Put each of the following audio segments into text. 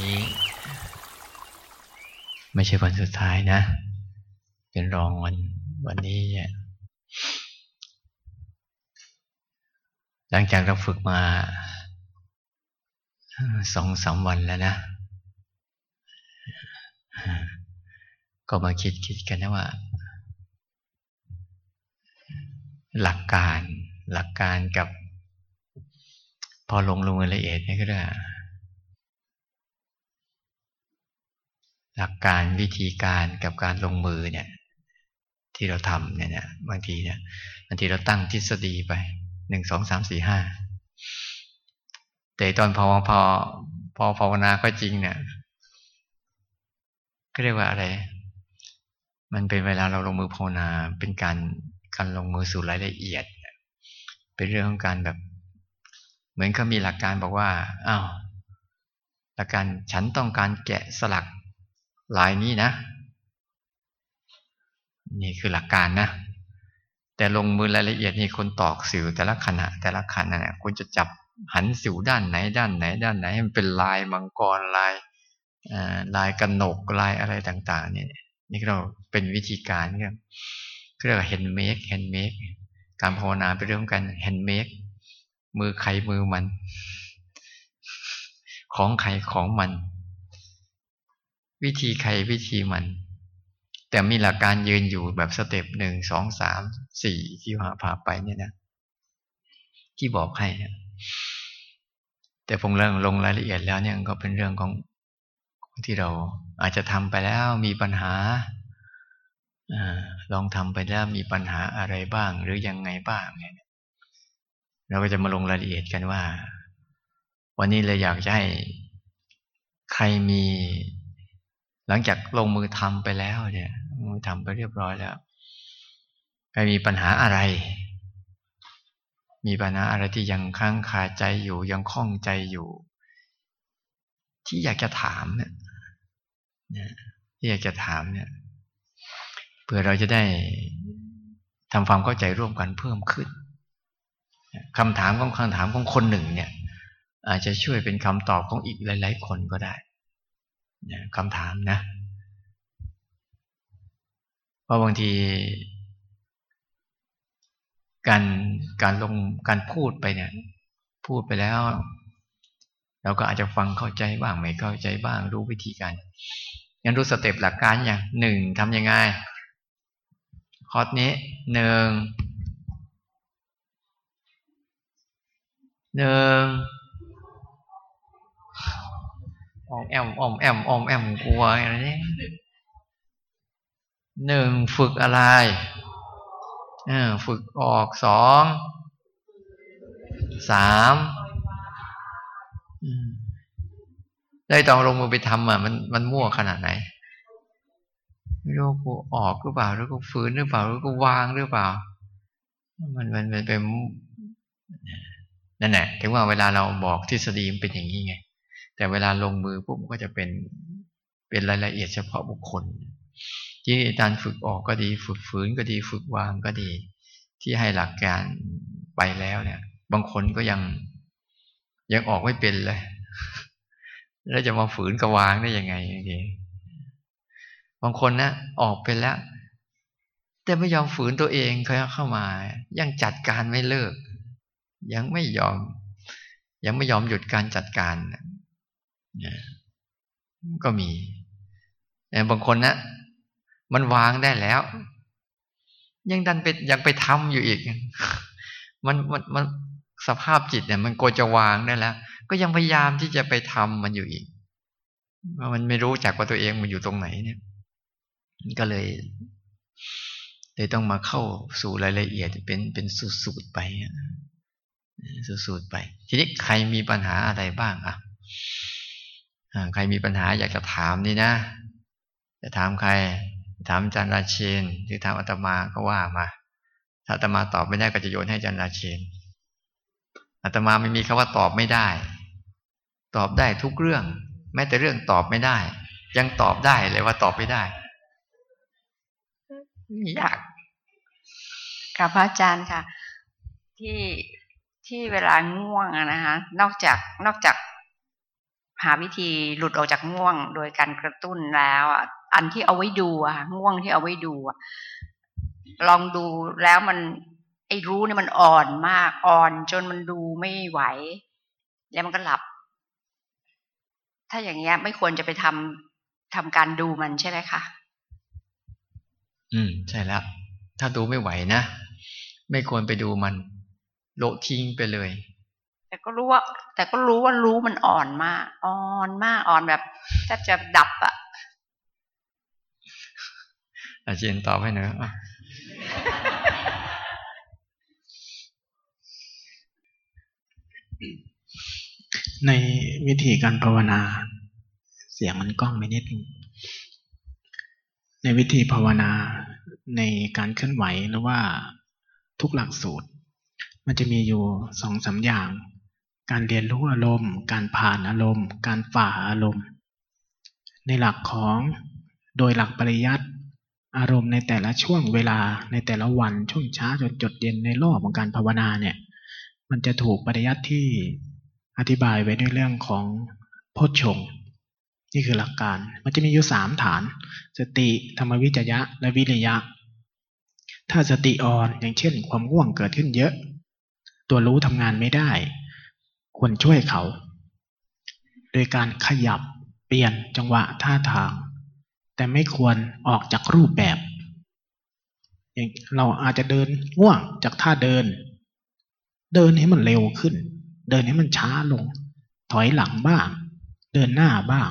นี้ ไม่ใช่วันสุดท้ายนะ เป็นรองวันวันนี้เนี่ยหลังจากเราฝึกมาสองสามวันแล้วนะ ก็มาคิดคิดกันนะว่า หลักการหลักการกับพอลงลงรายละเอียดนี่ก็ได้ หลักการวิธีการกับการลงมือเนี่ย ที่เราทำเนี่ยบางทีเนี่ยบางทีเราตั้งทฤษฎีไปหนึ่งสองสามสี่ห้าแต่ตอนพอพอพอภาวนาก็จริงเนี่ยก็เรียกว่าอะไร มันเป็นเวลาเราลงมือภาวนาเป็นการการลงมือสู่รายละเอียด เป็นเรื่องของการแบบ เหมือนเขามีหลักการบอกว่าอ้าวหลักการฉันต้องการแกะสลัก ลายนี้นะ นี่คือหลักการนะ แต่ลงมือรายละเอียดนี่คนตอกสิวแต่ละขณะ แต่ละขณะเนี่ยคุณจะจับหันสิวด้านไหนด้านไหน ด้านไหนให้มันเป็นลายมังกรลายลายกระหนกลายอะไรต่าง ๆ เนี่ย นี่เราเป็นวิธีการเรียกเรียกว่า hand make hand make การภาวนาเป็นเรื่องกัน hand make มือใครมือมัน ของใครของมัน วิธีใครวิธีมัน แต่มีหลักการยืนอยู่แบบสเต็ปหนึ่งสองสามสี่ที่หาพาไปเนี่ยนะ ที่บอกให้แต่ผมเรื่องลงรายละเอียดแล้วเนี่ยก็เป็นเรื่องของที่เราอาจจะทำไปแล้วมีปัญหาอลองทำไปแล้วมีปัญหาอะไรบ้าง หรือยังไงบ้างเนี่ยเราก็จะมาลงรายละเอียดกันว่า วันนี้เลยอยากจะให้ใครมี หลังจากลงมือทำไปแล้วเนี่ยมือทำไปเรียบร้อยแล้วใครมีปัญหาอะไร มีปัญหาอะไรที่ยังค้างคาใจอยู่ยังคล่องใจอยู่ ที่อยากจะถามเนี่ยที่อยากจะถามเนี่ยเพื่อเราจะได้ทำความเข้าใจร่วมกันเพิ่มขึ้นคำถามของคำถามของคนหนึ่งเนี่ย อาจจะช่วยเป็นคำตอบของอีกหลาย ๆ คนก็ได้ คำถามนะ เพราะบางที การการลงการพูดไปเนี่ย พูดไปแล้ว เราก็อาจจะฟังเข้าใจบ้างไม่เข้าใจบ้าง รู้วิธีการยังรู้สเต็ปหลักการอย่างหนึ่งทำยังไงคอร์สนี้หนึ่งหนึ่ง อมแอมอมแอมอมแอมกลัวอะไรนี่หนึ่งฝึกอะไรอฝึกออกสองสามได้ตอนลงมือไปทำอะมันมันมั่วขนาดไหนไม่รู้กูออกหรือเปล่าหรือกูฝืนหรือเปล่าหรือกูวางหรือเปล่า มันมันมันเป็นนั่นแหละถึงว่าเวลาเราบอกทฤษฎีมันเป็นอย่างนี้ไง แต่เวลาลงมือปุ๊บก็จะเป็นเป็นรายละเอียดเฉพาะบุคคล ที่การฝึกออกก็ดี ฝึกฝืนก็ดีฝึกวางก็ดี ที่ให้หลักการไปแล้วเนี่ย บางคนก็ยังยังออกไม่เป็นเลย แล้วจะมาฝืนกับวางได้ยังไงทีบางคนนะออกเป็นแล้ว แต่ไม่ยอมฝืนตัวเองเขาเข้ามา ยังจัดการไม่เลิก ยังไม่ยอม ยังไม่ยอมหยุดการจัดการ ก็มีแต่บางคนนะมันวางได้แล้ว ยังดันไปยังไปทำอยู่อีก มันมันมันสภาพจิตเนี่ย มันโกจะวางได้แล้ว ก็ยังพยายามที่จะไปทำมันอยู่อีกมันไม่รู้จักว่าตัวเองมันอยู่ตรงไหนเนี่ย ก็เลยเลยต้องมาเข้าสู่รายละเอียดเป็นเป็นสูตรไปสูตรไป ทีนี้ใครมีปัญหาอะไรบ้างอะ ใครมีปัญหาอยากจะถามนี่นะ จะถามใคร ถามอาจันราเชนหรือถามอาตมาก็ว่ามา ถ้าอาตมาตอบไม่ได้ก็จะโยนให้อาจันราเชนอาตมาไม่มีคำว่าตอบไม่ได้ ตอบได้ทุกเรื่อง แม้แต่เรื่องตอบไม่ได้ ยังตอบได้เลยว่าตอบไม่ได้อยากกับพระอาจารย์ค่ะ ที่ที่เวลาง่วงอะนะคะ นอกจากนอกจาก หาวิธีหลุดออกจากง่วง โดยการกระตุ้นแล้วอันที่เอาไว้ดูอะง่วงที่เอาไว้ดูลองดูแล้วมัน ไอ้รู้เนี่ยมันอ่อนมากอ่อนจนมันดูไม่ไหว แล้วมันก็หลับ ถ้าอย่างเงี้ย ไม่ควรจะไปทำทำการดูมันใช่ไหมคะอืม ใช่แล้ว ถ้าดูไม่ไหวนะ ไม่ควรไปดูมัน โลทิ้งไปเลย แต่ก็รู้ว่า แต่ก็รู้ว่ารู้มันอ่อนมาก อ่อนมากอ่อนแบบแทบจะดับอะอาจารย์ตอบให้หน่อยในวิธีการภาวนา เสียงมันก้องไปนิดนึงในวิธีภาวนาในการเคลื่อนไหวหรือว่าทุกหลักสูตร มันจะมีอยู่สองสาอย่าง การเรียนรู้อารมณ์ การผ่านอารมณ์ การฝ่าอารมณ์ ในหลักของโดยหลักปริยัติอารมณ์ในแต่ละช่วงเวลาในแต่ละวันช่วงเช้าจนจดเย็นในรอบของการภาวนาเนี่ยมันจะถูกปริยัติที่อธิบายไว้ด้วยเรื่องของโพชฌงนี่คือหลักการ มันจะมีอยู่สามฐาน สติธรรมวิจยะ และวิริยะ ถ้าสติอ่อนอย่างเช่น ความง่วงเกิดขึ้นเยอะ ตัวรู้ทำงานไม่ได้ ควรช่วยเขา โดยการขยับเปลี่ยนจังหวะท่าทาง แต่ไม่ควรออกจากรูปแบบเราอาจจะเดินง่วงจากท่าเดิน เดินให้มันเร็วขึ้น เดินให้มันช้าลง ถอยหลังบ้าง เดินหน้าบ้าง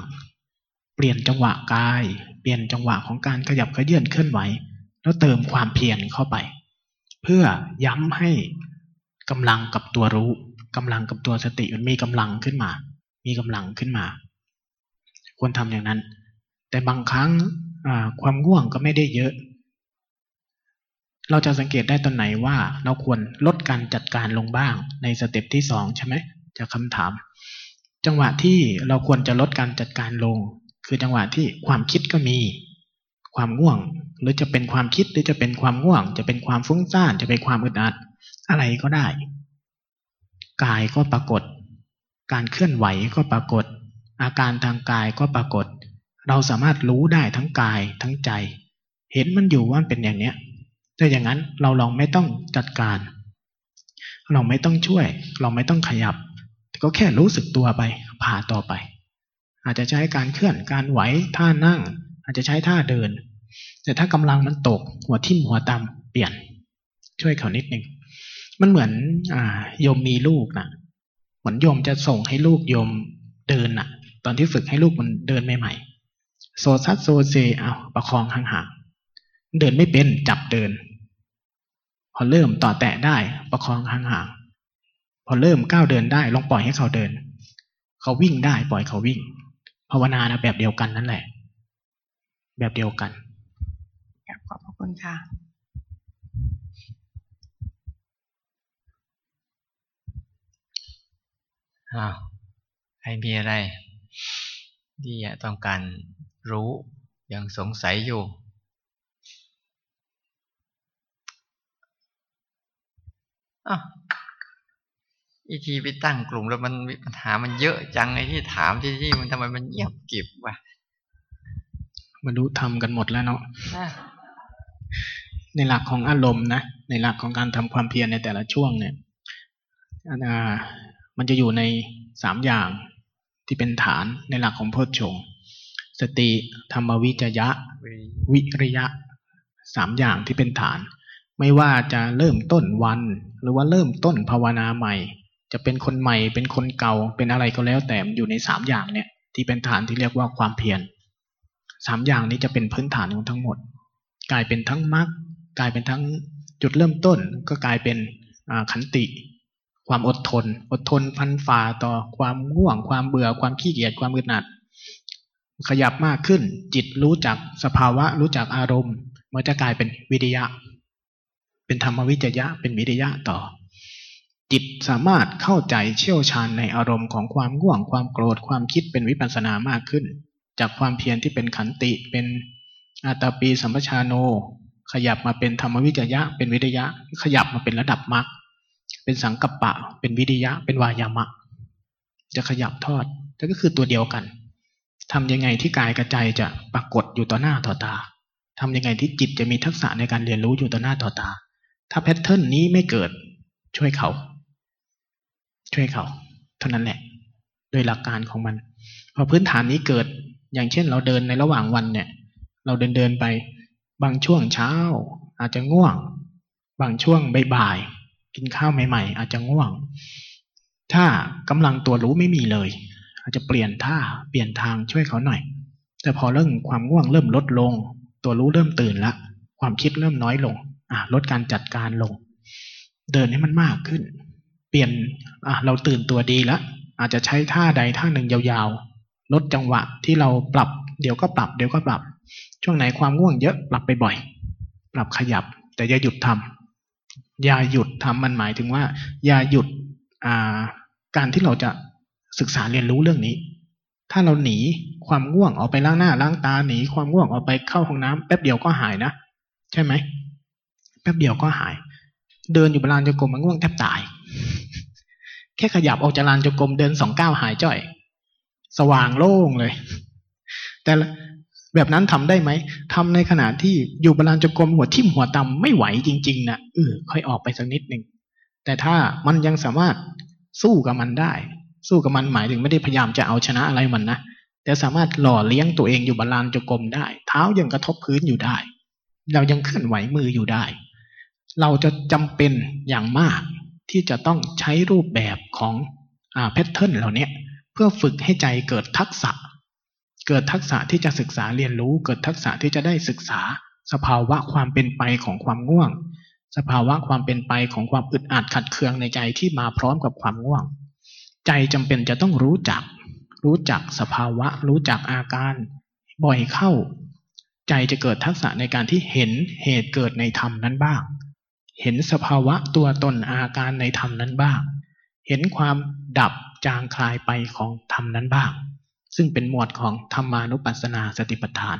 เปลี่ยนจังหวะกาย เปลี่ยนจังหวะของการขยับขยื่นเคลื่อนไหว แล้วเติมความเพียรเข้าไป เพื่อย้ำให้กำลังกับตัวรู้ กำลังกับตัวสติมันมีกำลังขึ้นมา มีกำลังขึ้นมา ควรทำอย่างนั้น แต่บางครั้งความง่วงก็ไม่ได้เยอะ เราจะสังเกตได้ตอนไหนว่า เราควรลดการจัดการลงบ้าง ในสเต็ปที่สองใช่ไหมจากคำถาม จังหวะที่เราควรจะลดการจัดการลง คือจังหวะที่ความคิดก็มี ความง่วง หรือจะเป็นความคิดหรือจะเป็นความง่วง จะเป็นความฟุ้งซ่านจะเป็นความอึดอัด อะไรก็ได้ กายก็ปรากฏ การเคลื่อนไหวก็ปรากฏ อาการทางกายก็ปรากฏ เราสามารถรู้ได้ทั้งกายทั้งใจ เห็นมันอยู่ว่าเป็นอย่างเนี้ยถ้าอย่างนั้นเราลองไม่ต้องจัดการ เราไม่ต้องช่วย เราไม่ต้องขยับ ก็แค่รู้สึกตัวไปผ่าต่อไป อาจจะใช้การเคลื่อนการไหวท่านั่ง อาจจะใช้ท่าเดิน แต่ถ้ากำลังมันตกหัวทิ่มหัวตำเปลี่ยน ช่วยเขานิดนึง มันเหมือน อ่าโยมมีลูกนะเหมือนโยมจะส่งให้ลูกโยมเดินน่ะ ตอนที่ฝึกให้ลูกมันเดินใหม่ๆโซซัดโซเซเอาประคองห่างๆเดินไม่เป็นจับเดิน พอเริ่มต่อแตะได้ประคองห่างๆพอเริ่มก้าวเดินได้ลองปล่อยให้เขาเดิน เขาวิ่งได้ปล่อยเขาวิ่งภาวนานะแบบเดียวกันนั่นแหละ แบบเดียวกันขอบพระคุณค่ะ อ้าวใครมีอะไรที่ต้องการรู้ยังสงสัยอยู่ อ้าวอีทีไปตั้งกลุ่มแล้วมันมีปัญหามันเยอะจังไอ้ที่ถามที่ที่มันทำไมมันเงียบเก็บวะมาดูทำกันหมดแล้วเนาะในหลักของอารมณ์นะในหลักของการทำความเพียรในแต่ละช่วงเนี่ย มันจะอยู่ในสามอย่างที่เป็นฐานในหลักของโพชฌงสติธรรมวิจยะ วิริยะสามอย่างที่เป็นฐาน ไม่ว่าจะเริ่มต้นวัน หรือว่าเริ่มต้นภาวนาใหม่ จะเป็นคนใหม่เป็นคนเก่าเป็นอะไรก็แล้วแต่อยู่ในสามอย่างเนี่ยที่เป็นฐานที่เรียกว่าความเพียรสามอย่างนี้จะเป็นพื้นฐานของทั้งหมด กลายเป็นทั้งมรรคกลายเป็นทั้งจุดเริ่มต้นก็กลายเป็นขันติ ความอดทน อดทนพันฝ่าต่อความง่วง ความเบื่อ ความขี้เกียจ ความอึดอัด ขยับมากขึ้น จิตรู้จักสภาวะ รู้จักอารมณ์มันจะกลายเป็นวิทยะ เป็นธรรมวิจยะ เป็นวิทยะต่อ จิตสามารถเข้าใจเชี่ยวชาญในอารมณ์ของความง่วง ความโกรธ ความคิดเป็นวิปัสสนามากขึ้น จากความเพียรที่เป็นขันติ เป็นอาตาปีสัมปชาโน ขยับมาเป็นธรรมวิจยะ เป็นวิทยะ ขยับมาเป็นระดับมรรค เป็นสังกัปปะ เป็นวิทยะ เป็นวายามะ จะขยับทอดแต่ก็คือตัวเดียวกันทำยังไงที่กายกับใจจะปรากฏอยู่ต่อหน้าต่อตาทำยังไงที่จิตจะมีทักษะในการเรียนรู้อยู่ต่อหน้าต่อตา ถ้าแพทเทิร์นนี้ไม่เกิด ช่วยเขา ช่วยเขา เท่านั้นแหละ โดยหลักการของมัน พอพื้นฐานนี้เกิด อย่างเช่น เราเดินในระหว่างวันเนี่ย เราเดินเดินไป บางช่วงเช้า อาจจะง่วง บางช่วงบ่าย กินข้าวใหม่ๆ อาจจะง่วง ถ้ากำลังตัวรู้ไม่มีเลย อาจจะเปลี่ยนท่าเปลี่ยนทางช่วยเขาหน่อย แต่พอเรื่องความง่วงเริ่มลดลง ตัวรู้เริ่มตื่นละ ความคิดเริ่มน้อยลงอะลดการจัดการลง เดินให้มันมากขึ้น เปลี่ยนอะเราตื่นตัวดีล้วอาจจะใช้ท่าใดท่าหนึ่งยาวๆ ลดจังหวะที่เราปรับ เดี๋ยวก็ปรับ เดี๋ยวก็ปรับ ช่วงไหนความง่วงเยอะปรับไปบ่อย ปรับขยับ แต่อย่าหยุดทำ อย่าหยุดทำมันหมายถึงว่า อย่าหยุดการที่เราจะศึกษาเรียนรู้เรื่องนี้ ถ้าเราหนีความง่วงออกไปล้างหน้าล้างตาหนีความง่วงออกไปเข้าห้องน้ำแป๊บเดียวก็หายนะ ใช่ไหมแป๊บเดียวก็หาย เดินอยู่บนลานจงกรมมันง่วงแทบตาย แค่ขยับออกจากลานจงกรมเดินสองก้าวหายจ่อย สว่างโล่งเลย แต่ แบบนั้นทำได้ไหมทำในขณะที่อยู่บนลานจงกรมหัวทิ่มหัวตำไม่ไหวจริง ๆนะเออค่อยออกไปสักนิดหนึ่งแต่ถ้ามันยังสามารถสู้กับมันได้ สู้กับมันหมายถึงไม่ได้พยายามจะเอาชนะอะไรมันนะแต่สามารถหล่อเลี้ยงตัวเองอยู่บนลานจงกรมได้ เท้ายังกระทบพื้นอยู่ได้ เรายังเคลื่อนไหวมืออยู่ได้ เราจะจำเป็นอย่างมากที่จะต้องใช้รูปแบบของอ่าแพทเทิร์นเหล่านี้เพื่อฝึกให้ใจเกิดทักษะ เกิดทักษะที่จะศึกษาเรียนรู้ เกิดทักษะที่จะได้ศึกษา สภาวะความเป็นไปของความง่วง สภาวะความเป็นไปของความอึดอัดขัดเคืองในใจที่มาพร้อมกับความง่วง ใจจำเป็นจะต้องรู้จัก รู้จักสภาวะ รู้จักอาการ บ่อยเข้า ใจจะเกิดทักษะในการที่เห็นเหตุเกิดในธรรมนั้นบ้าง เห็นสภาวะตัวตนอาการในธรรมนั้นบ้าง เห็นความดับจางคลายไปของธรรมนั้นบ้าง ซึ่งเป็นหมวดของธรรมานุปัสสนาสติปัฏฐาน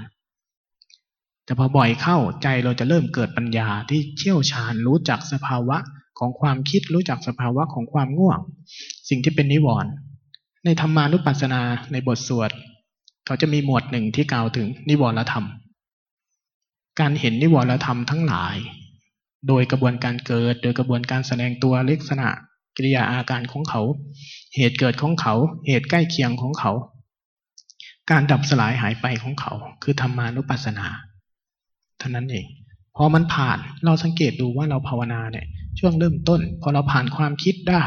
แต่พอบ่อยเข้าใจเราจะเริ่มเกิดปัญญาที่เชี่ยวชาญรู้จักสภาวะของความคิดรู้จักสภาวะของความง่วง สิ่งที่เป็นนิวรณ์ในธรรมานุปัสสนาในบทสวดเขาจะมีหมวดหนึ่งที่กล่าวถึงนิวรณธรรม การเห็นนิวรณธรรมทั้งหลาย โดยกระบวนการเกิด โดยกระบวนการแสดงตัวลักษณะกิริยาอาการของเขา เหตุเกิดของเขา เหตุใกล้เคียงของเขา การดับสลายหายไปของเขา คือธรรมานุปัสสนาเท่านั้นเองพอมันผ่านเราสังเกตดูว่าเราภาวนาเนี่ยช่วงเริ่มต้น พอเราผ่านความคิดได้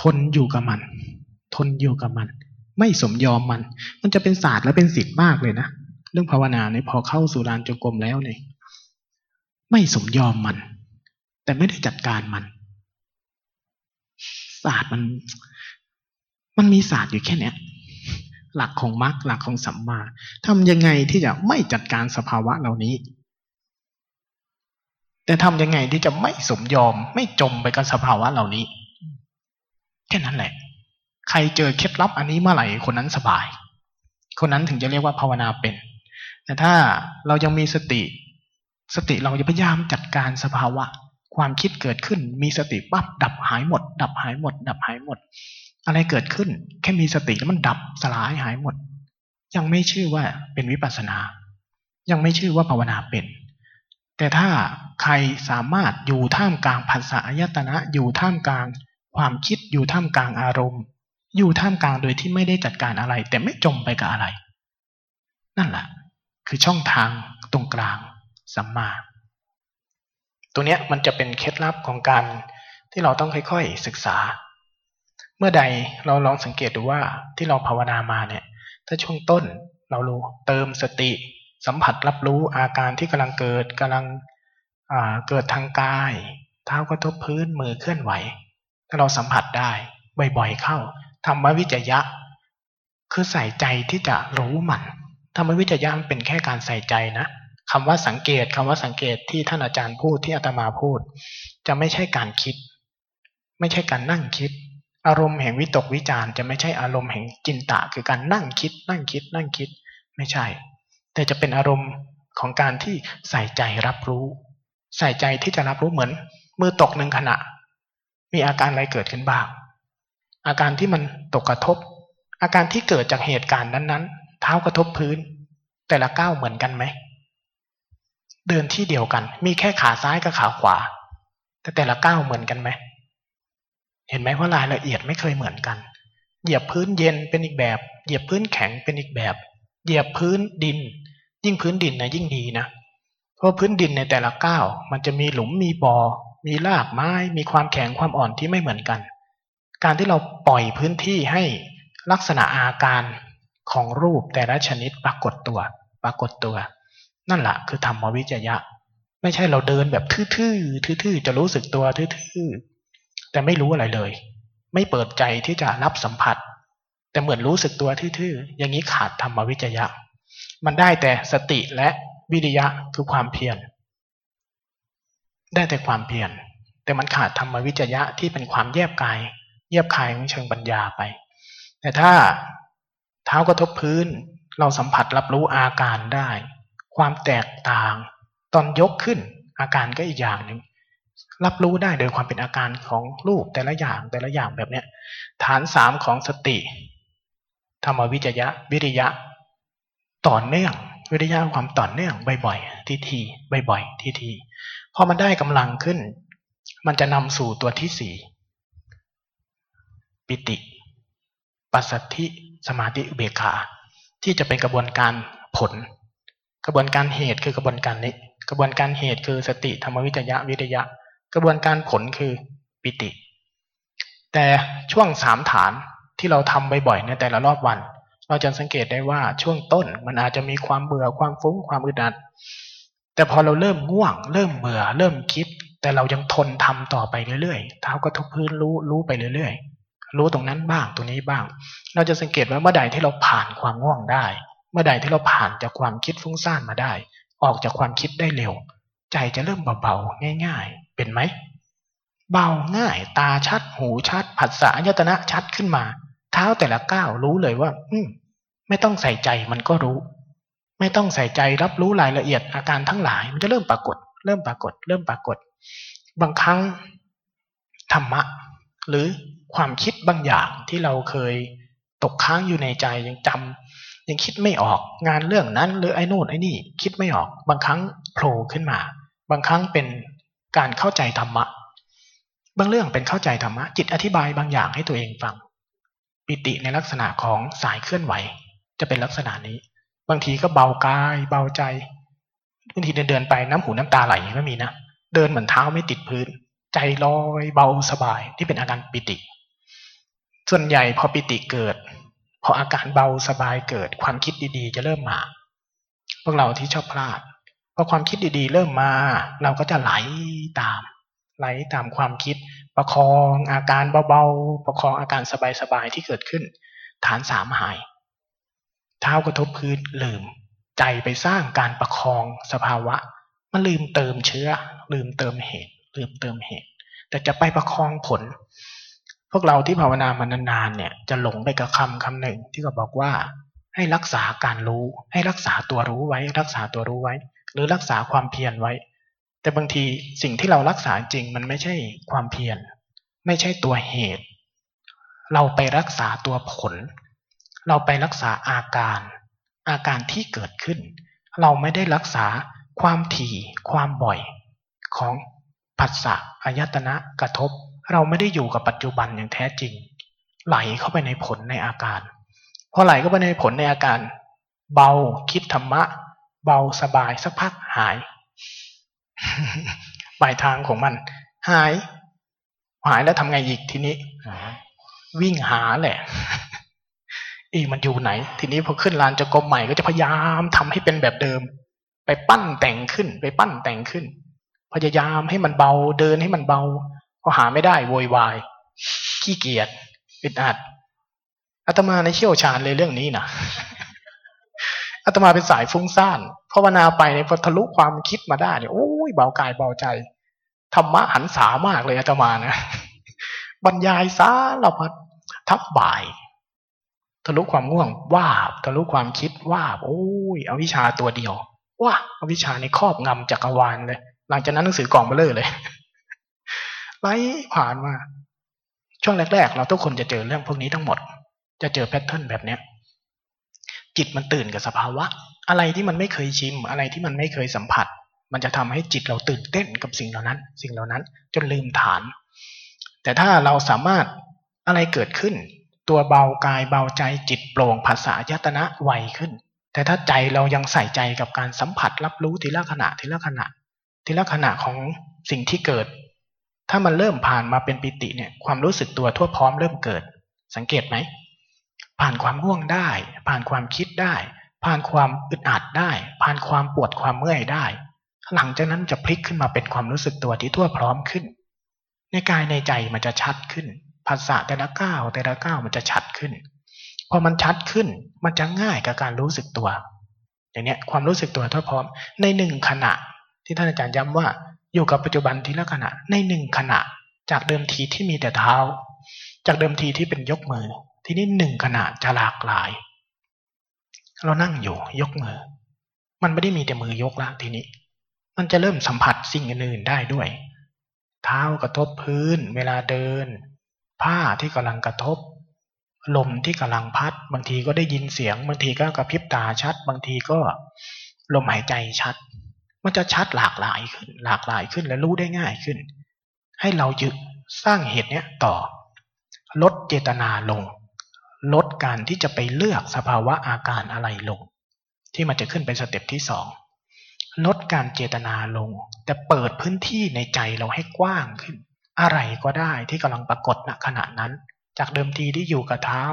ทนอยู่กับมัน ทนอยู่กับมัน ไม่สมยอมมัน มันจะเป็นศาสตร์และเป็นศิลป์มากเลยนะเรื่องภาวนาเนี่ยพอเข้าสู่ลานจงกรมแล้วเนี่ยไม่สมยอมมัน แต่ไม่ได้จัดการมัน ศาสตร์มัน มันมีศาสตร์อยู่แค่เนี้ย หลักของมรรคหลักของสัมมาทำยังไงที่จะไม่จัดการสภาวะเหล่านี้ แต่ทำยังไงที่จะไม่สมยอมไม่จมไปกับสภาวะเหล่านี้ แค่นั้นแหละ ใครเจอเคล็ดลับอันนี้เมื่อไหร่คนนั้นสบาย คนนั้นถึงจะเรียกว่าภาวนาเป็น แต่ถ้าเรายังมีสติ สติเราจะพยายามจัดการสภาวะ ความคิดเกิดขึ้นมีสติปั๊บดับหายหมด ดับหายหมด ดับหายหมด อะไรเกิดขึ้นแค่มีสติแล้วมันดับสลายหายหมด ยังไม่ชื่อว่าเป็นวิปัสสนา ยังไม่ชื่อว่าภาวนาเป็น แต่ถ้าใครสามารถอยู่ท่ามกลางภาษาอายตนะ อยู่ท่ามกลางความคิดอยู่ท่ามกลางอารมณ์ อยู่ท่ามกลางโดยที่ไม่ได้จัดการอะไร แต่ไม่จมไปกับอะไร นั่นแหละคือช่องทางตรงกลางสัมมาตัวเนี้ยมันจะเป็นเคล็ดลับของการที่เราต้องค่อยๆศึกษา เมื่อใดเราลองสังเกตดูว่าที่เราภาวนามาเนี่ย ถ้าช่วงต้นเรารู้เติมสติ สัมผัสรับรู้อาการที่กำลังเกิดกำลังเกิดทางกาย เท้ากระทบพื้นมือเคลื่อนไหว ถ้าเราสัมผัสได้บ่อยๆเข้าธรรมวิจยะ คือใส่ใจที่จะรู้มันธรรมวิจยะมันเป็นแค่การใส่ใจนะคำว่าสังเกตคำว่าสังเกตที่ท่านอาจารย์พูดที่อาตมาพูด จะไม่ใช่การคิด ไม่ใช่การนั่งคิด อารมณ์แห่งวิตกวิจารจะไม่ใช่อารมณ์แห่งจินตะ คือการนั่งคิด นั่งคิด นั่งคิดไม่ใช่ แต่จะเป็นอารมณ์ของการที่ใส่ใจรับรู้ ใส่ใจที่จะรับรู้เหมือน มือตกหนึ่งขณะ มีอาการอะไรเกิดขึ้นบ้าง อาการที่มันตกกระทบ อาการที่เกิดจากเหตุการณ์นั้นๆ เท้ากระทบพื้น แต่ละก้าวเหมือนกันไหมเดินที่เดียวกัน มีแค่ขาซ้ายกับขาขวา แต่แต่ละก้าวเหมือนกันไหม เห็นไหมว่ารายละเอียดไม่เคยเหมือนกัน เหยียบพื้นเย็นเป็นอีกแบบ เหยียบพื้นแข็งเป็นอีกแบบ เหยียบพื้นดิน ยิ่งพื้นดินนะยิ่งดีนะ เพราะพื้นดินในแต่ละก้าวมันจะมีหลุมมีบอ่อมีรากไม้ มีความแข็งความอ่อนที่ไม่เหมือนกัน การที่เราปล่อยพื้นที่ให้ลักษณะอาการของรูปแต่ละชนิดปรากฏตัว ปรากฏตัว นั่นแหละคือธรรมวิจยะ ไม่ใช่เราเดินแบบทื่อๆทื่อๆจะรู้สึกตัวทื่อๆ แต่ไม่รู้อะไรเลย ไม่เปิดใจที่จะรับสัมผัส แต่เหมือนรู้สึกตัวทื่อๆอย่างนี้ขาดธรรมวิจยะ มันได้แต่สติและวิริยะคือความเพียรได้แต่ความเพียรแต่มันขาดธรรมวิจยะที่เป็นความแยบกายแยบคายของเชิงปัญญาไป แต่ถ้าเท้ากระทบพื้น เราสัมผัสรับรู้อาการได้ ความแตกต่าง ตอนยกขึ้นอาการก็อีกอย่างหนึ่ง รับรู้ได้โดยความเป็นอาการของรูปแต่ละอย่างแต่ละอย่างแบบเนี้ยฐานสามของสติ ธรรมวิจยะ วิริยะ ต่อเนื่อง วิริยะความต่อเนื่องบ่อยๆทีทีบ่อยๆทีทีพอมันได้กำลังขึ้น มันจะนำสู่ตัวที่สี่ปิติ ปัสสัทธิสมาธิอุเบกขา ที่จะเป็นกระบวนการผล กระบวนการเหตุคือกระบวนการนี้ กระบวนการเหตุคือสติธรรมวิจยะวิทยะ กระบวนการผลคือปิติ แต่ช่วงสามฐานที่เราทำบ่อยๆในแต่ละรอบวัน เราจะสังเกตได้ว่าช่วงต้นมันอาจจะมีความเบื่อความฟุ้งความอึดอัด แต่พอเราเริ่มง่วง เริ่มเบื่อ เริ่มคิด แต่เรายังทนทำต่อไปเรื่อยๆเท้าก็ทุกพื้นรู้รู้ไปเรื่อยๆ รู้ตรงนั้นบ้างตรงนี้บ้าง เราจะสังเกตว่าเมื่อใดที่เราผ่านความง่วงได้ เมื่อใดที่เราผ่านจากความคิดฟุ้งซ่านมาได้ ออกจากความคิดได้เร็ว ใจจะเริ่มเบาๆง่าย ๆ เป็นไหม เบาง่าย ตาชัด หูชัด ผัสสะยตนะชัดขึ้นมา เท้าแต่ละก้าวรู้เลยว่า อืมไม่ต้องใส่ใจมันก็รู้ ไม่ต้องใส่ใจรับรู้รายละเอียดอาการทั้งหลาย มันจะเริ่มปรากฏ เริ่มปรากฏ เริ่มปรากฏ บางครั้งธรรมะ หรือความคิดบางอย่างที่เราเคยตกค้างอยู่ในใจยังจำยังคิดไม่ออกงานเรื่องนั้น หรือไอ้นู่นไอ้นี่ คิดไม่ออก บางครั้งโผล่ขึ้นมา บางครั้งเป็น การเข้าใจธรรมะ บางเรื่องเป็นเข้าใจธรรมะ จิตอธิบายบางอย่างให้ตัวเองฟัง ปิติในลักษณะของสายเคลื่อนไหว จะเป็นลักษณะนี้ บางทีก็เบากาย เบาใจบางทีเดินเดินไปน้ำหูน้ำตาไหลก็มีนะเดินเหมือนเท้าไม่ติดพื้น ใจลอยเบาสบายที่เป็นอาการปิติ ส่วนใหญ่พอปิติเกิด พออาการเบาสบายเกิดความคิดดีๆ จะเริ่มมา พวกเราที่ชอบพลาด พอความคิดดีๆ เริ่มมา เราก็จะไหลตาม ไหลตามความคิด ประคองอาการเบาๆประคองอาการสบายๆที่เกิดขึ้น ฐานสามหาย เท้ากระทบพื้นลืม ใจไปสร้างการประคองสภาวะมันลืมเติมเชื้อ ลืมเติมเหตุ ลืมเติมเหตุ แต่จะไปประคองผล พวกเราที่ภาวนามานานๆเนี่ยจะหลงไปกับคำคำหนึ่งที่เขาบอกว่าให้รักษาการรู้ ให้รักษาตัวรู้ไว้ รักษาตัวรู้ไว้ หรือรักษาความเพียรไว้ แต่บางทีสิ่งที่เรารักษาจริงมันไม่ใช่ความเพียรไม่ใช่ตัวเหตุ เราไปรักษาตัวผล เราไปรักษาอาการ อาการที่เกิดขึ้น เราไม่ได้รักษาความถี่ ความบ่อยของผัสสะอายตนะกระทบ เราไม่ได้อยู่กับปัจจุบันอย่างแท้จริง ไหลเข้าไปในผลในอาการพอไหลเข้าไปในผลในอาการ เบาคิดธรรมะ เบาสบายสักพักหายปลายทางของมัน หาย หายแล้วทำไงอีกทีนี้วิ่งหาแหละอีมันอยู่ไหน ทีนี้พอขึ้นลานจะกรมใหม่ก็จะพยายามทำให้เป็นแบบเดิม ไปปั้นแต่งขึ้น ไปปั้นแต่งขึ้น พยายามให้มันเบาเดินให้มันเบาพอหาไม่ได้โวยวาย ขี้เกียจอึดอัดอาตมาในเชี่ยวชาญเลยเรื่องนี้นะ อาตมาเป็นสายฟุ้งซ่านภาวนาไปในพอทะลุความคิดมาได้เนี่ยโอ้ยเบากายเบาใจธรรมะหันสามากเลยอาตมานะบรรยายสารพัดทับบ่าย ทะลุความง่วงว่าทะลุความคิดว่าโอ้ยเอาวิชาตัวเดียวว่าเอาวิชาในครอบงำจักรวาลเลย หลังจากนั้นหนังสือกล่องเบลเลอเลยไหลผ่านมาช่วงแรก ๆ เราทุกคนจะเจอเรื่องพวกนี้ทั้งหมด จะเจอแพทเทิร์นแบบเนี้ย จิตมันตื่นกับสภาวะ อะไรที่มันไม่เคยชิม อะไรที่มันไม่เคยสัมผัส มันจะทำให้จิตเราตื่นเต้นกับสิ่งเหล่านั้น สิ่งเหล่านั้น จนลืมฐาน แต่ถ้าเราสามารถอะไรเกิดขึ้น ตัวเบากายเบาใจจิตโปร่งภาษายตนะไวขึ้น แต่ถ้าใจเรายังใส่ใจกับการสัมผัสรับรู้ทีละขณะทีละขณะ ทีละขณะของสิ่งที่เกิด ถ้ามันเริ่มผ่านมาเป็นปิติเนี่ยความรู้สึกตัวทั่วพร้อมเริ่มเกิด สังเกตไหม ผ่านความง่วงได้ ผ่านความคิดได้ ผ่านความอึดอัดได้ ผ่านความปวดความเมื่อยได้ หลังจากนั้นจะพลิกขึ้นมาเป็นความรู้สึกตัวที่ทั่วพร้อมขึ้น ในกายในใจมันจะชัดขึ้น ภาษาแต่ละก้าวแต่ละก้าวมันจะชัดขึ้น พอมันชัดขึ้นมันจะง่ายกับการรู้สึกตัว อย่างนี้ความรู้สึกตัวทั่วพร้อม ในหนึ่งขณะ ที่ท่านอาจารย์ย้ำว่า อยู่กับปัจจุบันทีละขณะในหนึ่งขณะ จากเดิมทีที่มีแต่เท้า จากเดิมทีที่เป็นยกมือ ทีนี้หนึ่งขณะจะหลากหลาย เรานั่งอยู่ยกมือ มันไม่ได้มีแต่มือยกละทีนี้ มันจะเริ่มสัมผัสสิ่งอื่นๆได้ด้วย เท้ากระทบพื้น เวลาเดิน ผ้าที่กำลังกระทบ ลมที่กำลังพัด บางทีก็ได้ยินเสียง บางทีก็กระพริบตาชัด บางทีก็ลมหายใจชัด มันจะชัดหลากหลายขึ้น หลากหลายขึ้นและรู้ได้ง่ายขึ้น ให้เรายึดสร้างเหตุเนี้ยต่อ ลดเจตนาลง ลดการที่จะไปเลือกสภาวะอาการอะไรลง ที่มันจะขึ้นเป็นสเต็ปที่สองลดการเจตนาลง แต่เปิดพื้นที่ในใจเราให้กว้างขึ้น อะไรก็ได้ที่กำลังปรากฏณขณะนั้น จากเดิมทีที่อยู่กับเท้า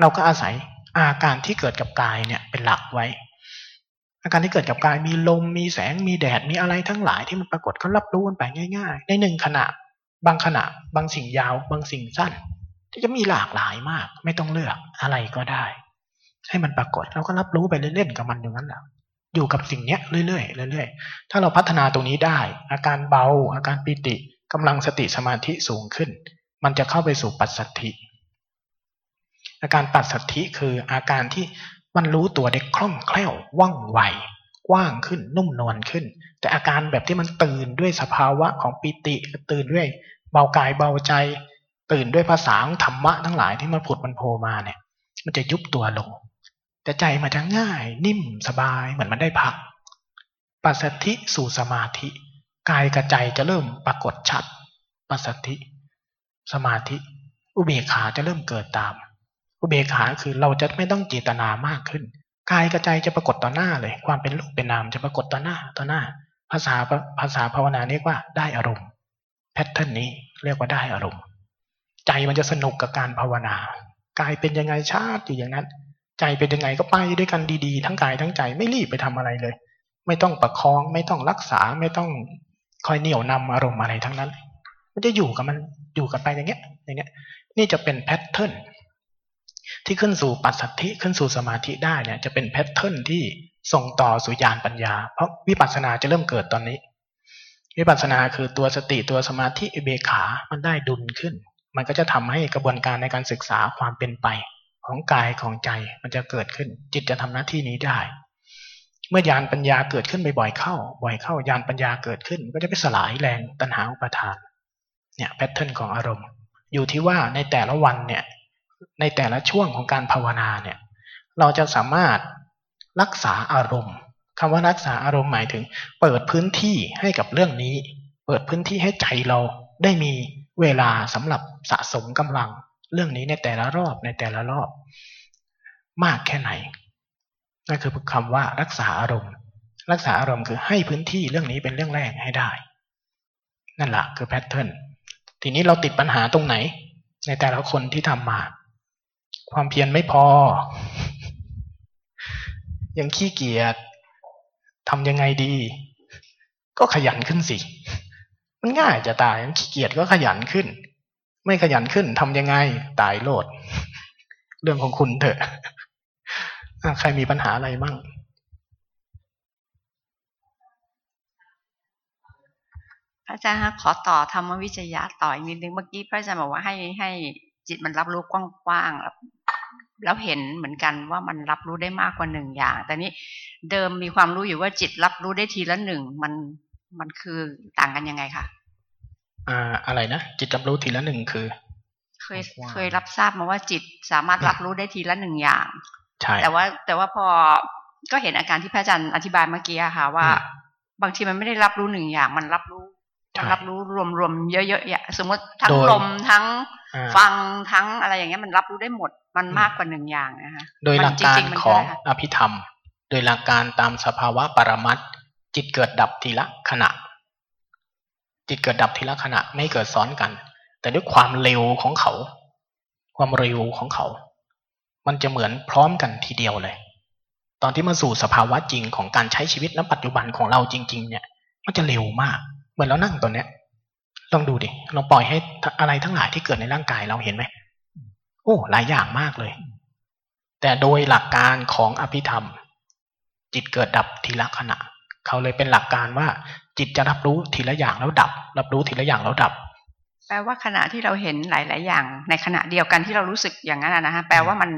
เราก็อาศัยอาการที่เกิดกับกายเนี่ยเป็นหลักไว้ อาการที่เกิดกับกายมีลมมีแสงมีแดดมีอะไรทั้งหลายที่มันปรากฏก็รับรู้กันไปง่าย ๆ ในหนึ่งขณะ บางขณะ บางสิ่งยาว บางสิ่งสั้น จะมีหลากหลายมาก ไม่ต้องเลือกอะไรก็ได้ ให้มันปรากฏเราก็รับรู้ไปเล่นๆกับมันอย่างนั้นแหละอยู่กับสิ่งเนี้ยเรื่อยๆเรื่อยๆ ถ้าเราพัฒนาตรงนี้ได้ อาการเบา อาการปิติกำลังสติสมาธิสูงขึ้น มันจะเข้าไปสู่ปัสสัทธิ อาการปัสสัทธิคืออาการที่มันรู้ตัวได้คล่องแคล่วว่องไวกว้างขึ้นนุ่มนวลขึ้น แต่อาการแบบที่มันตื่นด้วยสภาวะของปิติตื่นด้วยเบากายเบาใจ ตื่นด้วยภาษาของธรรมะทั้งหลายที่มันผุดมันโผล่มาเนี่ย มันจะยุบตัวลง แต่ใจมันจะง่าย นิ่มสบายเหมือนมันได้พัก ปัสสธิสู่สมาธิ กายกับใจจะเริ่มปรากฏชัด ปัสสธิ สมาธิ อุเบกขาจะเริ่มเกิดตาม อุเบกขาคือเราจะไม่ต้องเจตนามากขึ้น กายกับใจจะปรากฏต่อหน้าเลย ความเป็นรูปเป็นนามจะปรากฏต่อหน้าต่อหน้า ภาษาภาษาภาวนาเรียกว่าได้อารมณ์ pattern นี้เรียกว่าได้อารมณ์ ใจมันจะสนุกกับการภาวนากายเป็นยังไงชาติอยู่อย่างนั้น ใจเป็นยังไงก็ไปด้วยกันดีๆ ทั้งกายทั้งใจไม่รีบไปทำอะไรเลย ไม่ต้องประคอง ไม่ต้องรักษาไม่ต้องคอยเหนี่ยวนำอารมณ์อะไรทั้งนั้น มันจะอยู่กับมันอยู่กันไปอย่างเงี้ยอย่างเงี้ย นี่จะเป็น pattern ที่ขึ้นสู่ปัสสัทธิขึ้นสู่สมาธิได้เนี่ยจะเป็น pattern ที่ส่งต่อสู่ญาณปัญญา เพราะวิปัสสนาจะเริ่มเกิดตอนนี้ วิปัสสนาคือตัวสติตัวสมาธิเบขา มันได้ดุลขึ้น มันก็จะทำให้กระบวนการในการศึกษาความเป็นไป ของกายของใจมันจะเกิดขึ้น จิตจะทำหน้าที่นี้ได้ เมื่อยานปัญญาเกิดขึ้นบ่อยๆเข้า บ่อยเข้ายานปัญญาเกิดขึ้น ก็จะไปสลายแรงตัณหาอุปาทานเนี่ยแพทเทิร์นของอารมณ์ อยู่ที่ว่าในแต่ละวันเนี่ยในแต่ละช่วงของการภาวนาเนี่ยเราจะสามารถรักษาอารมณ์คำว่ารักษาอารมณ์หมายถึง เปิดพื้นที่ให้กับเรื่องนี้ เปิดพื้นที่ให้ใจเราได้มี เวลาสำหรับสะสมกำลังเรื่องนี้ในแต่ละรอบในแต่ละรอบ มากแค่ไหนนั่นคือคำว่ารักษาอารมณ์ รักษาอารมณ์คือให้พื้นที่เรื่องนี้เป็นเรื่องแรกให้ได้ นั่นแหละคือแพทเทิร์นทีนี้เราติดปัญหาตรงไหน ในแต่ละคนที่ทำมา ความเพียรไม่พอ ยังขี้เกียจทำยังไงดี ก็ขยันขึ้นสิ มันง่ายจะตายขี้เกียจก็ขยันขึ้น ไม่ขยันขึ้นทำยังไงตายโลด เรื่องของคุณเถอะใครมีปัญหาอะไรมั่งพระอาจารย์คะขอต่อธรรมวิจยะต่ออีกนิดนึงเมื่อกี้พระอาจารย์บอกว่าให้ให้จิตมันรับรู้กว้างๆแล้วเห็นเหมือนกันว่ามันรับรู้ได้มากกว่าหนึ่งอย่าง แต่นี้เดิมมีความรู้อยู่ว่าจิตรับรู้ได้ทีละหนึ่งมัน มันคือต่างกันยังไงคะอ่าอะไรนะจิตรับรู้ทีละหนึ่งคือ เคยเคยรับทราบมาว่าจิตสามารถรับรู้ได้ทีละหนึ่งอย่างใช่แต่ว่า แต่ว่าพอก็เห็นอาการที่พระอาจารย์อธิบายเมื่อกี้อะค่ะ ว่า บางทีมันไม่ได้รับรู้หนึ่งอย่าง มันรับรู้ใช่มันรับรู้รวมๆเยอะๆอย่างสมมติทั้งโดยลมทั้งอ่าฟังทั้งอะไรอย่างเงี้ยมันรับรู้ได้หมดมันมากกว่าหนึ่งอย่างนะคะโดยหลักการมันจริงๆมันของได้ค่ะอภิธรรม โดยหลักการตามสภาวะปรมัตถ์ จิตเกิดดับทีละขณะ จิตเกิดดับทีละขณะไม่เกิดซ้อนกัน แต่ด้วยความเร็วของเขา ความเร็วของเขา มันจะเหมือนพร้อมกันทีเดียวเลย ตอนที่มาสู่สภาวะจริงของการใช้ชีวิตณปัจจุบันของเราจริง ๆ เนี่ย มันจะเร็วมาก เหมือนเรานั่งตัวเนี้ยลองดูดิลองปล่อยให้อะไรทั้งหลายที่เกิดในร่างกายเราเห็นไหมโอ้หลายอย่างมากเลย แต่โดยหลักการของอภิธรรม จิตเกิดดับทีละขณะ เขาเลยเป็นหลักการว่า จิตจะรับรู้ทีละอย่างแล้วดับ รับรู้ทีละอย่างแล้วดับ แปลว่าขณะที่เราเห็นหลาย ๆ อย่าง ในขณะเดียวกันที่เรารู้สึกอย่างนั้นอะนะฮะแปลว่ามัน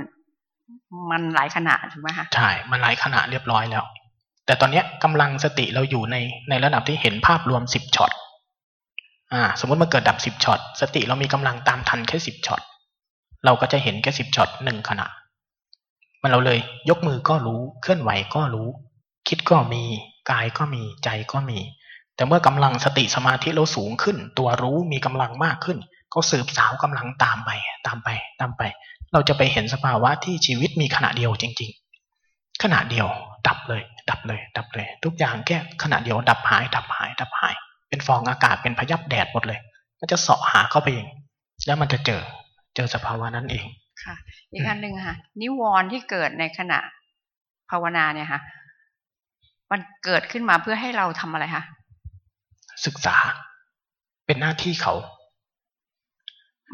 มันหลายขณะถูกไหมคะใช่มันหลายขณะเรียบร้อยแล้ว แต่ตอนเนี้ยกำลังสติเราอยู่ในในระดับที่เห็นภาพรวมสิบช็อตอ่า สมมติมันเกิดดับสิบช็อตสติเรามีกำลังตามทันแค่สิบช็อตเราก็จะเห็นแค่สิบช็อตหนึ่งขณะ มันเราเลยยกมือก็รู้ เคลื่อนไหวก็รู้ คิดก็มี กายก็มีใจก็มี แต่เมื่อกำลังสติสมาธิเราสูงขึ้น ตัวรู้มีกำลังมากขึ้น ก็สืบสาวกำลังตามไป ตามไป ตามไป เราจะไปเห็นสภาวะที่ชีวิตมีขณะเดียวจริง ๆ ขณะเดียวดับเลย ดับเลย ดับเลย ทุกอย่างแค่ขณะเดียวดับหาย ดับหาย ดับหาย เป็นฟองอากาศเป็นพยับแดดหมดเลย มันจะเสาะหาเข้าไปเอง แล้วมันจะเจอ เจอสภาวะนั้นเองค่ะ อีกอันหนึ่งค่ะ นิวรณ์ที่เกิดในขณะภาวนาเนี่ยค่ะ มันเกิดขึ้นมาเพื่อให้เราทำอะไรคะศึกษาเป็นหน้าที่เขา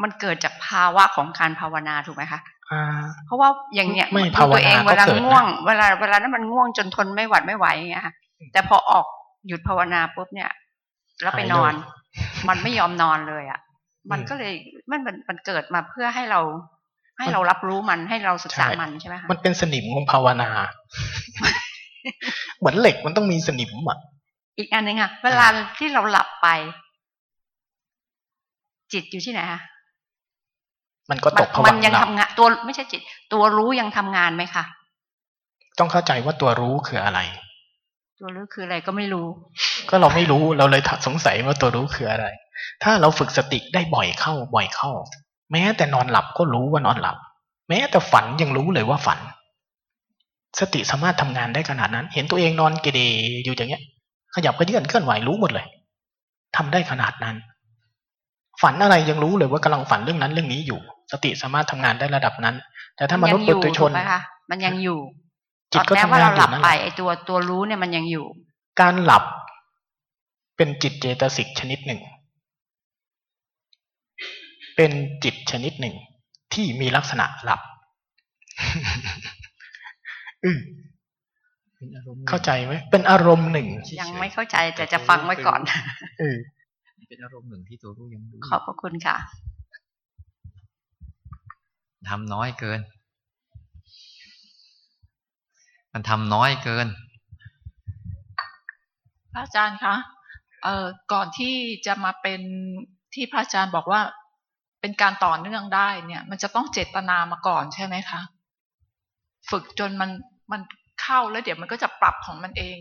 มันเกิดจากภาวะของการภาวนาถูกไหมคะอ่าเพราะว่าอย่างเนี้ยไม่ดูภาวนาตัวเองเวลาก็เกิดนะง่วง เวลาเวลานั้นมันง่วงจนทนไม่หวัดไม่ไหวอย่างเงี้ยค่ะแต่พอออกหยุดภาวนาปุ๊บเนี่ย แล้วไปนอน มันไม่ยอมนอนเลยอะ มันก็เลยมันมันมันเกิดมาเพื่อให้เรา ให้เรารับรู้มันให้เราศึกษามันใช่ไหมคะมันเป็นสนิมของภาวนา เหมือนเหล็กมันต้องมีสนิมอะ อีกอันหนึ่งค่ะ เวลาที่เราหลับไป จิตอยู่ที่ไหนคะมันก็ตกผมัวังค์ยังหลัทำบงานตัวไม่ใช่จิต ตัวรู้ยังทำงานไหมคะต้องเข้าใจว่าตัวรู้คืออะไร ตัวรู้คืออะไรก็ไม่รู้ ก็เราไม่รู้เราเลยสงสัยว่าตัวรู้คืออะไร ถ้าเราฝึกสติได้บ่อยเข้าบ่อยเข้า แม้แต่นอนหลับก็รู้ว่านอนหลับ แม้แต่ฝันยังรู้เลยว่าฝัน สติสามารถทำงานได้ขนาดนั้น เห็นตัวเองนอนเกเรอยู่อย่างเงี้ย ขยับกระเยื่อนเคลื่อนไหวรู้หมดเลยทำได้ขนาดนั้น ฝันอะไรยังรู้เลยว่ากำลังฝันเรื่องนั้นเรื่องนี้อยู่ สติสามารถทำงานได้ระดับนั้น แต่ถ้ามนุษย์ยัปุอยู่ถุชนถูกไหมคะมันยังอยู่จิตก็แม้ทำว่างานเราอหลัยู่บนั่นไปแหละไอตัวตัวรู้เนี่ยมันยังอยู่ การหลับเป็นจิตเจตสิกชนิดหนึ่ง เป็นจิตชนิดหนึ่งที่มีลักษณะหลับอืม เป็นอารมณ์เข้าใจไหมเป็นอารมณ์หนึ่งยังไม่เข้าใจแต่จะฟังไว้ก่อนเออเป็นอารมณ์หนึ่งที่ตัวรู้ยังรู้ขอบพระคุณค่ะทำน้อยเกิน มันทำน้อยเกินพระอาจารย์คะเอ่อก่อนที่จะมาเป็นที่พระอาจารย์บอกว่าเป็นการต่อเนื่องได้เนี่ย มันจะต้องเจตนามาก่อนใช่ไหมคะ ฝึกจนมัน มันเข้าแล้วเดี๋ยวมันก็จะปรับของมันเอง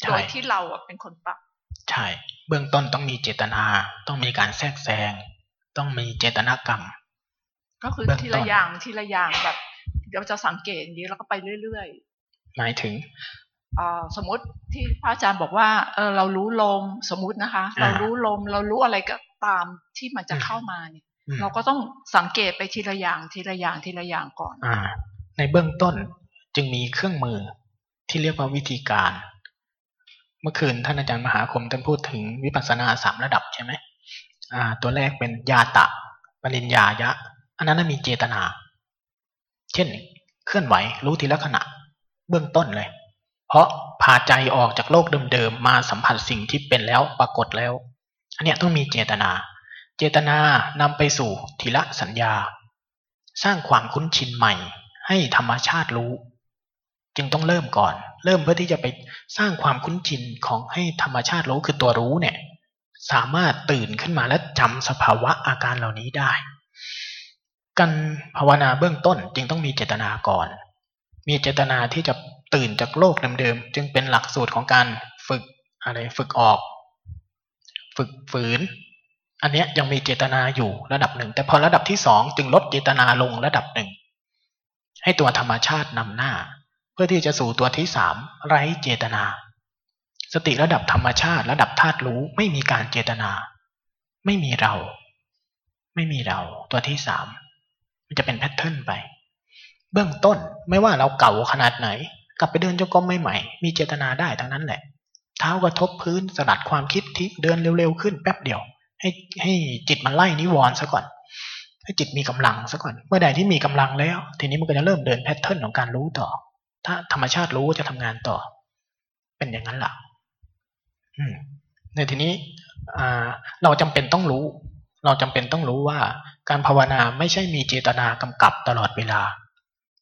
ใช่โดยที่เราอะเป็นคนปรับ ใช่ เบื้องต้นต้องมีเจตนา ต้องมีการแทรกแซง ต้องมีเจตนากรรม ก็คือเบื้องต้นทีละอย่างทีละอย่างแบบเราจะสังเกตอย่างนี้แล้วก็ไปเรื่อยหมายถึงๆอ่าสมมติที่พระอาจารย์บอกว่าเออเรารู้ลมสมมตินะคะ เรารู้ลมเรารู้อะไรก็ตามที่มันจะเข้ามาเนี่ยอืมเราก็ต้องสังเกตไปทีละอย่างทีละอย่างทีละอย่างก่อนอ่าในเบื้องต้น จึงมีเครื่องมือที่เรียกว่าวิธีการ เมื่อคืนท่านอาจารย์มหาคมท่านพูดถึงวิปัสสนาสามระดับใช่ไหมตัวแรกเป็นยาตะปริญญายะ อันนั้นมีเจตนา เช่น เคลื่อนไหวรู้ทีละขณะ เบื้องต้นเลย เพราะพาใจออกจากโลกเดิมๆมาสัมผัสสิ่งที่เป็นแล้วปรากฏแล้ว อันนี้ต้องมีเจตนา เจตนานำไปสู่ทีละสัญญา สร้างความคุ้นชินใหม่ ให้ธรรมชาติรู้ จึงต้องเริ่มก่อน เริ่มเพื่อที่จะไปสร้างความคุ้นชินของให้ธรรมชาติรู้คือตัวรู้เนี่ย สามารถตื่นขึ้นมาและจำสภาวะอาการเหล่านี้ได้ การภาวนาเบื้องต้นจึงต้องมีเจตนาก่อน มีเจตนาที่จะตื่นจากโลกเดิมๆจึงเป็นหลักสูตรของการฝึกอะไรฝึกออก ฝึกฝืน อันนี้ยยังมีเจตนาอยู่ระดับหนึ่ง แต่พอระดับที่สองจึงลดเจตนาลงระดับหนึ่งให้ตัวธรรมชาตินำหน้า เพื่อที่จะสู่ตัวที่สามไร้เจตนา สติระดับธรรมชาติระดับธาตุรู้ไม่มีการเจตนา ไม่มีเรา ไม่มีเรา ตัวที่สามมันจะเป็น pattern ไป เบื้องต้นไม่ว่าเราเก่าขนาดไหน กลับไปเดินจงกรมใหม่ๆมีเจตนาได้ทั้งนั้นแหละ เท้ากระทบพื้นสลัดความคิดที่เดินเร็วๆขึ้นแป๊บเดียว ให้ให้จิตมันไล่นิวรณ์ซะก่อนให้จิตมีกำลังซะก่อน เมื่อใดที่มีกำลังแล้ว ทีนี้มันก็จะเริ่มเดิน pattern ของการรู้ต่อ ถ้าธรรมชาติรู้จะทำงานต่อ เป็นอย่างนั้นแหละอืมในทีนี้เราจำเป็นต้องรู้ เราจำเป็นต้องรู้ว่า การภาวนาไม่ใช่มีเจตนากำกับตลอดเวลา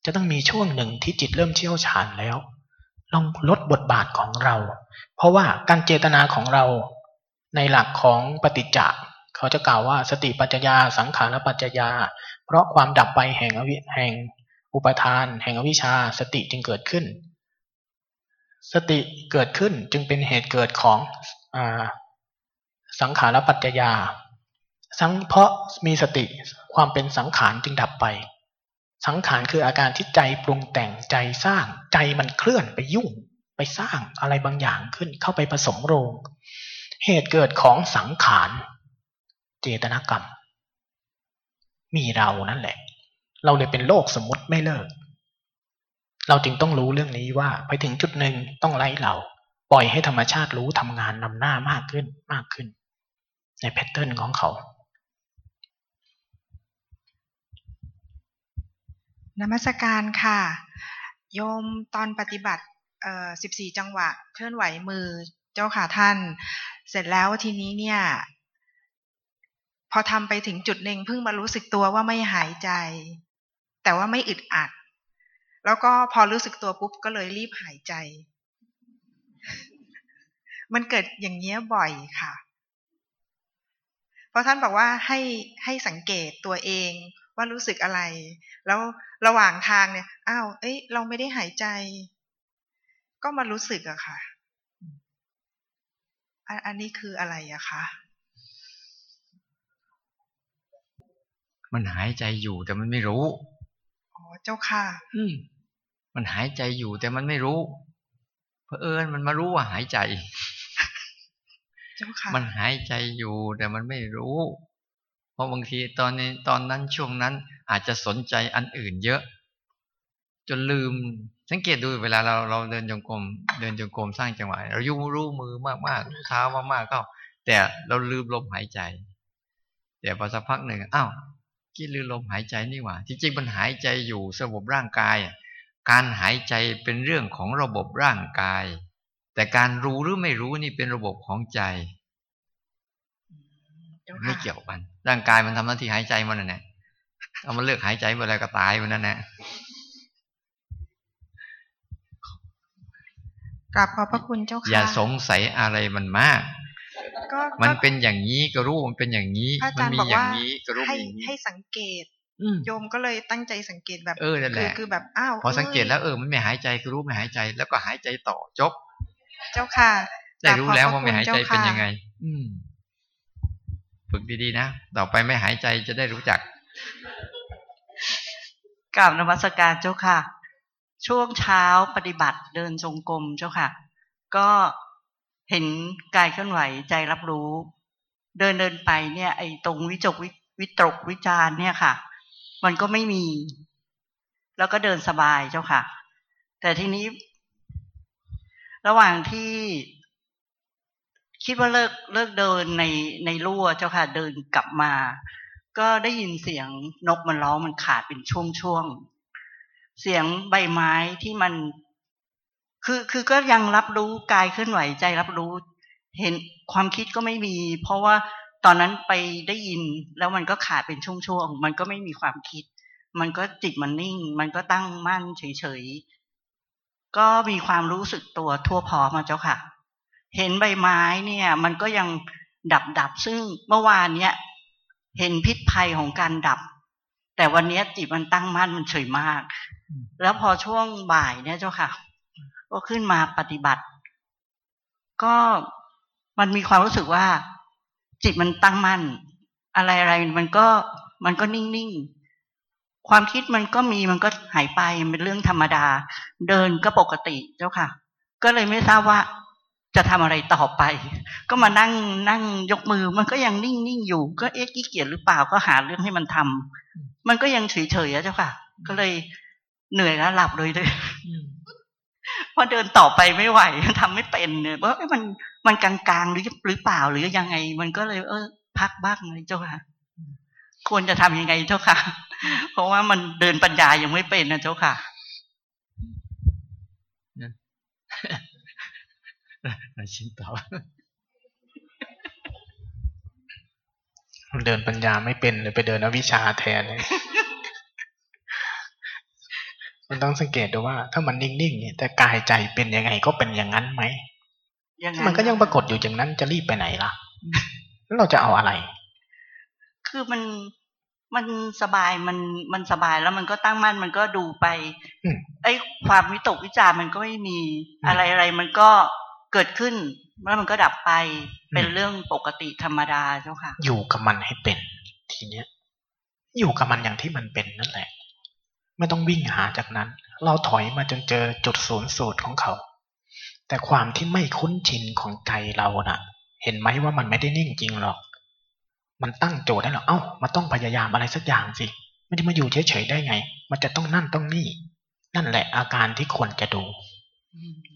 จะต้องมีช่วงหนึ่งที่จิตเริ่มเชี่ยวชาญแล้วลองลดบทบาทของเรา เพราะว่าการเจตนาของเราในหลักของปฏิจจ์เขาจะกล่าวว่าสติปัจจยาสังขารปัจจยา เพราะความดับไปแห่งอวิแห่ง อุปทานแห่งอวิชชาสติจึงเกิดขึ้น สติเกิดขึ้นจึงเป็นเหตุเกิดของอสังขารปัจจยา สังเพราะมีสติความเป็นสังขารจึงดับไป สังขารคืออาการที่ใจปรุงแต่งใจสร้าง ใจมันเคลื่อนไปยุ่ง ไปสร้างอะไรบางอย่างขึ้นเข้าไปผสมโรง เหตุเกิดของสังขาร เจตนากรรม มีเรานั่นแหละ เราเลยเป็นโลกสมมติไม่เลิก เราจึงต้องรู้เรื่องนี้ว่าไปถึงจุดหนึ่งต้องไล่เรา ปล่อยให้ธรรมชาติรู้ทำงานนำหน้ามากขึ้นมากขึ้น ในแพทเทิร์นของเขานมัสการค่ะ โยมตอนปฏิบัติเอ่อสิบสี่จังหวะ เคลื่อนไหวมือเจ้าค่ะท่าน เสร็จแล้วทีนี้เนี่ย พอทำไปถึงจุดหนึ่งเพิ่งมารู้สึกตัวว่าไม่หายใจ แต่ว่าไม่อึดอัด แล้วก็พอรู้สึกตัวปุ๊บก็เลยรีบหายใจ มันเกิดอย่างเงี้ยบ่อยค่ะ เพราะท่านบอกว่าให้ให้สังเกตตัวเองว่ารู้สึกอะไร แล้วระหว่างทางเนี่ย อ้าว เอ้ย เราไม่ได้หายใจ ก็มารู้สึกอะค่ะ อันนี้คืออะไรอะคะมันหายใจอยู่แต่มันไม่รู้ เจ้าค่ะ อืมมันหายใจอยู่แต่มันไม่รู้ เพอเอิญมันมารู้ว่าหายใจ เจ้าค่ะ มันหายใจอยู่แต่มันไม่รู้ เพราะบางทีตอนนี้ตอนนั้นช่วงนั้นอาจจะสนใจอันอื่นเยอะ จนลืม สังเกตดูเวลาเราเราเดินจงกรมเดินจงกรมสร้างจังหวะเรายุ่งรู้มือมากๆเท้ามากๆก็แต่เราลืมลมหายใจ แต่พอสักพักหนึ่งอ้าว กี่ลืมลมหายใจนี่หว่า ที่จริงมันหายใจอยู่ระบบร่างกาย การหายใจเป็นเรื่องของระบบร่างกาย แต่การรู้หรือไม่รู้นี่เป็นระบบของใจเจ้าไม่ค่ะเกี่ยวกัน ร่างกายมันทำหน้าที่หายใจมันน่ะนะเอามันเลิกหายใจเมื่อไรก็ตายมันนั่นแหละกราบขอบพระคุณเจ้าค่ะอย่าสงสัยอะไรมันมาก ก็มันก็เป็นอย่างนี้ก็รู้มันเป็นอย่างนี้พระอามัจารย์มีบอกอย่าว่างนี้ก็รู้ให้มีอย่างนี้ให้สังเกตอืมโยมก็เลยตั้งใจสังเกตแบบเออนั่นแหคือละคือแบบอ้าวพอสังเกตอ้ยแล้วเออมันไม่หายใจก็รู้ไม่หายใจ แล้วก็หายใจต่อจบ เจ้าค่ะได้รู้แล้วกบว่าขอบพไม่ระหายใจคุณเป็นจ้ายังไง อืมฝึกดีๆนะต่อไปไม่หายใจจะได้รู้จักกราบนมัสการเจ้าค่ะ ช่วงเช้าปฏิบัติเดินจงกรมเจ้าค่ะ ก็ เห็นกายเคลื่อนไหวใจรับรู้ เดินเดินไปเนี่ย ไอ้ตรงวิจกวิวิตกวิจารเนี่ยค่ะ มันก็ไม่มี แล้วก็เดินสบายเจ้าค่ะ แต่ทีนี้ ระหว่างที่คิดว่าเลิกเลิกเดินในในรั่วเจ้าค่ะ เดินกลับมา ก็ได้ยินเสียงนกมันร้องมันขาดเป็นช่วงๆเสียงใบไม้ที่มัน คือคือก็ยังรับรู้กายเคลื่อนไหวใจรับรู้ เห็นความคิดก็ไม่มี เพราะว่าตอนนั้นไปได้ยินแล้วมันก็ขาดเป็นช่วงๆมันก็ไม่มีความคิด มันก็จิตมันนิ่ง มันก็ตั้งมั่นเฉยๆก็มีความรู้สึกตัวทั่วพร้อมมาเจ้าค่ะ เห็นใบไม้เนี่ย มันก็ยังดับดับซึ่งเมื่อวานเนี้ยเห็นพิษภัยของการดับ แต่วันนี้จิตมันตั้งมั่นมันเฉยมาก แล้วพอช่วงบ่ายเนี่ยเจ้าค่ะ ก็ขึ้นมาปฏิบัติ ก็มันมีความรู้สึกว่า จิตมันตั้งมั่น อะไรอะไรมันก็มันก็นิ่งๆ ความคิดมันก็มีมันก็หายไปเป็นเรื่องธรรมดา เดินก็ปกติเจ้าค่ะ ก็เลยไม่ทราบว่าจะทำอะไรต่อไป ก็มานั่งนั่งยกมือ มันก็ยังนิ่งๆอยู่ ก็เอ๊ะขี้เกียจหรือเปล่าก็หาเรื่องให้มันทำมันก็ยังเฉยๆอะเจ้าค่ะ ก็เลยเหนื่อยแล้วหลับเลยเลย พอเดินต่อไปไม่ไหวทำไม่เป็นเนี่ยว่ามันมันกลางๆหรือหรือเปล่าหรือยังไง มันก็เลย เออ พักบ้างเลยเจ้าค่ะ ควรจะทำยังไงเจ้าค่ะ เพราะว่ามันเดินปัญญายังไม่เป็นนะเจ้าค่ะนาชินตอบเดินปัญญาไม่เป็นเลยไปเดินอวิชาแทนเลย มันต้องสังเกตดูว่า ถ้ามันนิ่งๆเนี่ยแต่กายใจเป็นยังไงก็เป็นอย่างนั้นไหมมันก็ยังปรากฏอยู่อย่างนั้นจะรีบไปไหนล่ะ แล้วเราจะเอาอะไร คือมันมันสบายมันมันสบายแล้วมันก็ตั้งมั่นมันก็ดูไปไอ้ความวิตกวิจารมันก็ไม่มีอะไรอะไรมันก็เกิดขึ้นแล้วมันก็ดับไปเป็นเรื่องปกติธรรมดาเจ้าค่ะ อยู่กับมันให้เป็น ทีเนี้ย อยู่กับมันอย่างที่มันเป็นนั่นแหละ ไม่ต้องวิ่งหาจากนั้น เราถอยมาจนเจอจุดศูนย์สูตรของเขา แต่ความที่ไม่คุ้นชินของใจเรานะ่ะ เห็นไหมว่ามันไม่ได้นิ่งจริงหรอก มันตั้งโจทย์ได้หรอเอ้ามันต้องพยายามอะไรสักอย่างสิไม่ได้มาอยู่เฉยๆได้ไง มันจะต้องนั่นต้องนี่ นั่นแหละอาการที่ควรจะดู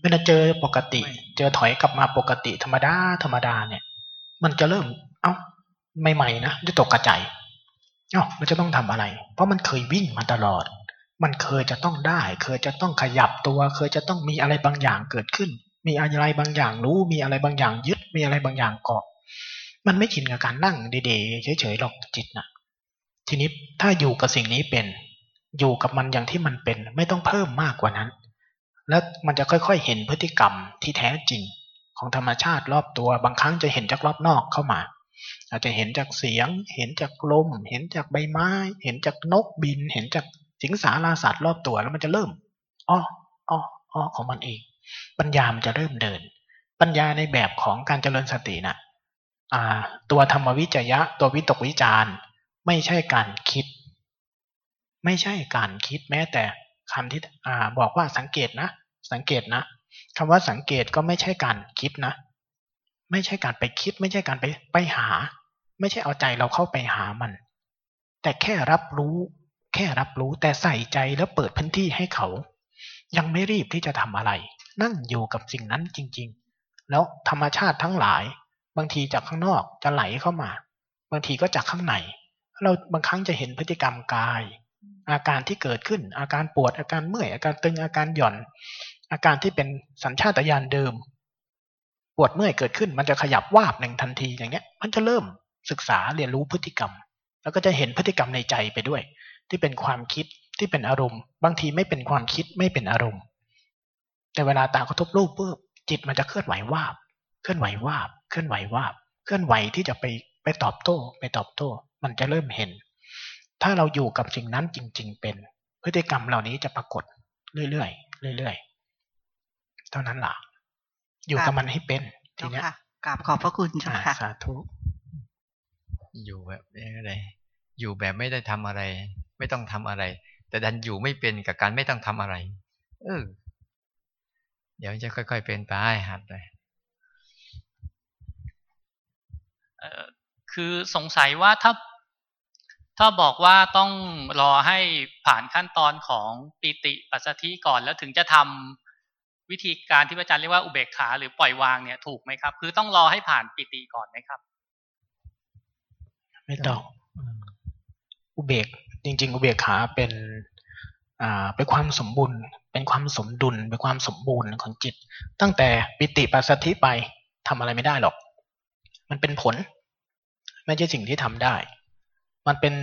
เวลาเจอปกติ เจอถอยกลับมาปกติธรรมดาธรรมดาเนี่ย มันจะเริ่ม เอา้าใหม่ๆนะจะตกกระจายเอ้าเราจะต้องทำอะไร เพราะมันเคยวิ่งมาตลอด มันเคยจะต้องได้ เคยจะต้องขยับตัว เคยจะต้องมีอะไรบางอย่างเกิดขึ้น มีอะไรบางอย่างรู้ มีอะไรบางอย่างยึด มีอะไรบางอย่างเกาะ มันไม่ชินกับการนั่งเดๆเฉยๆหรอกจิตนะ่ะทีนี้ถ้าอยู่กับสิ่งนี้เป็น อยู่กับมันอย่างที่มันเป็น ไม่ต้องเพิ่มมากกว่านั้น แล้วมันจะค่อยๆเห็นพฤติกรรมที่แท้จริงของธรรมชาติรอบตัว บางครั้งจะเห็นจากรอบนอกเข้ามาอาจจะเห็นจากเสียง เห็นจากลม เห็นจากใบไม้ เห็นจากนกบิน เห็นจาก สิงสาราสัตว์รอบตัวแล้วมันจะเริ่มอ้ออ้ออ้อของมันเอง ปัญญามันจะเริ่มเดิน ปัญญาในแบบของการเจริญสตินะ่ะตัวธรรมวิจยะ ตัววิตกวิจารไม่ใช่การคิด ไม่ใช่การคิดแม้แต่คำที่อ่าบอกว่าสังเกตนะ สังเกตนะคำว่าสังเกตก็ไม่ใช่การคิดนะ ไม่ใช่การไปคิด ไม่ใช่การไปไปหา ไม่ใช่เอาใจเราเข้าไปหามัน แต่แค่รับรู้ แค่รับรู้แต่ใส่ใจแล้วเปิดพื้นที่ให้เขา ยังไม่รีบที่จะทำอะไร นั่งอยู่กับสิ่งนั้นจริง ๆ แล้วธรรมชาติทั้งหลาย บางทีจากข้างนอกจะไหลเข้ามา บางทีก็จากข้างในเราบางครั้งจะเห็นพฤติกรรมกาย อาการที่เกิดขึ้น อาการปวดอาการเมื่อยอาการตึงอาการหย่อน อาการที่เป็นสัญชาตญาณเดิม ปวดเมื่อยเกิดขึ้น มันจะขยับวาบหนึ่งทันทีอย่างเนี้ย มันจะเริ่มศึกษาเรียนรู้พฤติกรรม แล้วก็จะเห็นพฤติกรรมในใจไปด้วย ที่เป็นความคิดที่เป็นอารมณ์ บางทีไม่เป็นความคิดไม่เป็นอารมณ์ แต่เวลาตากระทบรูปปุ๊บจิตมันจะเคลื่อนไหววาบ เคลื่อนไหววาบ เคลื่อนไหววาบ เคลื่อนไหวที่จะไปไปตอบโต้ ไปตอบโต้ มันจะเริ่มเห็น ถ้าเราอยู่กับสิ่งนั้นจริง ๆ เป็น พฤติกรรมเหล่านี้จะปรากฏเรื่อยๆเรื่อยๆเท่านั้นล่ะ อยู่กับมันให้เป็นทีนี้กราบขอบพระคุณจ้าค่ะสาธุอยู่แบบอะไรอยู่แบบไม่ได้ทำอะไร ไม่ต้องทำอะไร แต่ดันอยู่ไม่เป็นกับการไม่ต้องทำอะไร เออเดี๋ยวจะค่อย ๆ เป็นไปหัดเลยคือสงสัยว่าถ้าถ้าบอกว่าต้องรอให้ผ่านขั้นตอนของปิติปัสสธิก่อนแล้วถึงจะทำวิธีการที่อาจารย์เรียกว่าอุเบกขาหรือปล่อยวางเนี่ยถูกไหมครับ คือต้องรอให้ผ่านปิติก่อนไหมครับ ไม่ต้องอุเบก จริงๆอุเบกขาเป็นอ่าเป็นความสมบูรณ์เป็นความสมดุลเป็นความสมบูรณ์ของจิต ตั้งแต่ปิติปัสสธิไปทำอะไรไม่ได้หรอก มันเป็นผล ไม่ใช่สิ่งที่ทำได้ มันเป็น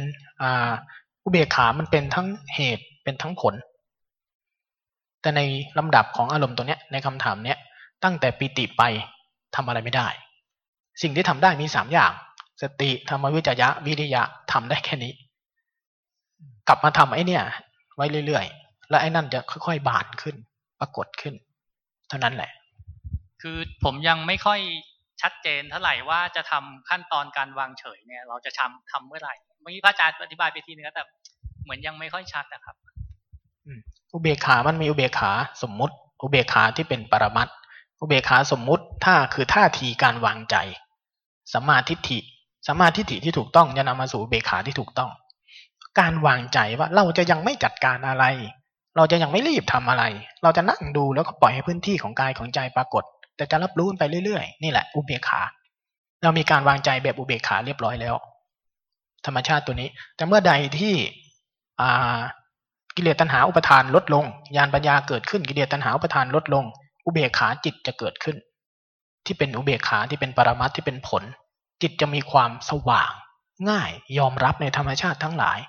อ่าอุเบกขามันเป็นทั้งเหตุเป็นทั้งผล แต่ในลำดับของอารมณ์ตัวเนี้ยในคำถามเนี้ยตั้งแต่ปิติไปทำอะไรไม่ได้ สิ่งที่ทำได้มีสามอย่าง สติธรรมวิจยะวิริยะทำได้แค่นี้ กลับมาทำไอ้เนี่ย ไว้เรื่อยๆ แล้วไอ้นั่นจะค่อยๆบานขึ้น ปรากฏขึ้น เท่านั้นแหละ คือผมยังไม่ค่อยชัดเจนเท่าไหร่ว่าจะทำขั้นตอนการวางเฉยเนี่ย เราจะทำทำเมื่อไหร่เมื่อกี้พระอาจารย์อธิบายไปทีนึงแต่เหมือนยังไม่ค่อยชัดนะครับอุเบกขามันมีอุเบกขาสมมุติ อุเบกขาที่เป็นปรมัตอุเบกขาสมมุติถ้าคือท่าทีการวางใจสัมมาทิฏฐิสัมมาทิฏฐิที่ถูกต้องจะนำมาสู่อุเบกขาที่ถูกต้อง การวางใจว่าเราจะยังไม่จัดการอะไร เราจะยังไม่รีบทำอะไร เราจะนั่งดูแล้วก็ปล่อยให้พื้นที่ของกายของใจปรากฏ แต่จะรับรู้ไปเรื่อยๆ นี่แหละอุเบกขา เรามีการวางใจแบบอุเบกขาเรียบร้อยแล้ว ธรรมชาติตัวนี้ แต่เมื่อใดที่กิเลสตัณหาอุปทานลดลงญาณปัญญาเกิดขึ้นกิเลสตัณหาอุปทานลดลง อุเบกขาจิตจะเกิดขึ้น ที่เป็นอุเบกขาที่เป็นปรมัตที่เป็นผล จิตจะมีความสว่าง ง่ายยอมรับในธรรมชาติทั้งหลาย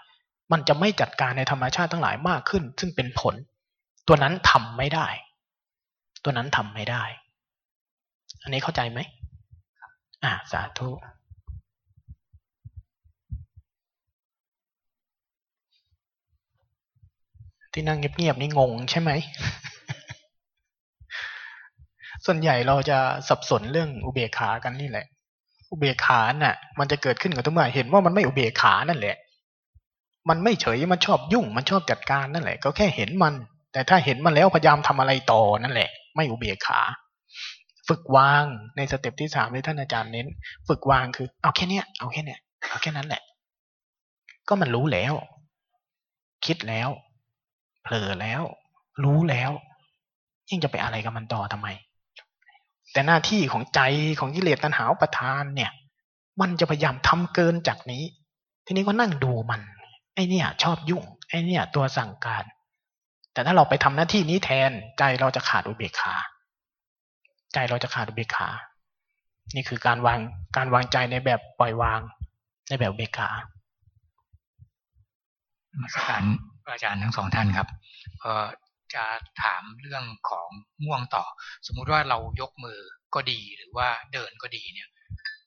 มันจะไม่จัดการในธรรมชาติทั้งหลายมากขึ้น ซึ่งเป็นผล ตัวนั้นทำไม่ได้ ตัวนั้นทำไม่ได้ อันนี้เข้าใจไหมอ่าสาธุที่นั่งเงียบๆนี่งงใช่ไหม ส่วนใหญ่เราจะสับสนเรื่องอุเบกขากันนี่แหละ อุเบกขาน่ะ มันจะเกิดขึ้นกับทุกเมื่อเห็นว่ามันไม่อุเบกขานั่นแหละ มันไม่เฉยมันชอบยุ่งมันชอบจัดการนั่นแหละ ก็แค่เห็นมัน แต่ถ้าเห็นมันแล้วพยายามทำอะไรต่อนั่นแหละ ไม่อุเบกขา ฝึกวางในสเต็ปที่สามที่ท่านอาจารย์เน้น ฝึกวางคือ เอาแค่เนี้ยเอาแค่เนี้ยเอาแค่นั้นแหละ ก็มันรู้แล้ว คิดแล้วเผลอแล้ว รู้แล้ว ยิ่งจะไปอะไรกับมันต่อทำไม แต่หน้าที่ของใจของกิเลสตัณหาประทานเนี่ย มันจะพยายามทำเกินจากนี้ ทีนี้ก็นั่งดูมัน ไอเนี่ยชอบยุ่ง ไอเนี่ยตัวสั่งการ แต่ถ้าเราไปทำหน้าที่นี้แทนใจเราจะขาดอุเบกขา ใจเราจะขาดอุเบกขา นี่คือการวางการวางใจในแบบปล่อยวาง ในแบบอุเบกขามาสการอาจารย์ทั้งสองท่านครับเออจะถามเรื่องของง่วงต่อ สมมุติว่าเรายกมือก็ดีหรือว่าเดินก็ดีเนี่ย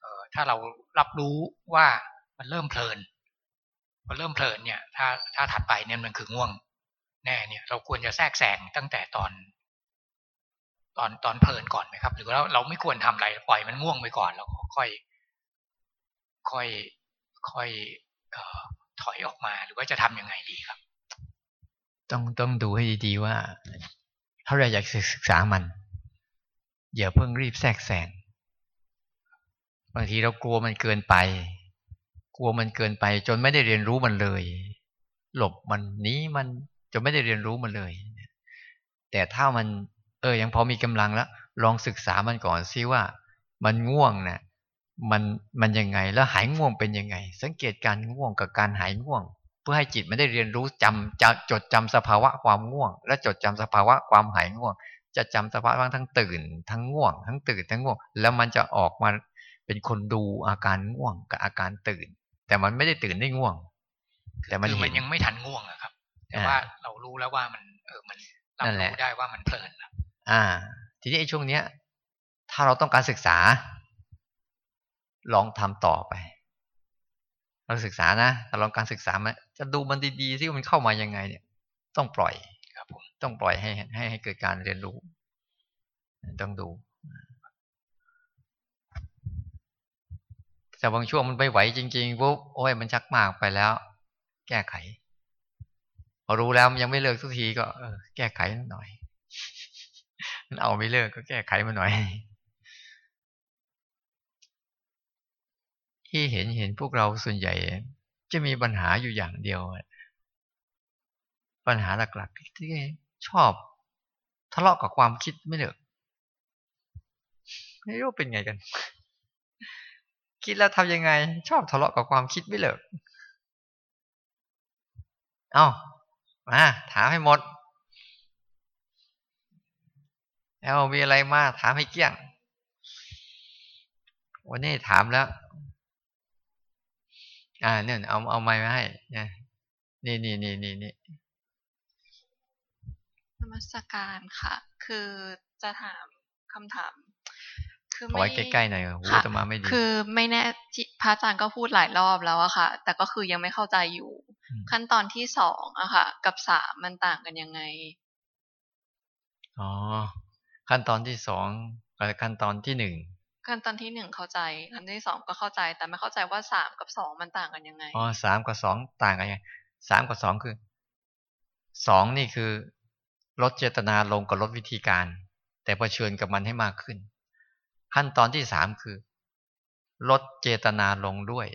ออถ้าเรารับรู้ว่ามันเริ่มเพลิน พอเริ่มเพลินเนี่ยถ้าถ้าถัดไปเนี่ยมันคือง่วง แน่เนี่ย เราควรจะแทรกแซงตั้งแต่ตอน ตอนตอนเพลินก่อนไหมครับ หรือว่าเราไม่ควรทำอะไรปล่อยมันง่วงไปก่อนแล้วค่อย ค่อยค่อยออถอยออกมาหรือว่าจะทํำยังไงดีครับ ต้องต้องดูให้ดีๆว่า ถ้าเราอยากศึกษามันอย่าเพิ่งรีบแทรกแซงบางทีเรากลัวมันเกินไป กลัวมันเกินไป จนไม่ได้เรียนรู้มันเลย หลบมันนี้มันจนไม่ได้เรียนรู้มันเลย แต่ถ้ามัน เออ ยังพอมีกำลังแล้ว ลองศึกษามันก่อนซิว่า มันง่วงนะ่ะมันมันยังไงแล้วหายง่วงเป็นยังไง สังเกตการง่วงกับการหายง่วง เพื่อให้จิตไม่ได้เรียนรู้จำจะจดจำสภาวะความง่วง และจดจำสภาวะความหายง่วง จะจำสภาวะทั้งตื่น ทั้งง่วง ทั้งตื่นทั้งง่วง แล้วมันจะออกมาเป็นคนดูอาการง่วงกับอาการตื่น แต่มันไม่ได้ตื่นได้ง่วง แต่มันมันยังไม่ทันง่วงอะครับ แต่ว่าเรารู้แล้วว่ามัน เออมันรับรู้ได้ว่ามันเพลินอ่า ทีนี้ไอ้ช่วงเนี้ย ถ้าเราต้องการศึกษา ลองทำต่อไป เราศึกษานะแต่ลองการศึกษามาจะดูมันดีๆที่มันเข้ามายังไง เนี่ย ต้องปล่อย ครับ ผมต้องปล่อยให้ให้ให้เกิดการเรียนรู้ ต้องดู แต่บางช่วงมันไปไหวจริงๆปุ๊บโอ้ยมันชักมากไปแล้ว แก้ไข พอรู้แล้วมันยังไม่เลิกสักทีก็เออแก้ไขหน่อย มันเอาไม่เลิกก็แก้ไขมาหน่อย ที่เห็นเห็นพวกเราส่วนใหญ่ จะมีปัญหาอยู่อย่างเดียว ปัญหาหลักๆ ที่ชอบ ทะเลาะกับความคิดไม่เลิกไม่รู้เป็นไงกัน คิดแล้วทำยังไง ชอบทะเลาะกับความคิดไม่เลิกเอามาถามให้หมดแล้วมีอะไรมาถามให้เกี้ยง วันนี้ถามแล้ว อ่าเนี่ยเอาเอาไม้มาให้นี่นี่นี่นี่นี่นี่นมัสการค่ะ คือจะถามคำถาม คือไม่ใกล้ๆหน่อยหูจะมาไม่ดีคือไม่แน่พระอาจารย์ก็พูดหลายรอบแล้วอะค่ะ แต่ก็คือยังไม่เข้าใจอยู่ ขั้นตอนที่สองอะค่ะ กับสามมันต่างกันยังไงอ๋อขั้นตอนที่สองกับขั้นตอนที่หนึ่งขั้นตอนที่หนึ่งเข้าใจขั้นตอนที่สองก็เข้าใจ แต่ไม่เข้าใจว่าสามกับสองมันต่างกันยังไงอ๋อสามกับสองต่างกันยังสามกับสองคือสองนี่คือลดเจตนาลงกับลดวิธีการ แต่เผชิญกับมันให้มากขึ้น ขั้นตอนที่สามคือ ลดเจตนาลงด้วย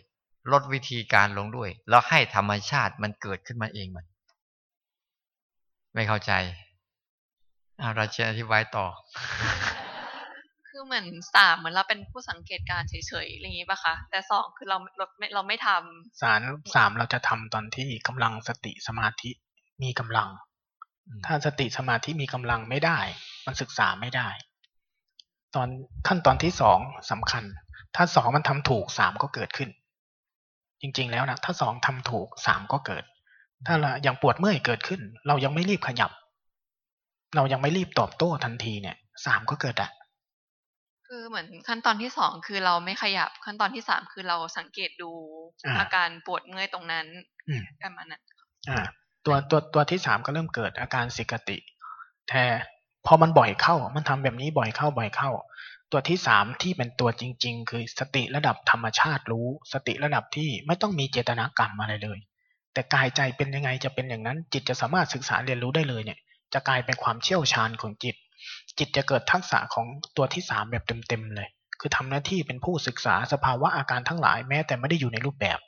ลดวิธีการลงด้วย แล้วให้ธรรมชาติมันเกิดขึ้นมาเองมัน ไม่เข้าใจอาเราจะอธิบายต่อ คือเหมือนสามเหมือนเราเป็นผู้สังเกตการเฉยๆอะไรอย่างนี้ป่ะคะ แต่สองคือเราเราไม่เราไม่ทำสารสามเราจะทำตอนที่กำลังสติสมาธิมีกำลัง ถ้าสติสมาธิมีกำลังไม่ได้ มันศึกษาไม่ได้ ตอนขั้นตอนที่สองสำคัญ ถ้าสองมันทำถูกสามก็เกิดขึ้น จริงๆแล้วนะถ้าสองทำถูกสามก็เกิด ถ้าเราอย่างปวดเมื่อยเกิดขึ้น เรายังไม่รีบขยับ เรายังไม่รีบตอบโต้ทันทีเนี่ยสามก็เกิดอะคือเหมือนขั้นตอนที่สองคือเราไม่ขยับ ขั้นตอนที่สามคือเราสังเกตดูอาการปวดเมื่อยตรงนั้นอืมประมาณนั้นอ่าตัวตัวตัวที่สามก็เริ่มเกิดอาการสิกติแต่ พอมันบ่อยเข้า มันทำแบบนี้บ่อยเข้าบ่อยเข้า ตัวที่สามที่เป็นตัวจริง ๆ คือสติระดับธรรมชาติรู้ สติระดับที่ไม่ต้องมีเจตนากรรมอะไรเลย แต่กายใจเป็นยังไงจะเป็นอย่างนั้น จิตจะสามารถศึกษาเรียนรู้ได้เลยเนี่ย จะกลายเป็นความเชี่ยวชาญของจิต จิตจะเกิดทักษะของตัวที่สามแบบเต็มๆเลย คือทำหน้าที่เป็นผู้ศึกษาสภาวะอาการทั้งหลายแม้แต่ไม่ได้อยู่ในรูปแบบ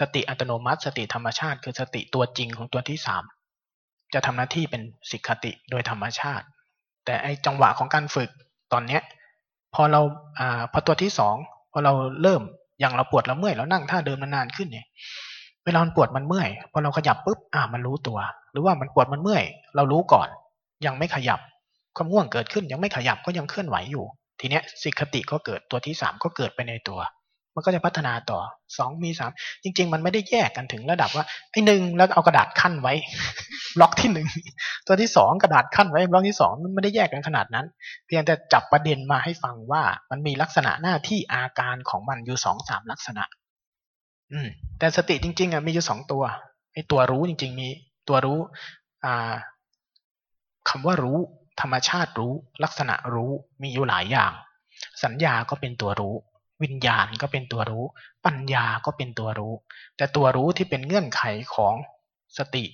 สติอัตโนมัติ สติธรรมชาติ คือสติตัวจริงของตัวที่สาม จะทำหน้าที่เป็นสิกขติโดยธรรมชาติ แต่ไอจังหวะของการฝึกตอนเนี้ยพอเราอ่าพอตัวที่สองพอเราเริ่มอย่างเราปวดเราเมื่อยเรานั่งท่าเดิมนานๆขึ้นเนี่ยเวลามันปวดมันเมื่อยพอเราขยับปุ๊บอ่ามันรู้ตัว หรือว่ามันปวดมันเมื่อย เรารู้ก่อน ยังไม่ขยับความง่วงเกิดขึ้นยังไม่ขยับก็ยังเคลื่อนไหวอยู่ ทีเนี้ยสิกขติก็เกิดตัวที่สามก็เกิดไปในตัว มันก็จะพัฒนาต่อสองมีสามจริง ๆ มันไม่ได้แยกกันถึงระดับว่าไอ้หนึ่งแล้วเอากระดาษขั้นไว้ บล็อกที่หนึ่งตัวที่สองกระดาษขั้นไว้บล็อกที่สองมันไม่ได้แยกกันขนาดนั้น เพียงแต่จับประเด็นมาให้ฟังว่ามันมีลักษณะหน้าที่อาการของมันอยู่สองสามลักษณะ อืม แต่สติจริง ๆอะมีอยู่สองตัวไอ้ตัวรู้จริง ๆ มีตัวรู้ อ่าคำว่ารู้ ธรรมชาติรู้ ลักษณะรู้มีอยู่หลายอย่าง สัญญาก็เป็นตัวรู้ วิญญาณก็เป็นตัวรู้ ปัญญาก็เป็นตัวรู้ แต่ตัวรู้ที่เป็นเงื่อนไขของสติ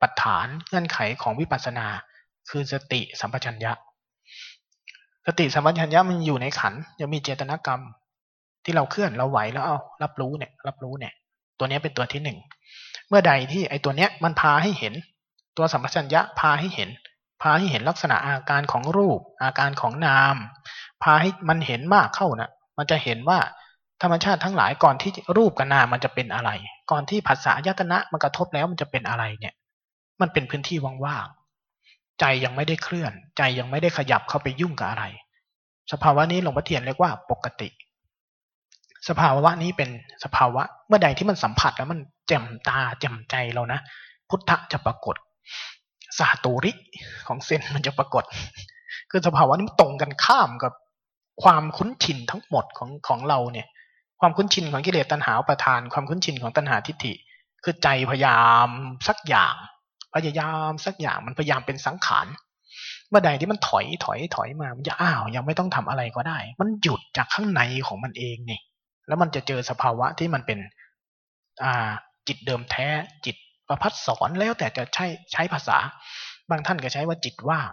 ปัฏฐานเงื่อนไขของวิปัสสนา คือสติสัมปชัญญะ สติสัมปชัญญะมันอยู่ในขันยังมีเจตนากรรม ที่เราเคลื่อนเราไหวแล้วเอารับรู้เนี่ยรับรู้เนี่ย ตัวนี้เป็นตัวที่หนึ่งเมื่อใดที่ไอ้ตัวเนี้ยมันพาให้เห็น ตัวสัมปชัญญะพาให้เห็น พาให้เห็นลักษณะอาการของรูป อาการของนาม พาให้มันเห็นมากเข้านะ่ะ มันจะเห็นว่าธรรมชาติทั้งหลายก่อนที่รูปกับนามมันจะเป็นอะไร ก่อนที่ผัสสะยตนะมันกระทบแล้วมันจะเป็นอะไรเนี่ย มันเป็นพื้นที่ว่างๆใจยังไม่ได้เคลื่อน ใจยังไม่ได้ขยับเข้าไปยุ่งกับอะไร สภาวะนี้หลวงพ่อเทียนเรียกว่าปกติ สภาวะนี้เป็นสภาวะเมื่อใดที่มันสัมผัสแล้วมันแจ่มตาแจ่มใจเรานะพุทธะจะปรากฏสาตูริของเซนมันจะปรากฏ คือสภาวะนี้มันตรงกันข้ามกับ ความคุ้นชินทั้งหมดของของเราเนี่ย ความคุ้นชินของกิเลสตัณหาประทาน ความคุ้นชินของตัณหาทิฏฐิ คือใจพยายามสักอย่าง พยายามสักอย่างมันพยายามเป็นสังขารเมื่อใดที่มันถอยถอยถอยมามันจะอ้าวยังไม่ต้องทำอะไรก็ได้ มันหยุดจากข้างในของมันเองนี่แล้วมันจะเจอสภาวะที่มันเป็น อ่า จิตเดิมแท้จิตประพัดสอนแล้วแต่จะใช้ใช้ภาษา บางท่านก็ใช้ว่าจิตว่าง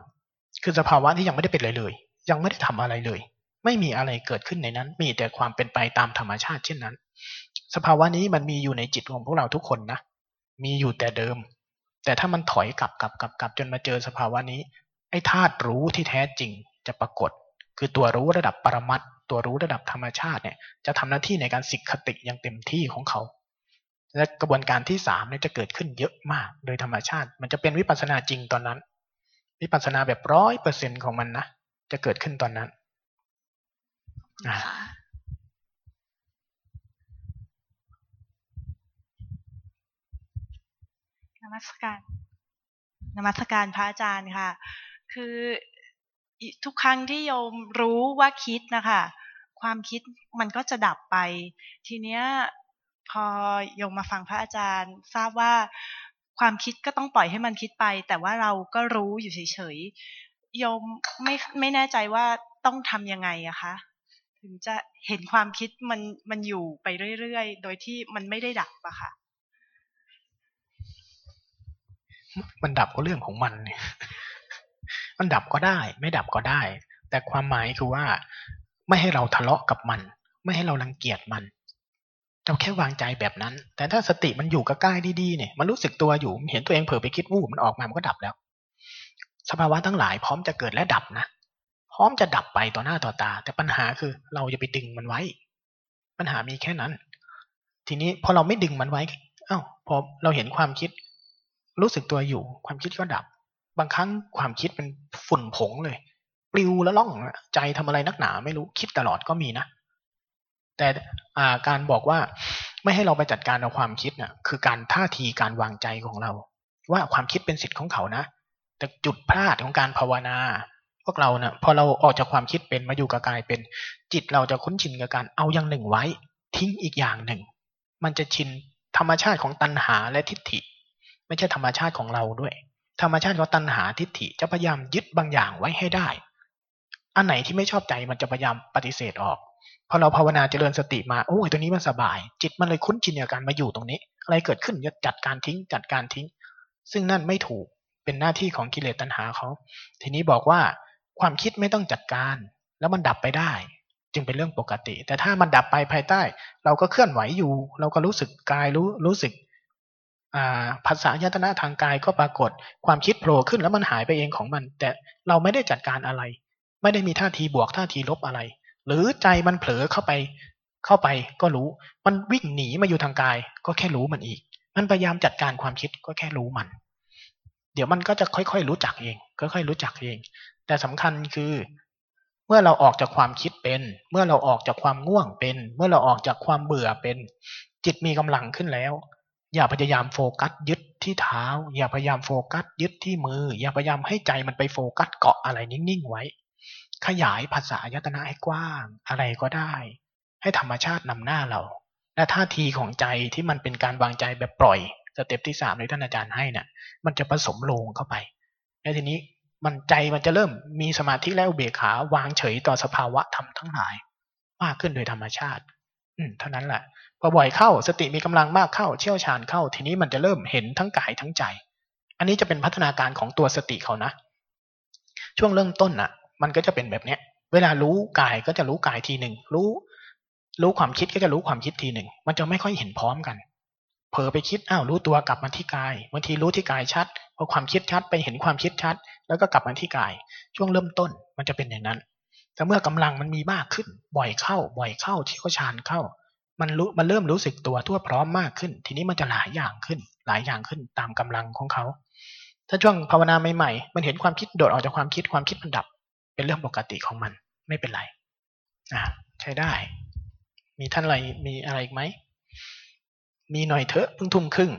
คือสภาวะที่ยังไม่ได้เป็นอะไรเลย ยังไม่ได้ทำอะไรเลย ไม่มีอะไรเกิดขึ้นในนั้น มีแต่ความเป็นไปตามธรรมชาติเช่นนั้น สภาวะนี้มันมีอยู่ในจิตของพวกเราทุกคนนะ มีอยู่แต่เดิม แต่ถ้ามันถอยกลับกลับกลับกลับจนมาเจอสภาวะนี้ ไอ้ธาตุรู้ที่แท้จริงจะปรากฏ คือตัวรู้ระดับปรมัตตัวรู้ระดับธรรมชาติเนี่ย จะทำหน้าที่ในการสิกขติอย่างเต็มที่ของเขา และกระบวนการที่สามเนี่ยจะเกิดขึ้นเยอะมาก โดยธรรมชาติ มันจะเป็นวิปัสสนาจริงตอนนั้น วิปัสสนาแบบร้อยเปอร์เซ็นของมันนะ จะเกิดขึ้นตอนนั้น นมัสการนมัสการพระอาจารย์ค่ะ คือทุกครั้งที่โยมรู้ว่าคิดนะคะ ความคิดมันก็จะดับไป ทีเนี้ยพอโยมมาฟังพระอาจารย์ ทราบว่าความคิดก็ต้องปล่อยให้มันคิดไป แต่ว่าเราก็รู้อยู่เฉยๆโยมไม่ไม่แน่ใจว่าต้องทำยังไงอะคะ ถึงจะเห็นความคิดมันมันอยู่ไปเรื่อยๆ โดยที่มันไม่ได้ดับอะค่ะ มันดับก็เรื่องของมันเนี่ยมันดับก็ได้ ไม่ดับก็ได้ แต่ความหมายคือว่า ไม่ให้เราทะเลาะกับมัน ไม่ให้เรารังเกียจมัน เราแค่วางใจแบบนั้น แต่ถ้าสติมันอยู่กับกายดีๆเนี่ยมันรู้สึกตัวอยู่เห็นตัวเองเผลอไปคิดวูบมันออกมามันก็ดับแล้ว สภาวะทั้งหลายพร้อมจะเกิดและดับนะ ร้อมจะดับไปต่อหน้าต่อตา แต่ปัญหาคือเราจะไปดึงมันไว้ ปัญหามีแค่นั้น ทีนี้พอเราไม่ดึงมันไว้อ้าวพอเราเห็นความคิด รู้สึกตัวอยู่ ความคิดก็ดับ บางครั้งความคิดเป็นฝุ่นผงเลย ปลิวแล้วล่องใจทำอะไรนักหนาไม่รู้คิดตลอดก็มีนะ แต่การบอกว่าไม่ให้เราไปจัดการกับความคิดเนะ่ะ คือการท่าทีการวางใจของเรา ว่าความคิดเป็นสิทธิ์ของเขานะ แต่จุดพลาดของการภาวนา พวกเราเนะ่ะพอเราออกจากความคิดเป็นมาอยู่กับกายเป็น จิตเราจะคุ้นชินกับการเอาอย่างหนึ่งไว้ ทิ้งอีกอย่างหนึ่ง มันจะชินธรรมชาติของตัณหาและทิฏฐิ ไม่ใช่ธรรมชาติของเราด้วย ธรรมชาติของตัณหาทิฏฐิจะพยายามยึดบางอย่างไว้ให้ได้ อันไหนที่ไม่ชอบใจมันจะพยายามปฏิเสธออกพอเราภาวนาเจริญสติมาโอ้ยตัวนี้มันสบาย จิตมันเลยคุ้นชินกับการมาอยู่ตรงนี้ อะไรเกิดขึ้นจะจัดการทิ้งจัดการทิ้ง ซึ่งนั่นไม่ถูกเป็นหน้าที่ของกิเลสตัณหาเขา ทีนี้บอกว่า ความคิดไม่ต้องจัดการ แล้วมันดับไปได้ จึงเป็นเรื่องปกติ แต่ถ้ามันดับไปภายใต้ เราก็เคลื่อนไหวอยู่ เราก็รู้สึกกายรู้รู้สึกภาษายตนะทางกายก็ปรากฏความคิดโผล่ขึ้นแล้วมันหายไปเองของมัน แต่เราไม่ได้จัดการอะไร ไม่ได้มีท่าทีบวกท่าทีลบอะไร หรือใจมันเผลอเข้าไปเข้าไปก็รู้ มันวิ่งหนีมาอยู่ทางกาย ก็แค่รู้มันอีก มันพยายามจัดการความคิดก็แค่รู้มัน เดี๋ยวมันก็จะค่อยๆรู้จักเองค่อยๆรู้จักเอง แต่สำคัญคือเมื่อเราออกจากความคิดเป็น เมื่อเราออกจากความง่วงเป็น เมื่อเราออกจากความเบื่อเป็น จิตมีกำลังขึ้นแล้ว อย่าพยายามโฟกัสยึดที่เท้า อย่าพยายามโฟกัสยึดที่มือ อย่าพยายามให้ใจมันไปโฟกัสเกาะอะไรนิ่งๆไว้ ขยายภาษายตนะให้กว้าง อะไรก็ได้ ให้ธรรมชาตินำหน้าเรา และท่าทีของใจที่มันเป็นการวางใจแบบปล่อย step ที่สามที่ท่านอาจารย์ให้น่ะ มันจะผสมลงเข้าไปแล้วทีนี้ มันใจมันจะเริ่มมีสมาธิและอุเบกขาวางเฉยต่อสภาวะธรรมทั้งหลาย มากขึ้นโดยธรรมชาติ อืมเท่านั้นแหละพอบ่อยเข้าสติมีกำลังมากเข้าเชี่ยวชาญเข้า ทีนี้มันจะเริ่มเห็นทั้งกายทั้งใจ อันนี้จะเป็นพัฒนาการของตัวสติเขานะ ช่วงเริ่มต้นน่ะ มันก็จะเป็นแบบเนี้ย เวลารู้กายก็จะรู้กายทีหนึ่งรู้รู้ความคิดก็จะรู้ความคิดทีหนึ่ง มันจะไม่ค่อยเห็นพร้อมกัน เผลอไปคิด อ้าว รู้ตัวกลับมาที่กาย บางทีรู้ที่กายชัด พอความคิดชัดไปเห็นความคิดชัด แล้วก็กลับมาที่กาย ช่วงเริ่มต้นมันจะเป็นอย่างนั้น แต่เมื่อกำลังมันมีมากขึ้น บ่อยเข้า บ่อยเข้าที่เขาชานเข้า มันรู้มันเริ่มรู้สึกตัวทั่วพร้อมมากขึ้น ทีนี้มันจะหลายอย่างขึ้น หลายอย่างขึ้นตามกำลังของเขา ถ้าช่วงภาวนาใหม่ๆมันเห็นความคิดโดดออกจากความคิดความคิดมันดับ เป็นเรื่องปกติของมันไม่เป็นไรอ่าใช้ได้ มีท่านอะไรมีอะไรอีกไหมมีหน่อยเถอะเพิ่งทุ่มครึ่ง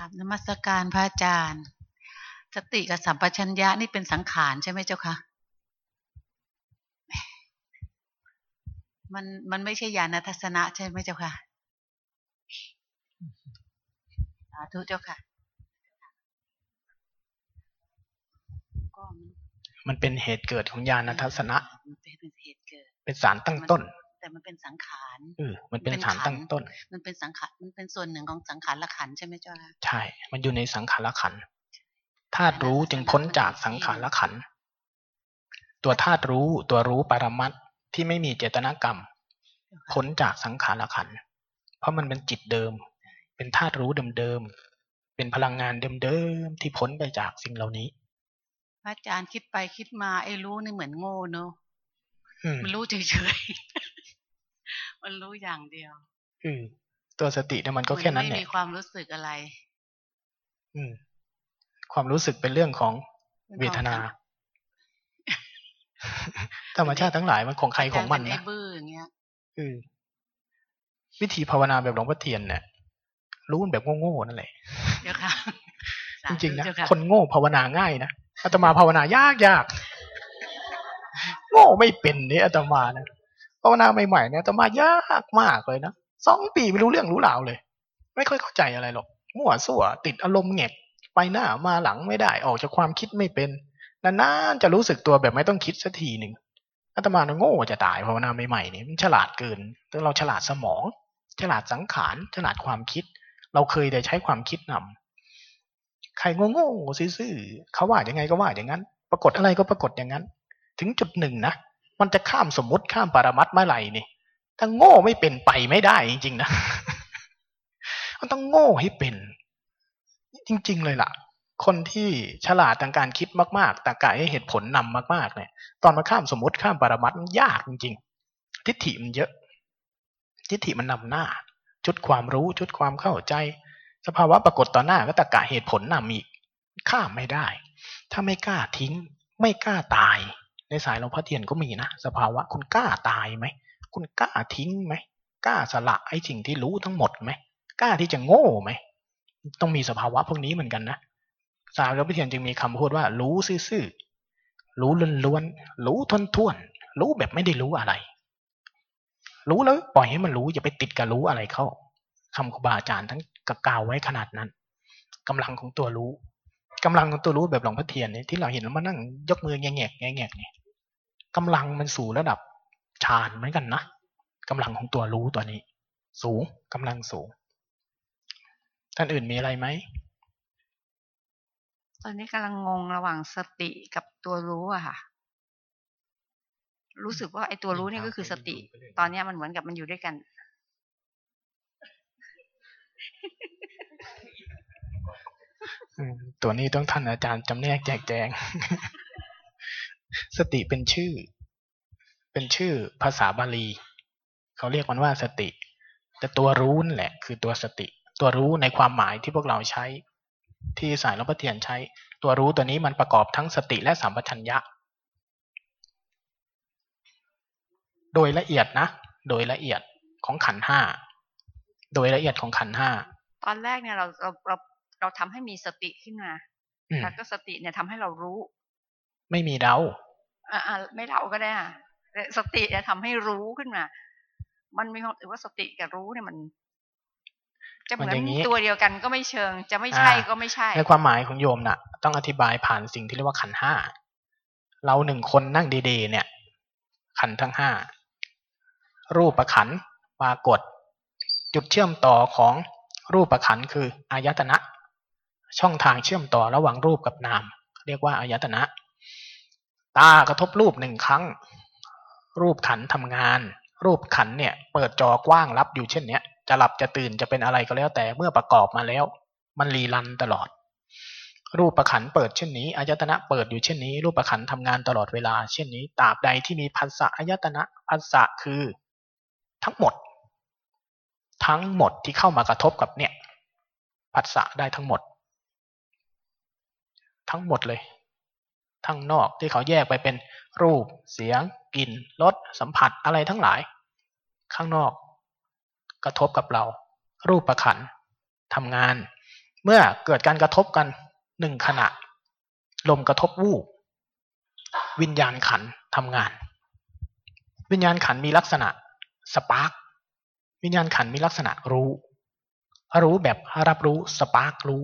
ราบนมัสการพระอาจารย์ สติกับสัมปชัญญะนี่เป็นสังขารใช่ไหมเจ้าคะมันมันไม่ใช่ญาณทัศนะใช่ไหมเจ้าค่ะสาธุเจ้าค่ะ มันเป็นเหตุเกิดของญาณทัศนะมันเป็นเหตุเกิด เป็นสารตั้งต้น แต่มันเป็นสังขารเออมันเป็นสารตั้งต้น มันเป็นสังขารมันเป็นส่วนหนึ่งของสังขารละขันใช่ไหมเจ้าใช่ มันอยู่ในสังขารละขันธาตุรู้จึงพ้นจากสังขารละขันตัวธาตุรู้ตัวรู้ปรมัตที่ไม่มีเจตนากรรม พ้นจากสังขารละขัน เพราะมันเป็นจิตเดิม เป็นธาตุรู้เดิมๆ เป็นพลังงานเดิมๆ ที่พ้นไปจากสิ่งเหล่านี้พระอาจารย์คิดไปคิดมาไอ้รู้นี่เหมือนโง่เนอะมันรู้เฉยๆ มันรู้อย่างเดียวอืมตัวสติเนี่ยมันก็แค่นั้นแหละไม่มีความรู้สึกอะไร อืม ความรู้สึกเป็นเรื่องของเวทนาธรรมชาติทั้งหลายมันของใครของมันนะบื้ออย่างเงี้ยอือวิธีภาวนาแบบหลวงพ่อเทียนเนี่ยรู้แบบโง่ๆนั่นแหละเดี๋ยวค่ะจริงๆนะคนโง่ภาวนาง่ายนะอาตมาภาวนายากยากโง่ง่ไม่เป็นเนี่ยอาตมานะ ภาวนาใหม่ๆเนี่ยอาตมายากมากเลยนะสองปีไม่รู้เรื่องรู้ราวเลย ไม่ค่อยเข้าใจอะไรหรอกมั่วสั่วติดอารมณ์แงกไปหน้ามาหลังไม่ได้ออกจากความคิดไม่เป็นนานๆจะรู้สึกตัวแบบไม่ต้องคิดสักทีหนึ่งอาตมาโง่จะตายภาวนาใหม่ๆนี่มันฉลาดเกินแต่เราฉลาดสมอง ฉลาดสังขารฉลาดความคิด เราเคยได้ใช้ความคิดนำใครโง่ๆซื่อๆเขาว่าอย่างไงก็ว่าอย่างนั้น ปรากฏอะไรก็ปรากฏอย่างนั้น ถึงจุดหนึ่งนะ มันจะข้ามสมมติข้ามปรมัตเมื่อไหร่นี่ถ้าโง่ไม่เป็นไปไม่ได้จริงๆนะมันต้องโง่ให้เป็น จริง ๆ เลยล่ะ คนที่ฉลาดทางการคิดมากๆแต่กายให้เหตุผลนำมากๆ เนี่ย ตอนมาข้ามสมมติข้ามปรมัตมันยากจริงๆ ทิฏฐิมันเยอะ ทิฏฐิมันนำหน้า ชุดความรู้ชุดความเข้าใจ สภาวะปรากฏต่อหน้าก็ตะกะเหตุผลนำอีกข้ามไม่ได้ ถ้าไม่กล้าทิ้ง ไม่กล้าตาย ในสายหลวงพ่อเทียนก็มีนะ สภาวะคุณกล้าตายไหม คุณกล้าทิ้งไหมกล้าสละไอ้สิ่งที่รู้ทั้งหมดไหมกล้าที่จะโง่ไหมต้องมีสภาวะพวกนี้เหมือนกันนะสายหลวงพ่อเทียนจึงมีคำพูดว่า รู้ซื่อๆรู้ล้วนๆรู้ทนทวนๆรู้แบบไม่ได้รู้อะไร รู้แล้วปล่อยให้มันรู้อย่าไปติดกับรู้อะไรเข้าคำครูบาอาจารย์ทั้งกกาวไว้ขนาดนั้นกำลังของตัวรู้กำลังของตัวรู้แบบหลวงพ่อเทียนเนี่ยที่เราเห็นมันนั่งยกมือแงกแงกแงกเนี่ย กำลังมันสู่ระดับฌานเหมือนกันนะกำลังของตัวรู้ตัวนี้ สูงกำลังสูง ท่านอื่นมีอะไรไหมตอนนี้กำลังงงระหว่างสติกับตัวรู้อะค่ะ รู้สึกว่าไอ้ตัวรู้นี่ก็คือสติ ตอนนี้มันเหมือนกับมันอยู่ด้วยกัน ตัวนี้ต้องท่านอาจารย์จำแนกแจกแจง สติเป็นชื่อ เป็นชื่อภาษาบาลี เขาเรียกมันว่าสติ แต่ตัวรู้นั่นแหละ คือตัวสติ ตัวรู้ในความหมายที่พวกเราใช้ ที่สายหลวงพ่อเทียนใช้ ตัวรู้ตัวนี้มันประกอบทั้งสติและสัมปชัญญะ โดยละเอียดนะ โดยละเอียดของขันห้า โดยละเอียดของขันห้า ตอนแรกเนี่ยเราเราเราเราทำให้มีสติขึ้นมาแล้วก็สติเนี่ยทำให้เรารู้ ไม่มีเดาอ่าไม่เดาก็ได้อะสติเนี่ยทำให้รู้ขึ้นมา มันมีความถือว่าสติกับรู้เนี่ยมัน จะเหมือนตัวเดียวกันก็ไม่เชิง จะไม่ใช่ก็ไม่ใช่ ในความหมายของโยมน่ะ ต้องอธิบายผ่านสิ่งที่เรียกว่าขันห้า เราหนึ่งคนนั่งดีๆ เนี่ย ขันทั้งห้า รูปประขันปรากฏ จุดเชื่อมต่อของรูปประขันคืออายตนะ ช่องทางเชื่อมต่อระหว่างรูปกับนาม เรียกว่าอายตนะ ตากระทบรูปหนึ่งครั้ง รูปขันทำงาน รูปขันเนี่ย เปิดจอกว้างรับอยู่เช่นเนี้ยจะหลับจะตื่นจะเป็นอะไรก็แล้วแต่เมื่อประกอบมาแล้ว มันรีลันตลอด รูปประขันเปิดเช่นนี้อายตนะเปิดอยู่เช่นนี้ รูปประขันทำงานตลอดเวลา เช่นนี้ตราบใดที่มีพัสสะอายตนะพัสสะคือ ทั้งหมด ทั้งหมดที่เข้ามากระทบกับเนี่ยผัสสะได้ทั้งหมด ทั้งหมดเลย ทั้งนอกที่เขาแยกไปเป็นรูป เสียง กลิ่น รส สัมผัสอะไรทั้งหลาย ข้างนอก กระทบกับเรา รูปประขันทำงาน เมื่อเกิดการกระทบกันหนึ่งขณะ ลมกระทบวูบวิญญาณขันทำงาน วิญญาณขันมีลักษณะสปาร์กวิญญาณขันมีลักษณะรู้ รู้แบบรับรู้สปาร์กรู้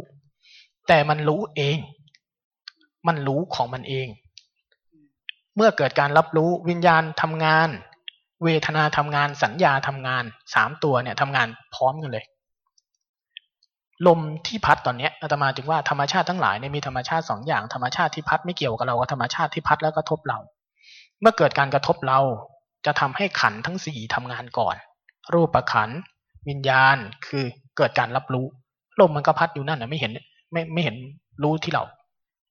แต่มันรู้เอง มันรู้ของมันเอง เมื่อเกิดการรับรู้วิญญาณทำงาน เวทนาทำงานสัญญาทำงานสามตัวเนี่ยทำงานพร้อมกันเลย ลมที่พัดตอนนี้อาตมาจึงว่าธรรมชาติทั้งหลายเนี่ยมีธรรมชาติสองอย่างธรรมชาติที่พัดไม่เกี่ยวกับเรากับธรรมชาติที่พัดแล้วกระทบเรา เมื่อเกิดการกระทบเราจะทำให้ขันทั้งสี่ทำงานก่อน รูปประขันวิญญาณคือเกิดการรับรู้ ลมมันก็พัดอยู่นั่นนะไม่เห็นไม่ไม่เห็นรู้ที่เรา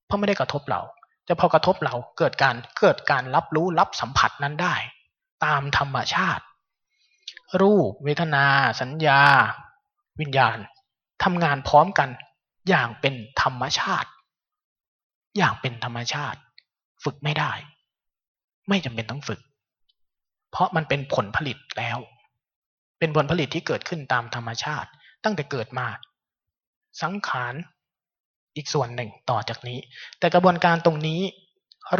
เพราะไม่ได้กระทบเรา แต่พอกระทบเราเกิดการเกิดการรับรู้รับสัมผัสนั้นได้ ตามธรรมชาติ รูป เวทนา สัญญา วิญญาณทำงานพร้อมกันอย่างเป็นธรรมชาติ อย่างเป็นธรรมชาติ ฝึกไม่ได้ ไม่จำเป็นต้องฝึก เพราะมันเป็นผลผลิตแล้ว เป็นผลผลิตที่เกิดขึ้นตามธรรมชาติ ตั้งแต่เกิดมา สังขาร อีกส่วนหนึ่งต่อจากนี้ แต่กระบวนการตรงนี้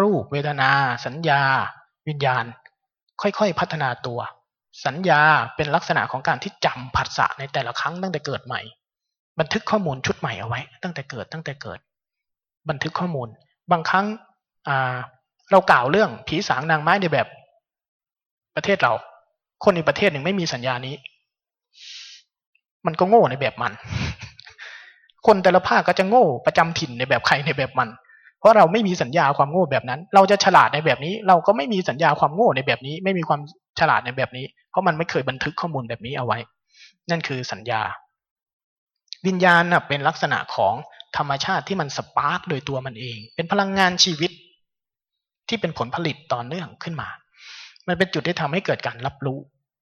รูปเวทนา สัญญา วิญญาณ ค่อยๆพัฒนาตัว สัญญาเป็นลักษณะของการที่จำผัสสะในแต่ละครั้งตั้งแต่เกิดใหม่ บันทึกข้อมูลชุดใหม่เอาไว้ ตั้งแต่เกิดตั้งแต่เกิด บันทึกข้อมูล บางครั้งเรากล่าวเรื่องผีสางนางไม้ในแบบประเทศเรา คนในประเทศหนึ่งไม่มีสัญญานี้ มันก็โง่ในแบบมัน คนแต่ละภาคก็จะโง่ประจำถิ่นในแบบใครในแบบมัน เพราะเราไม่มีสัญญาความโง่แบบนั้น เราจะฉลาดในแบบนี้ เราก็ไม่มีสัญญาความโง่ในแบบนี้ ไม่มีความฉลาดในแบบนี้ เพราะมันไม่เคยบันทึกข้อมูลแบบนี้เอาไว้ นั่นคือสัญญา วิญญาณเป็นลักษณะของธรรมชาติที่มันสปาร์กโดยตัวมันเอง เป็นพลังงานชีวิต ที่เป็นผลผลิตต่อเนื่องขึ้นมา มันเป็นจุดที่ทำให้เกิดการรับรู้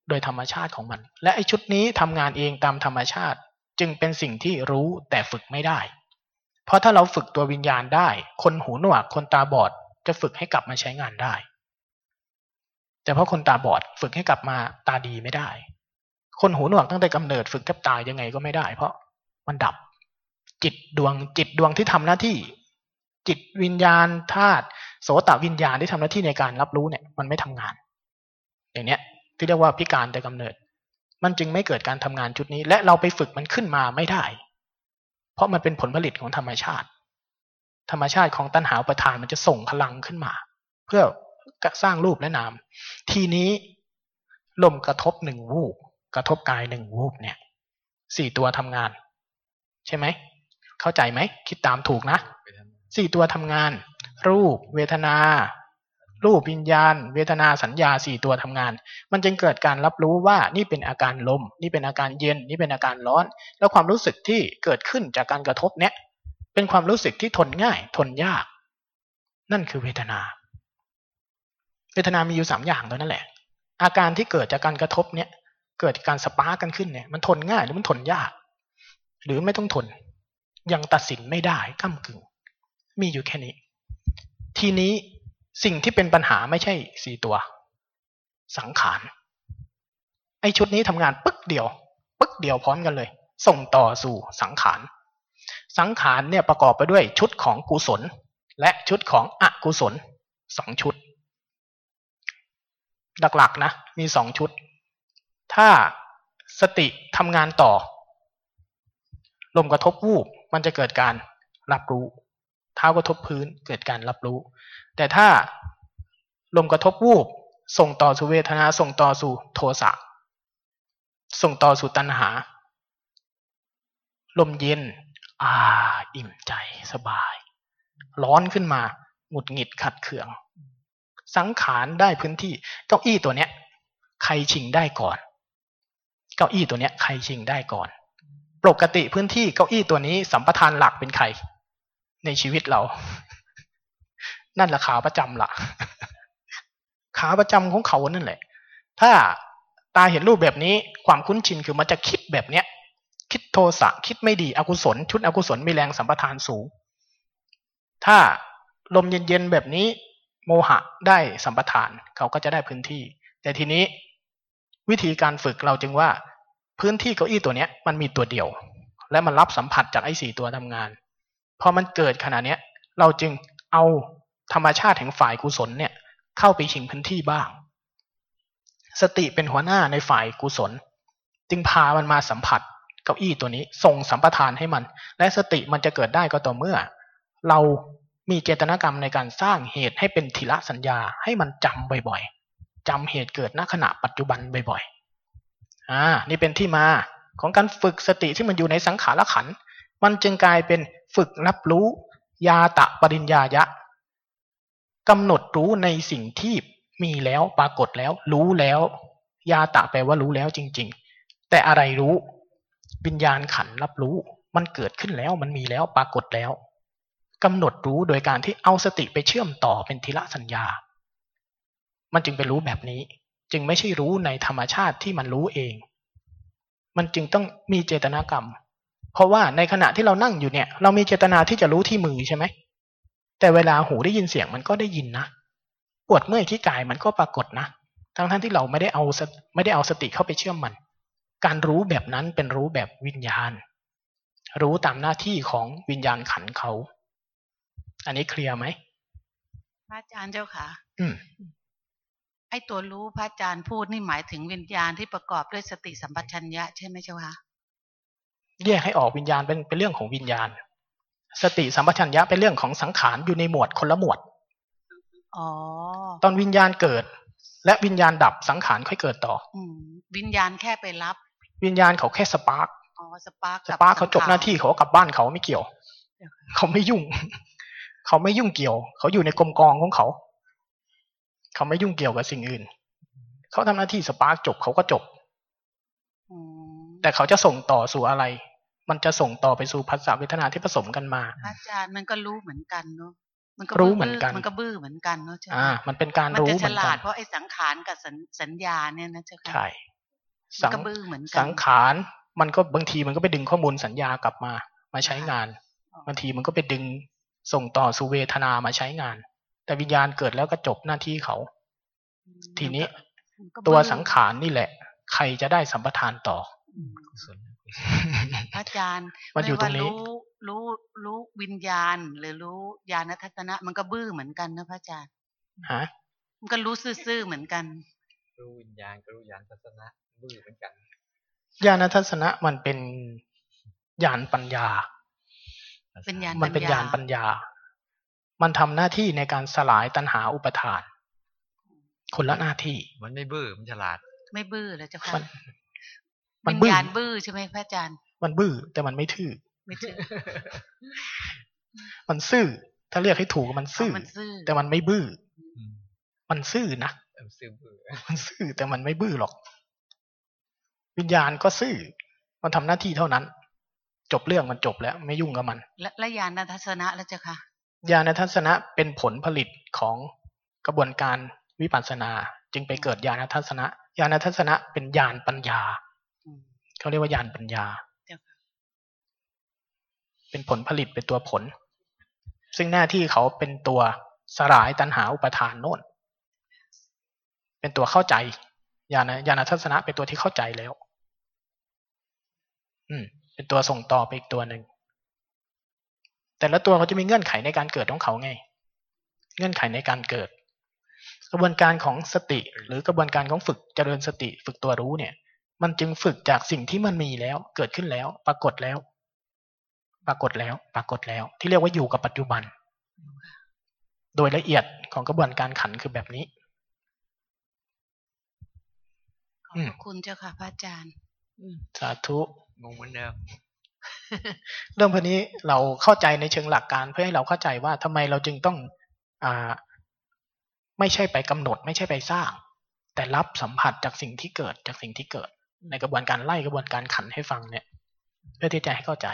โดยธรรมชาติของมัน และไอชุดนี้ทำงานเองตามธรรมชาติ จึงเป็นสิ่งที่รู้แต่ฝึกไม่ได้ เพราะถ้าเราฝึกตัววิญญาณได้ คนหูหนวกคนตาบอดจะฝึกให้กลับมาใช้งานได้ แต่เพราะคนตาบอดฝึกให้กลับมาตาดีไม่ได้ คนหูหนวกตั้งแต่กำเนิดฝึกแทบตายยังไงก็ไม่ได้ เพราะมันดับ จิตดวงจิตดวงที่ทำหน้าที่ จิตวิญญาณธาตุโสตวิญญาณที่ทำหน้าที่ในการรับรู้เนี่ย มันไม่ทำงาน อย่างเนี้ยที่เรียกว่าพิการแต่กำเนิด มันจึงไม่เกิดการทำงานชุดนี้ และเราไปฝึกมันขึ้นมาไม่ได้ เพราะมันเป็นผลผลิตของธรรมชาติ ธรรมชาติของตัณหาประทานมันจะส่งพลังขึ้นมา เพื่อสร้างรูปและนาม ทีนี้ลมกระทบหนึ่งวูบกระทบกายหนึ่งวูบเนี่ยสี่ตัวทำงาน ใช่ไหม เข้าใจไหม คิดตามถูกนะสี่ตัวทำงาน รูป เวทนา รูปวิญญาณ เวทนาสัญญาสี่ตัวทำงาน มันจึงเกิดการรับรู้ว่านี่เป็นอาการลม นี่เป็นอาการเย็น นี่เป็นอาการร้อน แล้วความรู้สึกที่เกิดขึ้นจากการกระทบเนี้ยเป็นความรู้สึกที่ทนง่าย ทนยาก นั่นคือเวทนา เวทนามีอยู่สามอย่างเท่านั้นแหละ อาการที่เกิดจากการกระทบเนี้ยเกิดการสปาร์กันขึ้นเนี่ย มันทนง่ายหรือมันทนยาก หรือไม่ต้องทน ยังตัดสินไม่ได้ก้ากึ่ง มีอยู่แค่นี้ ทีนี้ สิ่งที่เป็นปัญหาไม่ใช่สี่ตัว สังขารไอชุดนี้ทำงานปึ๊กเดียว ปึ๊กเดียวพร้อมกันเลย ส่งต่อสู่สังขารสังขารเนี่ยประกอบไปด้วยชุดของกุศล และชุดของอกุศลสองชุด หลักๆนะ มีสองชุด ถ้าสติทำงานต่อ ลมกระทบวูบมันจะเกิดการรับรู้ เท้ากระทบพื้นเกิดการรับรู้ แต่ถ้าลมกระทบวูบส่งต่อสู่เวทนาส่งต่อสู่โทสะส่งต่อสู่ตัณหา ลมเย็น อ่า อิ่มใจสบาย ร้อนขึ้นมาหงุดหงิดขัดเคือง สังขารได้พื้นที่เก้าอี้ตัวเนี้ย ใครชิงได้ก่อน เก้าอี้ตัวเนี้ย ใครชิงได้ก่อน ปกติพื้นที่เก้าอี้ตัวนี้สัมปทานหลักเป็นใคร ในชีวิตเรา นั่นแหละขาประจำละขาประจำของเขานั่นแหละ ถ้าตาเห็นรูปแบบนี้ความคุ้นชินคือมันจะคิดแบบเนี้ย คิดโทสะคิดไม่ดีอกุศล ชุดอกุศลมีแรงสัมปทานสูง ถ้าลมเย็นๆแบบนี้ โมหะได้สัมปทานเขาก็จะได้พื้นที่ แต่ทีนี้วิธีการฝึกเราจึงว่า พื้นที่เก้าอี้ตัวเนี้ยมันมีตัวเดียว และมันรับสัมผัสจากไอ้สี่ตัวทำงาน พอมันเกิดขนาดนี้ยเราจึงเอาธรรมชาติแห่งฝ่ายกุศลเนี่ยเข้าไปชิงพื้นที่บ้าง สติเป็นหัวหน้าในฝ่ายกุศล จึงพามันมาสัมผัสเก้าอี้ตัวนี้ส่งสัมปทานให้มัน และสติมันจะเกิดได้ก็ต่อเมื่อ เรามีเจตนากรรมในการสร้างเหตุให้เป็นทีละสัญญาให้มันจำบ่อยๆจำเหตุเกิดณขณะปัจจุบันบ่อยๆอ่านี่เป็นที่มาของการฝึกสติที่มันอยู่ในสังขารขัน มันจึงกลายเป็นฝึกรับรู้ยาตะปริญญายะกำหนดรู้ในสิ่งที่มีแล้วปรากฏแล้ว รู้แล้ว ยาตะแปลว่ารู้แล้วจริง ๆ แต่อะไรรู้วิญญาณขันรับรู้ มันเกิดขึ้นแล้วมันมีแล้วปรากฏแล้วกำหนดรู้โดยการที่เอาสติไปเชื่อมต่อเป็นทีละสัญญา มันจึงไปรู้แบบนี้ จึงไม่ใช่รู้ในธรรมชาติที่มันรู้เอง มันจึงต้องมีเจตนากรรม เพราะว่าในขณะที่เรานั่งอยู่เนี่ย เรามีเจตนาที่จะรู้ที่มือใช่ไหม แต่เวลาหูได้ยินเสียงมันก็ได้ยินนะ ปวดเมื่อยที่กายมันก็ปรากฏนะ ทั้งท่านที่เราไม่ได้เอาไม่ได้เอาสติเข้าไปเชื่อมมัน การรู้แบบนั้นเป็นรู้แบบวิญญาณ รู้ตามหน้าที่ของวิญญาณขันเขา อันนี้เคลียร์ไหมพระอาจารย์เจ้าค่ะ อืมไอ้ตัวรู้พระอาจารย์พูดนี่หมายถึงวิญญาณที่ประกอบด้วยสติสัมปชัญญะใช่ไหมเจ้าคะ แยกให้ออกวิญญาณเป็นเป็นเรื่องของวิญญาณ สติสัมปชัญญะเป็นเรื่องของสังขารอยู่ในหมวดคนละหมวดอ๋อตอนวิญญาณเกิด และวิญญาณดับสังขารค่อยเกิดต่ออืมวิญญาณแค่ไปรับ วิญญาณเขาแค่ spark อ๋อ spark spark เขาจบหน้าที่เขากลับบ้านเขาไม่เกี่ยว เขาไม่ยุ่ง เขาไม่ยุ่งเกี่ยว เขาอยู่ในกลมกองของเขา เขาไม่ยุ่งเกี่ยวกับสิ่งอื่น เขาทำหน้าที่สปาร์กจบเขาก็จบ แต่เขาจะส่งต่อสู่อะไร มันจะส่งต่อไปสู่ภาษาเวทนาที่ผสมกันมา อาจารย์มันก็รู้เหมือนกันเนาะมันก็รู้เหมือนกันมันก็บื้อเหมือนกันเนาะใช่ไหมอ่า มันเป็นการมันรู้จะเหฉมือนลากัดนเพราะไอ้สังขารกับสัญสัญญาเนี่ยนะเจ้าค่ะใช่มันก็บื้อเหมือนกันสังขารมันก็บางทีมันก็ไปดึงข้อมูลสัญญากลับมา มาใช้งานบางทีมันก็ไปดึงส่งต่อสู่เวทนามาใช้งาน แต่วิญญาณเกิดแล้วก็จบหน้าที่เขา ทีนี้มันก็ตัวบื้อสังขารนี่แหละ ใครจะได้สัมปทานต่อพระ อาจารย์มันอยู่ตรงนี้ไว่ารู้รู้รู้วิญญาณ หรือรู้ญาณทัศนะ มันก็บื้อเหมือนกันนะพระอาจารย์ฮะมันก็รู้ซื่อๆเหมือนกัน รู้วิญญาณก็รู้ญาณทัศนะ บื้อเหมือนกันญาณทัศนะมันเป็นญาณปัญญาเป็นญาณมันเป็นญาณปัญญา มันทำหน้าที่ในการสลายตัณหาอุปทาน คนละหน้าที่ มันไม่บื้อมันฉลาด ไม่บื้อเลยเจ้าค่ะ มันมันวิญบื้อญาณบื้อใช่ไหมพระอาจารย์ มันบื้อแต่มันไม่ทื่อไม่ถือมันซื่อ ถ้าเรียกให้ถูกมันซื่อมันซื่อแต่มันไม่บื้ออมันซื่อนะซื่อบื้อมันซื่อแต่มันไม่บื้อหรอก วิญญาณก็ซื่อ มันทำหน้าที่เท่านั้น จบเรื่องมันจบแล้ว ไม่ยุ่งกับมันและและญาณทัศนะแล้วเจ้าค่ะญาณทัศนะเป็นผลผลิตของกระบวนการวิปัสสนา จึงไปเกิดญาณทัศนะญาณทัศนะเป็นญาณปัญญาอืม เขาเรียกว่าญาณปัญญาเจ้าค่ะเป็นผลผลิตเป็นตัวผล ซึ่งหน้าที่เขาเป็นตัวสลายตัณหาอุปทานโน่น เป็นตัวเข้าใจญาณญาณทัศนะเป็นตัวที่เข้าใจแล้ว อืม เป็นตัวส่งต่อไปอีกตัวหนึ่งแต่ละตัวเขาจะมีเงื่อนไขในการเกิดของเขาไง เงื่อนไขในการเกิด กระบวนการของสติ หรือกระบวนการของฝึกเจริญสติ ฝึกตัวรู้เนี่ย มันจึงฝึกจากสิ่งที่มันมีแล้ว เกิดขึ้นแล้ว ปรากฏแล้ว ปรากฏแล้ว ปรากฏแล้ว ที่เรียกว่าอยู่กับปัจจุบัน โดยละเอียดของกระบวนการขันคือแบบนี้ขอบพระคุณเจ้าค่ะพระอาจารย์สาธุงงเหมือนเดิมเรื่องพวกนี้เราเข้าใจในเชิงหลักการเพื่อให้เราเข้าใจว่าทำไมเราจึงต้องอ่าไม่ใช่ไปกำหนด ไม่ใช่ไปสร้าง แต่รับสัมผัสจากสิ่งที่เกิดจากสิ่งที่เกิด ในกระบวนการไล่กระบวนการขันให้ฟังเนี่ยเพื่อที่จะให้เข้าใจ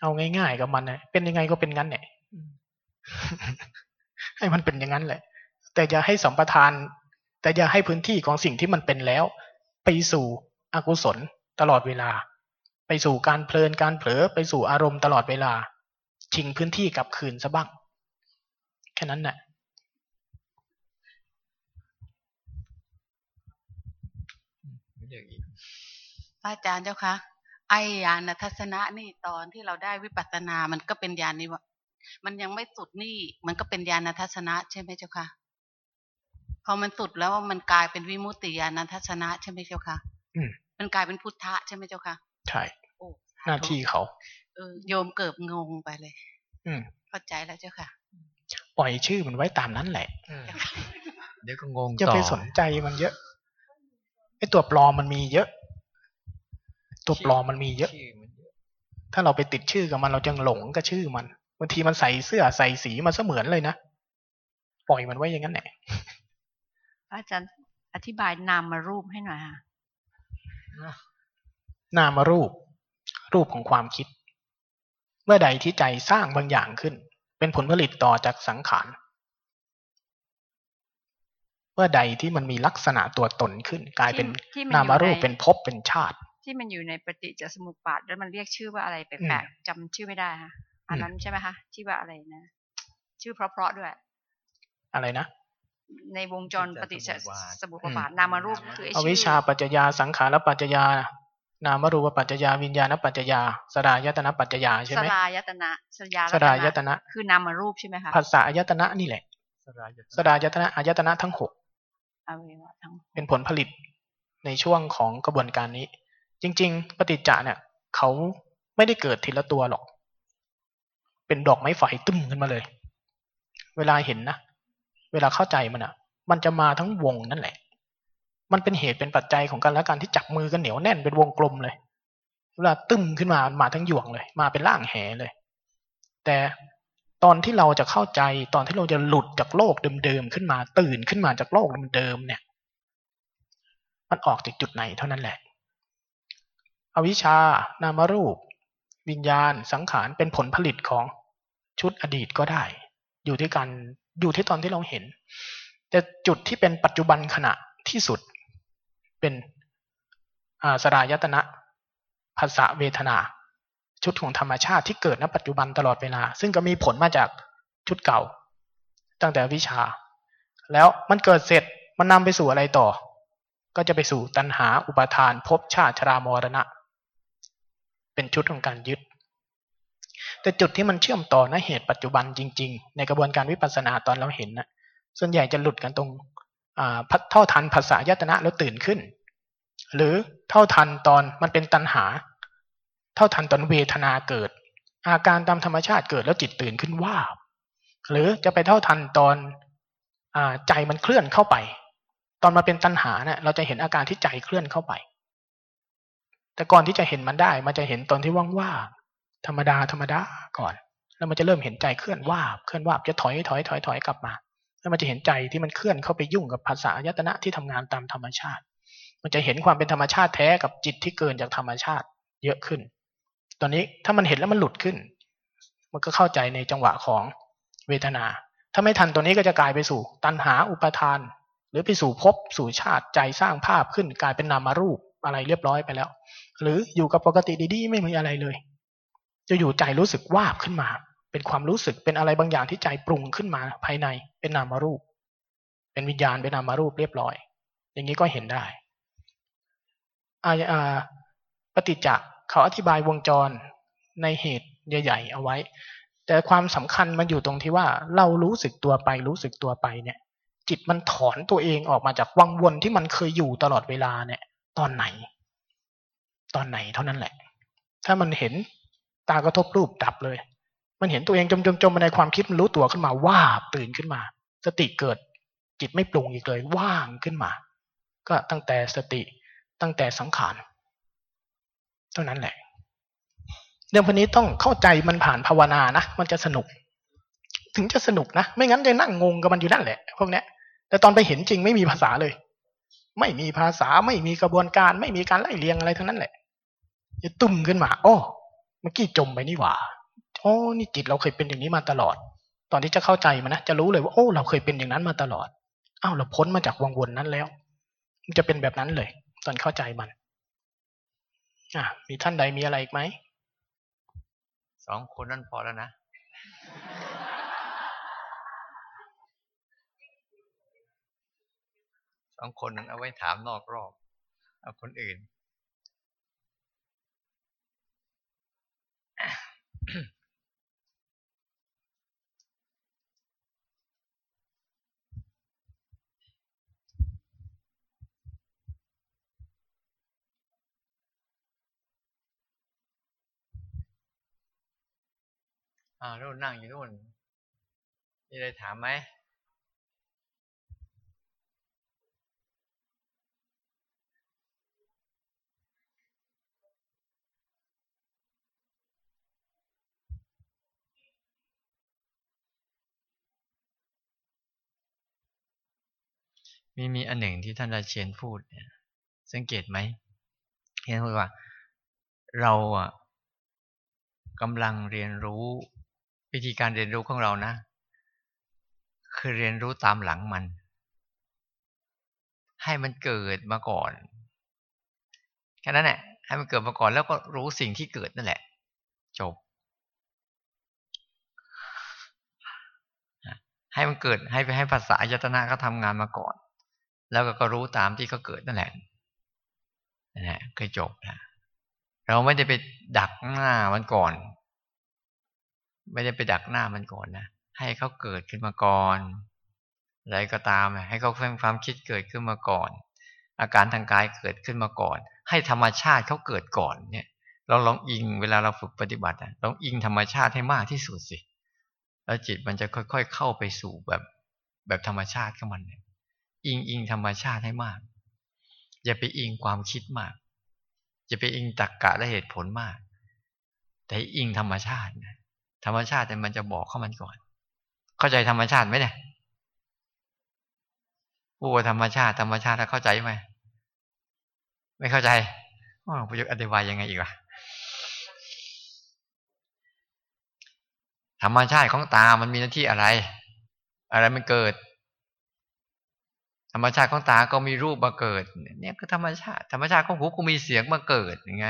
เอาง่ายๆกับมันนะเป็นยังไงก็เป็นงั้นเนี่ยให้มันเป็นอย่างนั้นแหละ แต่อย่าให้สัมปทาน แต่อย่าให้พื้นที่ของสิ่งที่มันเป็นแล้ว ไปสู่อกุศลตลอดเวลา ไปสู่การเพลินการเผลอไปสู่อารมณ์ตลอดเวลาชิงพื้นที่กลับคืนซะบ้าง แค่นั้นแหละ ไม่เรียกอีก พระอาจารย์เจ้าคะไอ้ญาณทัศนะนี่ตอนที่เราได้วิปัสสนามันก็เป็นญาณนี่วะมันยังไม่สุดนี่ มันก็เป็นญาณทัศนะใช่ไหมเจ้าคะพอมันสุดแล้วมันกลายเป็นวิมุตติญาณทัศนะใช่ไหมเจ้าคะอืมมันกลายเป็นพุทธะใช่ไหมเจ้าคะใช่โอ้หน้าที่เขาเออโยมเกิบงงไปเลย อืมเข้าใจแล้วเจ้าค่ะ ปล่อยชื่อมันไว้ตามนั้นแหละเดี๋ยวก็งงอย่าต่อไปสนใจมันเยอะไอ้ตัวปลอมมันมีเยอะ ตัวปลอมมันมีเยอะชื่อมันเยอะ ถ้าเราไปติดชื่อกับมันเราจะหลงกับชื่อมันบางทีมันใส่เสื้อใส่สีมาเสมือนเลยนะปล่อยมันไว้อย่างนั้นแหละอาจารย์อธิบายนามมารูปให้หน่อยค่ะนามรูป รูปของความคิด เมื่อใดที่ใจสร้างบางอย่างขึ้น เป็นผลผลิตต่อจากสังขารเมื่อใดที่มันมีลักษณะตัวตนขึ้น กลายเป็นที่ที่มันนามอยู่รูปในเป็นภพเป็นชาติ ที่มันอยู่ในปฏิจจสมุปบาทแล้วมันเรียกชื่อว่าอะไรแปลกๆจำชื่อไม่ได้ค่ะอันนั้นใช่ไหมคะที่ว่าอะไรนะ ชื่อเพราะๆด้วย อะไรนะในวงจรปฏิจจสมุปบาท นามารูปคือไอ้อชื่อวิชชาปัจจยาสังขารปัจจยานามรูปปัจจยาวิญญาณปัจจยาสลายตนะปัจจยาใช่สไหมลายตนะสยาสลายตนะ คือนามารูปใช่ไหมคะภาษาอายตนะนี่แหละสดายตนะอายตนะทั้งหกอวัยวะทั้งเป็นผลผลิตในช่วงของกระบวนการนี้ จริง ๆ ปฏิจจะเนี่ยเขาไม่ได้เกิดทีละตัวหรอก เป็นดอกไม้ไฟตึ้มขึ้นมาเลย เวลาเห็นนะ เวลาเข้าใจมันอะ มันจะมาทั้งวงนั่นแหละ มันเป็นเหตุเป็นปัจจัยของกันและกันที่จับมือกันเหนียวแน่นเป็นวงกลมเลย เวลาตึ้มขึ้นมามาทั้งหยวงเลย มาเป็นร่างแหเลย แต่ตอนที่เราจะเข้าใจตอนที่เราจะหลุดจากโลกเดิมๆขึ้นมาตื่นขึ้นมาจากโลกเดิมๆเนี่ย มันออกจากจุดไหนเท่านั้นแหละ อวิชชา นามรูป วิญญาณ สังขารเป็นผลผลิตของชุดอดีตก็ได้ อยู่ที่การอยู่ที่ตอนที่เราเห็น แต่จุดที่เป็นปัจจุบันขณะที่สุด เป็นอสรายตนะภาษาเวทนา ชุดของธรรมชาติที่เกิดณปัจจุบันตลอดเวลา ซึ่งก็มีผลมาจากชุดเก่า ตั้งแต่วิชา แล้วมันเกิดเสร็จมันนำไปสู่อะไรต่อ ก็จะไปสู่ตัณหาอุปาทานภพชาติชรามรณะ เป็นชุดของการยึด แต่จุดที่มันเชื่อมต่อณเหตุปัจจุบันจริง ๆ ในกระบวนการวิปัสสนาตอนเราเห็นนะส่วนใหญ่จะหลุดกันตรงเท่าทันภาษายตนะแล้วตื่นขึ้น หรือเท่าทันตอนมันเป็นตัณหา เท่าทันตอนเวทนาเกิด อาการตามธรรมชาติเกิดแล้วจิตตื่นขึ้นว่า หรือจะไปเท่าทันตอนอใจมันเคลื่อนเข้าไป ตอนมาเป็นตัณหาเนะี่ยเราจะเห็นอาการที่ใจเคลื่อนเข้าไป แต่ก่อนที่จะเห็นมันได้ มันจะเห็นตอนที่ว่างๆธรรมดาธรรมดาก่อน แล้วมันจะเริ่มเห็นใจเคลื่อนว่าเคลื่อนว่าจะถอยถอยถอยถอยกลับมา แล้วมันจะเห็นใจที่มันเคลื่อนเข้าไปยุ่งกับภาษายตนะที่ทำงานตามธรรมชาติ มันจะเห็นความเป็นธรรมชาติแท้กับจิตที่เกินจากธรรมชาติเยอะขึ้น ตอนนี้ถ้ามันเห็นแล้วมันหลุดขึ้น มันก็เข้าใจในจังหวะของเวทนา ถ้าไม่ทันตัวนี้ก็จะกลายไปสู่ ตัณหาอุปทาน หรือไปสู่ภพสู่ชาติใจสร้างภาพขึ้นกลายเป็นนามารูป อะไรเรียบร้อยไปแล้ว หรืออยู่กับปกติดีๆ ไม่มีอะไรเลย จะอยู่ใจรู้สึกวาบขึ้นมา เป็นความรู้สึกเป็นอะไรบางอย่างที่ใจปรุงขึ้นมาภายในเป็นนามรูป เป็นวิญญาณเป็นนามรูปเรียบร้อย อย่างนี้ก็เห็นได้อาปฏิจจ์เขาอธิบายวงจรในเหตุใหญ่ๆเอาไว้ แต่ความสำคัญมันอยู่ตรงที่ว่าเรารู้สึกตัวไปรู้สึกตัวไปเนี่ย จิตมันถอนตัวเองออกมาจากวังวนที่มันเคยอยู่ตลอดเวลาเนี่ย ตอนไหน ตอนไหนเท่านั้นแหละ ถ้ามันเห็นตากระทบรูปดับเลย มันเห็นตัวเองจมจมจมในความคิดมันรู้ตัวขึ้นมาว่าตื่นขึ้นมา สติเกิดจิตไม่ปรุงอีกเลยว่างขึ้นมา ก็ตั้งแต่สติตั้งแต่สังขารเท่านั้นแหละ เรื่องพวกนี้ต้องเข้าใจมันผ่านภาวนานะมันจะสนุก ถึงจะสนุกนะ ไม่งั้นจะนั่งงงกับมันอยู่นั่นแหละ พวกเนี้ยแต่ตอนไปเห็นจริงไม่มีภาษาเลย ไม่มีภาษาไม่มีกระบวนการ ไม่มีการไล่เรียงอะไรทั้งนั้นแหละจะตุ่มขึ้นมาโอ้เมื่อกี้จมไปนี่หว่าโอ้นี่จิตเราเคยเป็นอย่างนี้มาตลอด ตอนที่จะเข้าใจมันนะจะรู้เลยว่าโอ้เราเคยเป็นอย่างนั้นมาตลอดอ้าวเราพ้นมาจากวังวนนั้นแล้ว มันจะเป็นแบบนั้นเลย ตอนเข้าใจมันอะมีท่านใดมีอะไรอีกไหมสองคนนั่นพอแล้วนะ สองคนนั้นเอาไว้ถามนอกรอบ เอาคนอื่น อ่านู่นนั่งอยู่นู่นมีอะไรถามไหม มีมีอันหนึ่งที่ท่านราเชนพูดเนี่ย สังเกตไหมเห็นพูดว่า เราอะกำลังเรียนรู้วิธีการเรียนรู้ของเรานะ คือเรียนรู้ตามหลังมัน ให้มันเกิดมาก่อนแค่นั้นแหละให้มันเกิดมาก่อนแล้วก็รู้สิ่งที่เกิดนั่นแหละ จบ ให้มันเกิดให้ไปให้ภาษายตนะเขาทำงานมาก่อน แล้วก็ก็รู้ตามที่เขาเกิดนั่นแหละนั่นแหละคือจบนะเราไม่ได้ไปดักหน้ามันก่อน ไม่ได้ไปดักหน้ามันก่อนนะให้เขาเกิดขึ้นมาก่อนอะไรก็ตาม ให้เขาเพิ่มความคิดเกิดขึ้นมาก่อน อาการทางกายเกิดขึ้นมาก่อน ให้ธรรมชาติเขาเกิดก่อนเนี่ย เราลองอิงเวลาเราฝึกปฏิบัติลองอิงธรรมชาติให้มากที่สุดสิแล้วจิตมันจะค่อย ๆ เข้าไปสู่แบบแบบธรรมชาติของมันเนี่ย อิงอิงธรรมชาติให้มาก อย่าไปอิงความคิดมากจะไปอิงตรรกกะและเหตุผลมาก แต่อิงธรรมชาตินะธรรมชาติแต่มันจะบอกเข้ามันก่อน เข้าใจธรรมชาติไหมเนี่ยผู้ธรรมชาติธรรมชาติเข้าใจไหมไม่เข้าใจอ๋อประโยคอธิบายยังไงอีกวะธรรมชาติของตามันมีหน้าที่อะไร อะไรมันเกิด ธรรมชาติของตาก็มีรูปมาเกิด เนี่ยคือธรรมชาติ ธรรมชาติของหูก็มีเสียงมาเกิดยังไง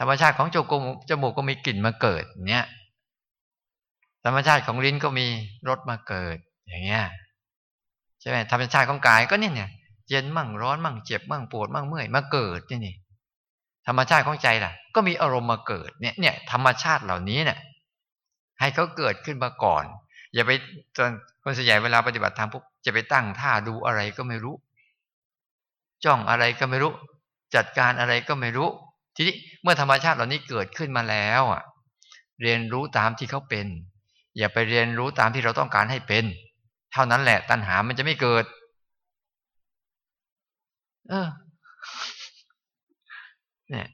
ธรรมชาติของจมูกจมูกก็มีกลิ่นมาเกิด เนี่ย ธรรมชาติของลิ้นก็มีรสมาเกิด อย่างเงี้ยใช่ไหมธรรมชาติของกายก็เนี่ยเนี่ยเย็นมั่งร้อนมั่งเจ็บมั่งปวดมั่งเมื่อยมาเกิดนี่นี่ธรรมชาติของใจล่ะ ก็มีอารมณ์มาเกิดเนี่ยเนี่ยธรรมชาติเหล่านี้เนี่ยให้เขาเกิดขึ้นมาก่อน อย่าไปตอน คนส่วนใหญ่เวลาปฏิบัติธรรมปุ๊บจะไปตั้งท่าดูอะไรก็ไม่รู้ จ้องอะไรก็ไม่รู้ จัดการอะไรก็ไม่รู้ ทีนี้เมื่อธรรมชาติเหล่านี้เกิดขึ้นมาแล้วอะ เรียนรู้ตามที่เขาเป็น อย่าไปเรียนรู้ตามที่เราต้องการให้เป็น เท่านั้นแหละ ตัณหามันจะไม่เกิด เออ เนี่ย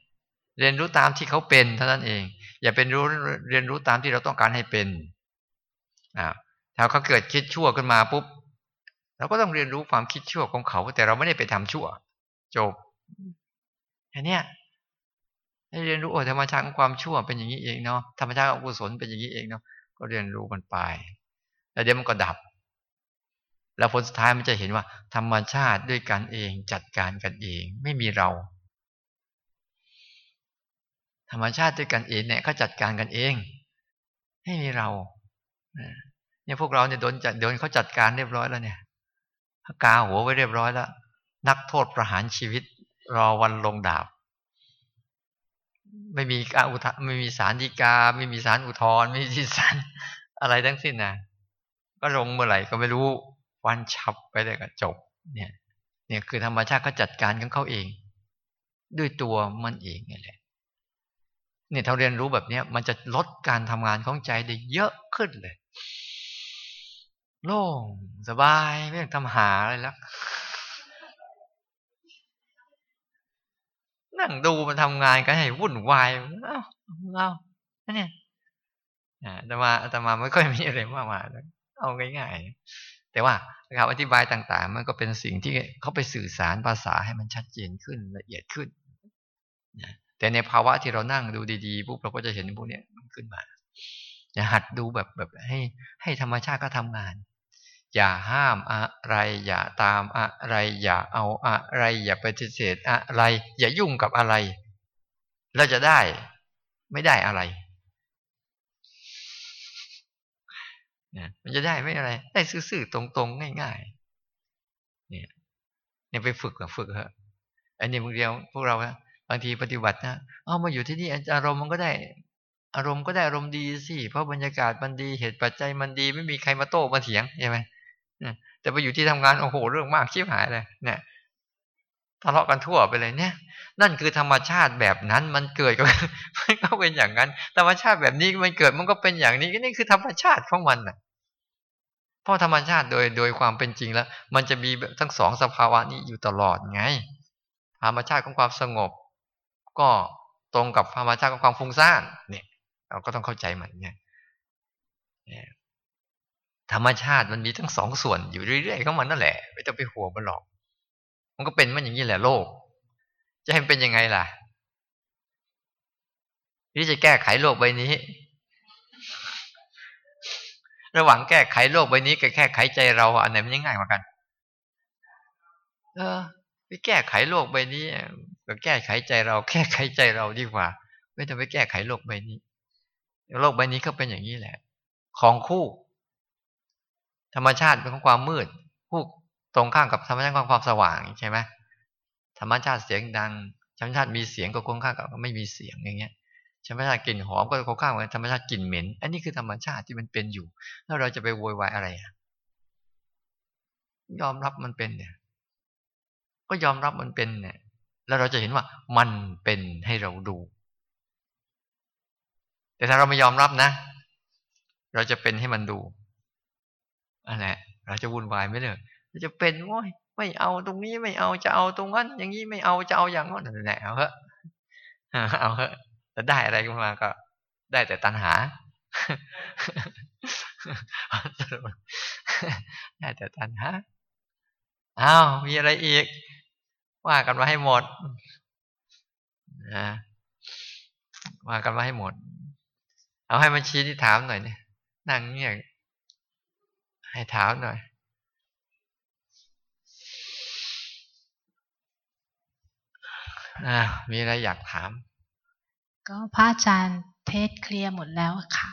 เรียนรู้ตามที่เขาเป็นเท่านั้นเอง อย่าเป็นรู้เรียนรู้ตามที่เราต้องการให้เป็นอ่า ถ้าเขาเกิดคิดชั่วขึ้นมาปุ๊บเราก็ต้องเรียนรู้ความคิดชั่วของเขา แต่เราไม่ได้ไปทำชั่ว จบอันเนี้ยให้เรียนรู้โอ้ธรรมชาติของความชั่วเป็นอย่างนี้เองเนาะธรรมชาติของกุศลเป็นอย่างนี้เองเนาะก็เรียนรู้มันไป แล้วเดี๋ยวมันก็ดับ แล้วผลสุดท้ายมันจะเห็นว่า ธรรมชาติด้วยกันเองจัดการกันเอง ไม่มีเรา ธรรมชาติด้วยกันเองเนี่ยเขาจัดการกันเอง ไม่มีเรา เนี่ยพวกเราเนี่ยโดนจัดโดนเขาจัดการเรียบร้อยแล้วเนี่ยกาหัวไว้เรียบร้อยแล้ว นักโทษประหารชีวิต รอวันลงดาบ ไม่มีกาอุทไม่มีสารดีกา ไม่มีสารอุทธรไม่มีสารอะไรทั้งสิ้นนะก็ลงเมื่อไหร่ก็ไม่รู้วันฉับไปเลยก็จบ เนี่ย เนี่ยคือธรรมชาติเขาจัดการของเขาเอง ด้วยตัวมันเองนี่แหละเนี่ยถ้าเรียนรู้แบบนี้มันจะลดการทำงานของใจได้เยอะขึ้นเลย โล่งสบายไม่ต้องทำหาอะไรแล้ว นั่งดูมันทำงานกันให้วุ่นวายเอ้าเอ้าเนี่ยอาตมาอาตมาไม่ค่อยมีอะไรมากมายเอาง่ายๆแต่ว่าการอธิบายต่างๆ มันก็เป็นสิ่งที่เขาไปสื่อสารภาษาให้มันชัดเจนขึ้นละเอียดขึ้นนะแต่ในภาวะที่เรานั่งดูดีๆปุ๊บเราก็จะเห็นพวกนี้มันขึ้นมาอย่าหัดดูแบบแบบให้ให้ธรรมชาติก็ทำงาน อย่าห้ามอะไร อย่าตามอะไร อย่าเอาอะไร อย่าปฏิเสธอะไร อย่ายุ่งกับอะไรเราจะได้ไม่ได้อะไรเนี่ยมันจะได้ไม่อะไร ได้ซื่อๆตรงๆ ง่ายๆ เนี่ยเนี่ยไปฝึกกับฝึกเถอะอันนี้บางเดียวพวกเราบางทีปฏิบัตินะเอามาอยู่ที่นี่อารมณ์มันก็ได้ อารมณ์ก็ได้อารมณ์ดีสิเพราะบรรยากาศมันดีเหตุปัจจัยมันดี ไม่มีใครมาโต้มาเถียงใช่ไหม แต่ไปอยู่ที่ทำงานโอ้โหเรื่องมากชิบหายเลยเนี่ยทะเลาะกันทั่วไปเลยเนี่ย นั่นคือธรรมชาติแบบนั้นมันเกิดก็มันก็เป็นอย่างนั้น ธรรมชาติแบบนี้มันเกิดมันก็เป็นอย่างนี้นี่คือธรรมชาติของมันน่ะเพราะธรรมชาติโดยโดยความเป็นจริงแล้ว มันจะมีทั้งสองสภาวะนี้อยู่ตลอดไง ธรรมชาติของความสงบ ก็ตรงกับธรรมชาติของความฟุ้งซ่านเนี่ย เราก็ต้องเข้าใจมันเนี่ย ธรรมชาติมันมีทั้งสองส่วนอยู่เรื่อยๆของมันนั่นแหละ ไม่ต้องไปหัวมันหรอก มันก็เป็นมันอย่างนี้แหละโลก จะให้มันเป็นยังไงล่ะที่จะแก้ไขโลกใบนี้ ระหว่างแก้ไขโลกใบนี้กับแก้ไขใจเราอันไหนมันง่ายกว่ากัน เออไปแก้ไขโลกใบนี้ก็แก้ไขใจเรา แก้ไขใจเราดีกว่า ไม่ต้องไปแก้ไขโลกใบนี้ โลกใบนี้ก็เป็นอย่างนี้แหละ ของคู่ ธรรมชาติเป็นของความมืดคู่ตรงข้ามกับธรรมชาติของความสว่างใช่ไหมธรรมชาติเสียงดัง ธรรมชาติมีเสียงก็คงข้ามกับไม่มีเสียงอย่างเงี้ย ธรรมชาติกลิ่นหอมก็คงข้ามกับธรรมชาติกลิ่นเหม็น อันนี้คือธรรมชาติที่มันเป็นอยู่ แล้วเราจะไปโวยวายอะไรอะยอมรับมันเป็นเนี่ย ก็ยอมรับมันเป็นเนี่ย แล้วเราจะเห็นว่ามันเป็นให้เราดู แต่ถ้าเราไม่ยอมรับนะ เราจะเป็นให้มันดู อันแหละเราจะวุ่นวายไม่เลยเราจะเป็นว่าไม่เอาตรงนี้ไม่เอาจะเอาตรงนั้นอย่างนี้ไม่เอาจะเอาอย่างนั้นนั่นแหละเอาเถอะเอาเถอะจะได้อะไรขึ้นมาก็ ได้แต่ตัณหาได้แต่ตัณหาอ้าวมีอะไรอีก ว่ากันมาให้หมดนะว่ากันมาให้หมด เอาให้มันชี้ที่ถามหน่อยเนี่ยนั่งเงียบ ให้ถามหน่อย อ่า มีอะไรอยากถาม ก็พระอาจารย์เทศเคลียร์หมดแล้วค่ะ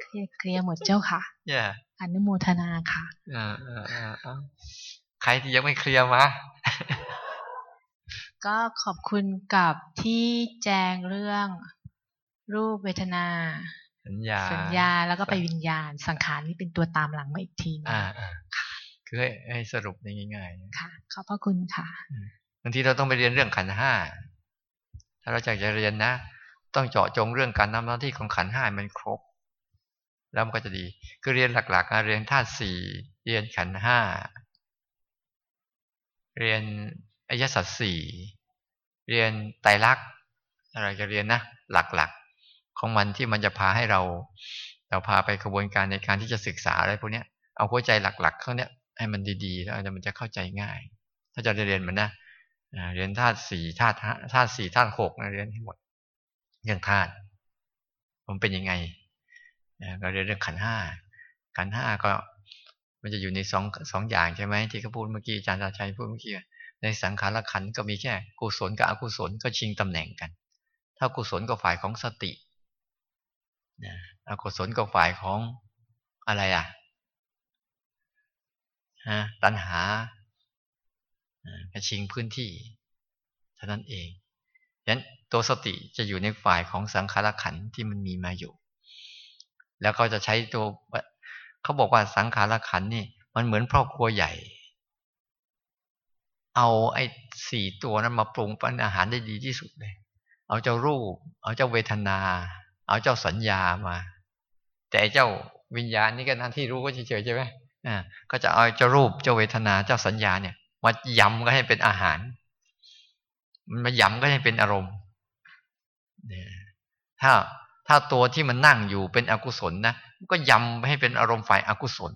เคลียร์เคลียร์หมดเจ้าค่ะ yeah. อนุโมทนาค่ะอ่าอ่าอ่าใครที่ยังไม่เคลียร์มาก็ขอบคุณกับที่แจ้งเรื่องรูปเวทนา สัญญา สัญญาแล้วก็ไปวิญญาณ สังขารนี่เป็นตัวตามหลังมาอีกทีนึงอ่าคือให้สรุปในง่ายๆค่ะ ขอบพระคุณค่ะบางทีเราต้องไปเรียนเรื่องขันห้าถ้าเราอยากจะเรียนนะ ต้องเจาะจงเรื่องการทำหน้าที่ของขันห้ามันครบ แล้วมันก็จะดี คือเรียนหลักๆเรียนธาตุสี่เรียนขันห้าเรียนอายสัตสี่เรียนไตรลักษณ์อะไรจะเรียนนะ หลักๆ ของมันที่มันจะพาให้เรา เราพาไปกระบวนการในการที่จะศึกษาอะไรพวกนี้เอาหัวใจหลักๆเขาเนี้ยให้มันดีๆ แล้วมันจะเข้าใจง่าย ถ้าจะเรียนมันนะเรียนธาตุสี่ธาตุธาตุสี่ธาตุหกนะเรียนให้หมดเรื่องธาตุมันเป็นยังไงก็เรียนเรื่องขันห้าขันห้าก็มันจะอยู่ในสองสองอย่างใช่ไหมที่เขาพูดเมื่อกี้อาจารย์ชาชัยพูดเมื่อกี้ในสังขารขันก็มีแค่กุศลกับอกุศลก็ชิงตำแหน่งกัน ถ้ากุศลก็ฝ่ายของสติ นะอกุศลก็ฝ่ายของอะไรอะฮะตัณหากระชิงพื้นที่เท่านั้นเองฉะนั้นตัวสติจะอยู่ในฝ่ายของสังขารขันที่มันมีมาอยู่ แล้วก็จะใช้ตัวเขาบอกว่าสังขารขันนี่ มันเหมือนครอบครัวใหญ่ เอาไอ้สี่ตัวนั้นมาปรุงเป็นอาหารได้ดีที่สุดเลย เอาเจ้ารูป เอาเจ้าเวทนา เอาเจ้าสัญญามา แต่เจ้าวิญญาณนี่ก็นั่นที่รู้ก็เฉยๆใช่ไหมอ่าก็จะเอาเจ้ารูปเจ้าเวทนาเจ้าสัญญาเนี่ยมายำก็ให้เป็นอาหาร มันมายำก็ให้เป็นอารมณ์ถ้าถ้าตัวที่มันนั่งอยู่เป็นอกุศลนะก็ยำให้เป็นอารมณ์ฝ่ายอากุศล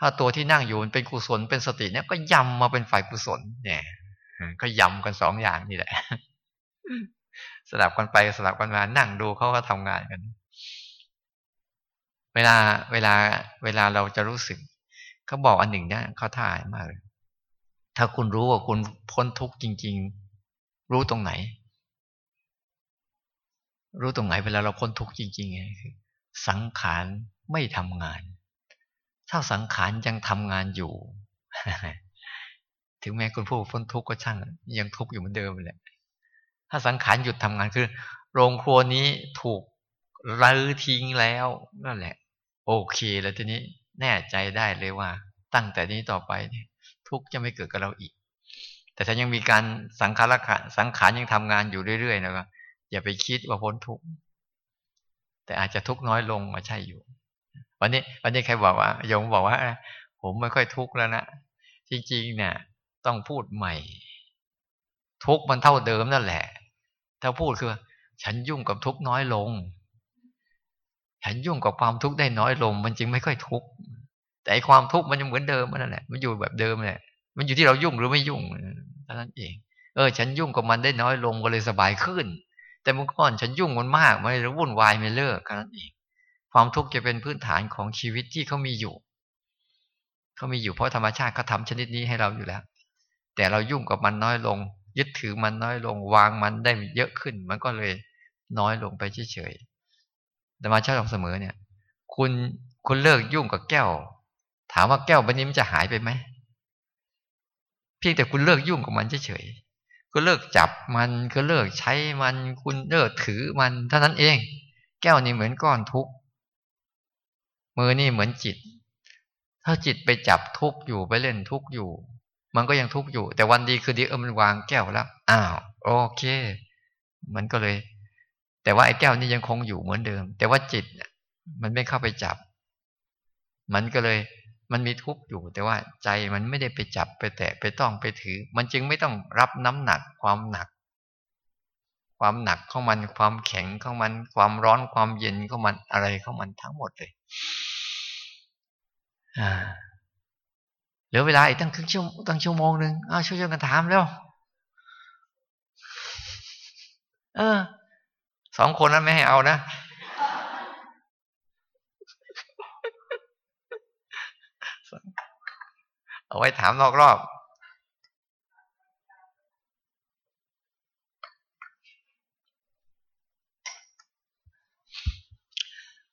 ถ้าตัวที่นั่งอยู่มันเป็นกุศลเป็นสติเนี่ยก็ยำมาเป็นฝ่ายกุศล เนี่ยก็ยำกันสองอย่างนี่แหละ สลับกันไปสลับกันมานั่งดูเขาก็ทำงานกัน เวลาเวลาเวลาเราจะรู้สึกเขาบอกอันหนึ่งเนี่ยเขาท่ามากเลยถ้าคุณรู้ว่าคุณพ้นทุกข์จริง ๆ รู้ตรงไหน รู้ตรงไหนเวลาเราพ้นทุกข์จริงๆไงคือสังขารไม่ทำงาน ถ้าสังขารยังทำงานอยู่ ถึงแม้คุณผู้พ้นทุกข์ก็ช่าง ยังทุกข์อยู่เหมือนเดิมแหละ ถ้าสังขารหยุดทำงานคือ โรงครัวนี้ถูกรื้อทิ้งแล้วนั่นแหละ โอเคแล้วทีนี้แน่ใจได้เลยว่า ตั้งแต่นี้ต่อไปเนี่ยทุกจะไม่เกิดกับเราอีก แต่ถ้ายังมีการสังขารสังขารยังทำงานอยู่เรื่อยๆนะก็อย่าไปคิดว่าพ้นทุกข์แต่อาจจะทุกข์น้อยลงมาใช่อยู่ วันนี้ วันนี้ใครบอกว่าโยมบอกว่าผมไม่ค่อยทุกข์แล้วนะจริงๆเนี่ย ต้องพูดใหม่ ทุกข์มันเท่าเดิมนั่นแหละ ถ้าพูดคือ ฉันยุ่งกับทุกน้อยลง ฉันยุ่งกับความทุกข์ได้น้อยลง มันจึงไม่ค่อยทุกข์แต่ความทุกข์มันยังเหมือนเดิมนั่นแหละมันอยู่แบบเดิมแหละมันอยู่ที่เรายุ่งหรือไม่ยุ่งเท่านั้นเอง เออ ฉันยุ่งกับมันได้น้อยลงก็เลยสบายขึ้น แต่เมื่อก่อนฉันยุ่งมันมากมันเลยวุ่นวายไม่เลิกแค่นั้นเอง ความทุกข์จะเป็นพื้นฐานของชีวิตที่เขามีอยู่เขามีอยู่เพราะธรรมชาติเขาทาชนิดนี้ให้เราอยู่แล้ว แต่เรายุ่งกับมันน้อยลง ยึดถือมันน้อยลง วางมันได้เยอะขึ้น มันก็เลยน้อยลงไปเฉยๆธรรมชาติของเสมอเนี่ย คุณคุณเลิกยุ่งกับแก้ว ถามว่าแก้วใบนี้มันจะหายไปไหมเพียงแต่คุณเลิกยุ่งกับมันเฉยๆก็เลิกจับมันก็เลิกใช้มัน คุณเลิกถือมันเท่านั้นเอง แก้วนี่เหมือนก้อนทุกมือนี่เหมือนจิต ถ้าจิตไปจับทุกอยู่ไปเล่นทุกอยู่ มันก็ยังทุกข์อยู่ แต่วันดีคือดีเออมันวางแก้วแล้วอ้าวโอเค มันก็เลย แต่ว่าไอ้แก้วนี่ยังคงอยู่เหมือนเดิม แต่ว่าจิตมันไม่เข้าไปจับ มันก็เลย มันมีทุกข์อยู่ แต่ว่าใจมันไม่ได้ไปจับไปแตะไปต้องไปถือ มันจึงไม่ต้องรับน้ำหนักความหนัก ความหนักของมันความแข็งของมัน ความร้อนความเย็นของมันอะไรของมันทั้งหมดเลย อ่า ลือเวลาอีกตั้งครึ่งชั่วตั้งชั่วโมงหนึ่งอ้าวช่วยกันถามแล้วเออสองคนนั้นไม่ให้เอานะ เอาไว้ถามนอกรอบ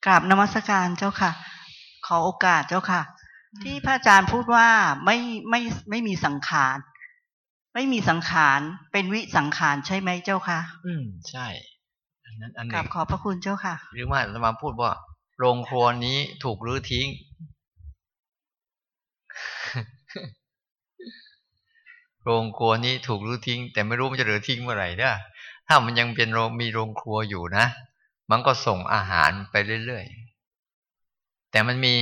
กราบนมัสการเจ้าค่ะ ขอโอกาสเจ้าค่ะ ที่พระอาจารย์พูดว่าไม่ไม่ไม่มีสังขาร ไม่มีสังขารเป็นวิสังขารใช่ไหมเจ้าค่ะ อืมใช่ อันนั้นอันหกรานึ่บงขอบพระคุณเจ้าค่ะ หรือว่าเรามาพูดว่า โรงครัวนี้ถูกรื้อทิ้ง โรงครัวนี้ถูกรื้อทิ้ง แต่ไม่รู้มันจะรื้อทิ้งเมื่อไหร่เด้อถ้ามันยังเป็นโรงมีโรงครัวอยู่นะมันก็ส่งอาหารไปเรื่อยๆแต่มันมี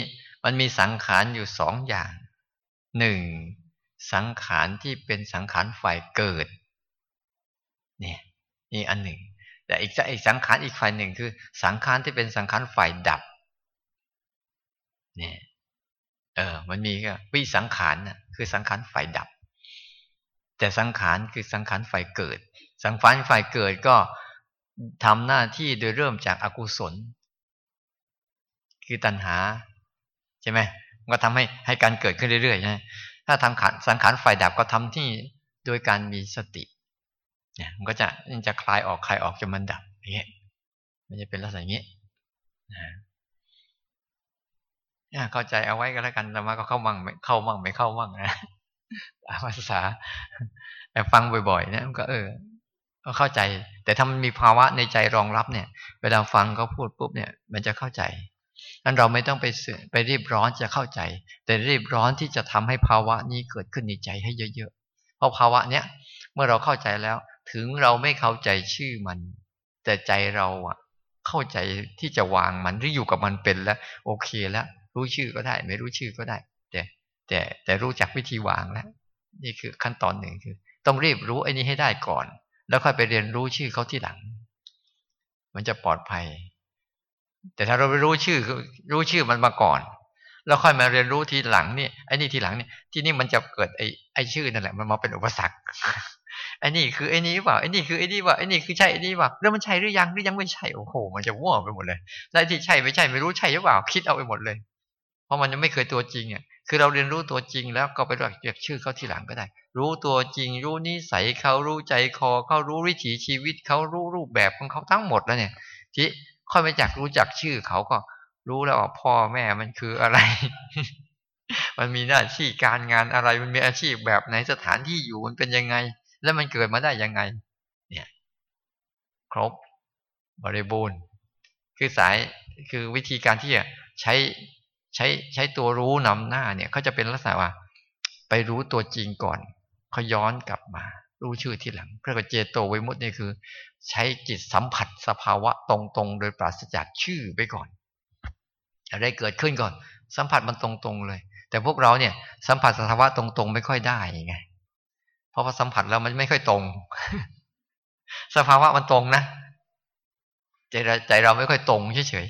มันมีสังขารอยู่สองอย่างหนึ่งสังขารที่เป็นสังขารฝ่ายเกิดเนี่ยนี่อันหนึ่ง แต่อีกอีกสังขารอีกฝ่ายหนึ่งคือ สังขารที่เป็นสังขารฝ่ายดับเนี่ยเออมันมีก็วิสังขารน่ะคือสังขารฝ่ายดับ แต่สังขารคือสังขารฝ่ายเกิด สังขารฝ่ายเกิดก็ทำหน้าที่โดยเริ่มจากอากุศล คือตัณหา ใช่ไหมมันก็ทำให้ให้การเกิดขึ้นเรื่อยๆนะถ้าทำขันสังขารฝ่ายดับก็ทำที่โดยการมีสติเนี่ยมันก็จะมันจะคลายออกคลายออกจนมันดับอย่างเงี้ยมันจะเป็นลักษณะอย่างนี้นะเข้าใจเอาไว้ก็แล้วกันแต่มาก็เข้ามั่งไม่เข้ามั่งไม่เข้ามั่งนะภาษาแต่ฟังบ่อยๆนะมันก็เออก็เข้าใจ แต่ถ้ามันมีภาวะในใจรองรับเนี่ย เวลาฟังเขาพูดปุ๊บเนี่ย มันจะเข้าใจ นั้นเราไม่ต้องไปเสื่อไปรีบร้อนจะเข้าใจ แต่รีบร้อนที่จะทำให้ภาวะนี้เกิดขึ้นในใจให้เยอะๆ เพราะภาวะเนี้ยเมื่อเราเข้าใจแล้ว ถึงเราไม่เข้าใจชื่อมัน แต่ใจเราอะเข้าใจที่จะวางมันหรืออยู่กับมันเป็นแล้ว โอเคแล้ว รู้ชื่อก็ได้ ไม่รู้ชื่อก็ได้ แต่แต่แต่รู้จักวิธีวางแล้ว นี่คือขั้นตอนหนึ่งคือ ต้องรีบรู้ไอ้นี้ให้ได้ก่อน แล้วค่อยไปเรียนรู้ชื่อเขาที่หลัง มันจะปลอดภัย แต่ถ้าเราไปรู้ชื่อรู้ชื่อมันมาก่อน แล้วค่อยมาเรียนรู้ทีหลังนี่ไอ้นี่ทีหลังนี่ที่นี่มันจะเกิดไอ้ไอ้ชื่อนั่นแหละ มันมาเป็นอุปสรรคไอ้นี่คือไอ้นี้เปล่าไอ้นี่คือไอ้นี่เปล่าไอ้นี่คือใช่ไอ้นี่เปล่าแล้วมันใช่หรือยังหรือยังไม่ใช่โอ้โห มันจะว่วไปหมดเลย แล้วที่ใช่ไม่ใช่ไม่รู้ใช่หรือเปล่าคิดเอาไปหมดเลย เพราะมันยังไม่เคยตัวจริงอะคือเราเรียนรู้ตัวจริงแล้วก็ไปเรียกชื่อเขาทีหลังก็ได้ รู้ตัวจริง รู้นิสัยเขารู้ใจคอเขารู้วิถีชีวิตเขารู้รูปแบบของเขาทั้งหมดแล้วเนี่ยที่ ค่อยไปจากรู้จักชื่อเขาก็รู้แล้วว่าพ่อแม่มันคืออะไร มันมีหน้าที่การงานอะไร มันมีอาชีพแบบไหนสถานที่อยู่มันเป็นยังไง แล้วมันเกิดมาได้ยังไง เนี่ย ครบบริบูรณ์ คือสายคือวิธีการที่จะใช้ใช้ใช้ตัวรู้นำหน้าเนี่ยเขาจะเป็นลักษณะว่า ไปรู้ตัวจริงก่อนเขาย้อนกลับมา รู้ชื่อทีหลังเพื่อเจโตไวมุตนี่คือ ใช้จิตสัมผัสสภาวะตรงๆ โดยปราศจากชื่อไปก่อนอะไรเกิดขึ้นก่อน สัมผัสมันตรงๆเลย แต่พวกเราเนี่ย สัมผัสสภาวะตรงๆ ไม่ค่อยได้ไงเพราะว่าสัมผัสแล้วมันไม่ค่อยตรง สภาวะมันตรงนะใจเราใจเราไม่ค่อยตรงเฉย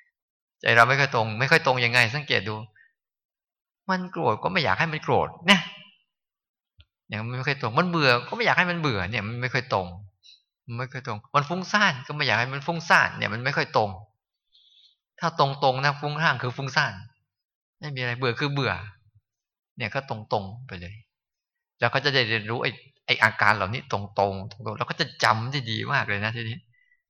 ๆใจเราไม่ค่อยตรง ไม่ค่อยตรงยังไง สังเกตดู มันโกรธก็ไม่อยากให้มันโกรธเนี่ย เนี่ยมันไม่ค่อยตรง มันเบื่อก็ไม่อยากให้มันเบื่อเนี่ยมันไม่ค่อยตรงมันไม่ค่อยตรง มันฟุ้งซ่านก็ไม่อยากให้มันฟุ้งซ่านเนี่ยมันไม่ค่อยตรง ถ้าตรงๆนะฟุ้งซ่านคือฟุ้งซ่านไม่มีอะไรเบื่อคือเบื่อ เนี่ยก็ตรงๆไปเลย แล้วก็จะได้เรียนรู้ไอ้ไอ้อาการเหล่านี้ตรงๆตรงๆแล้วก็จะจำได้ดีมากเลยนะทีนี้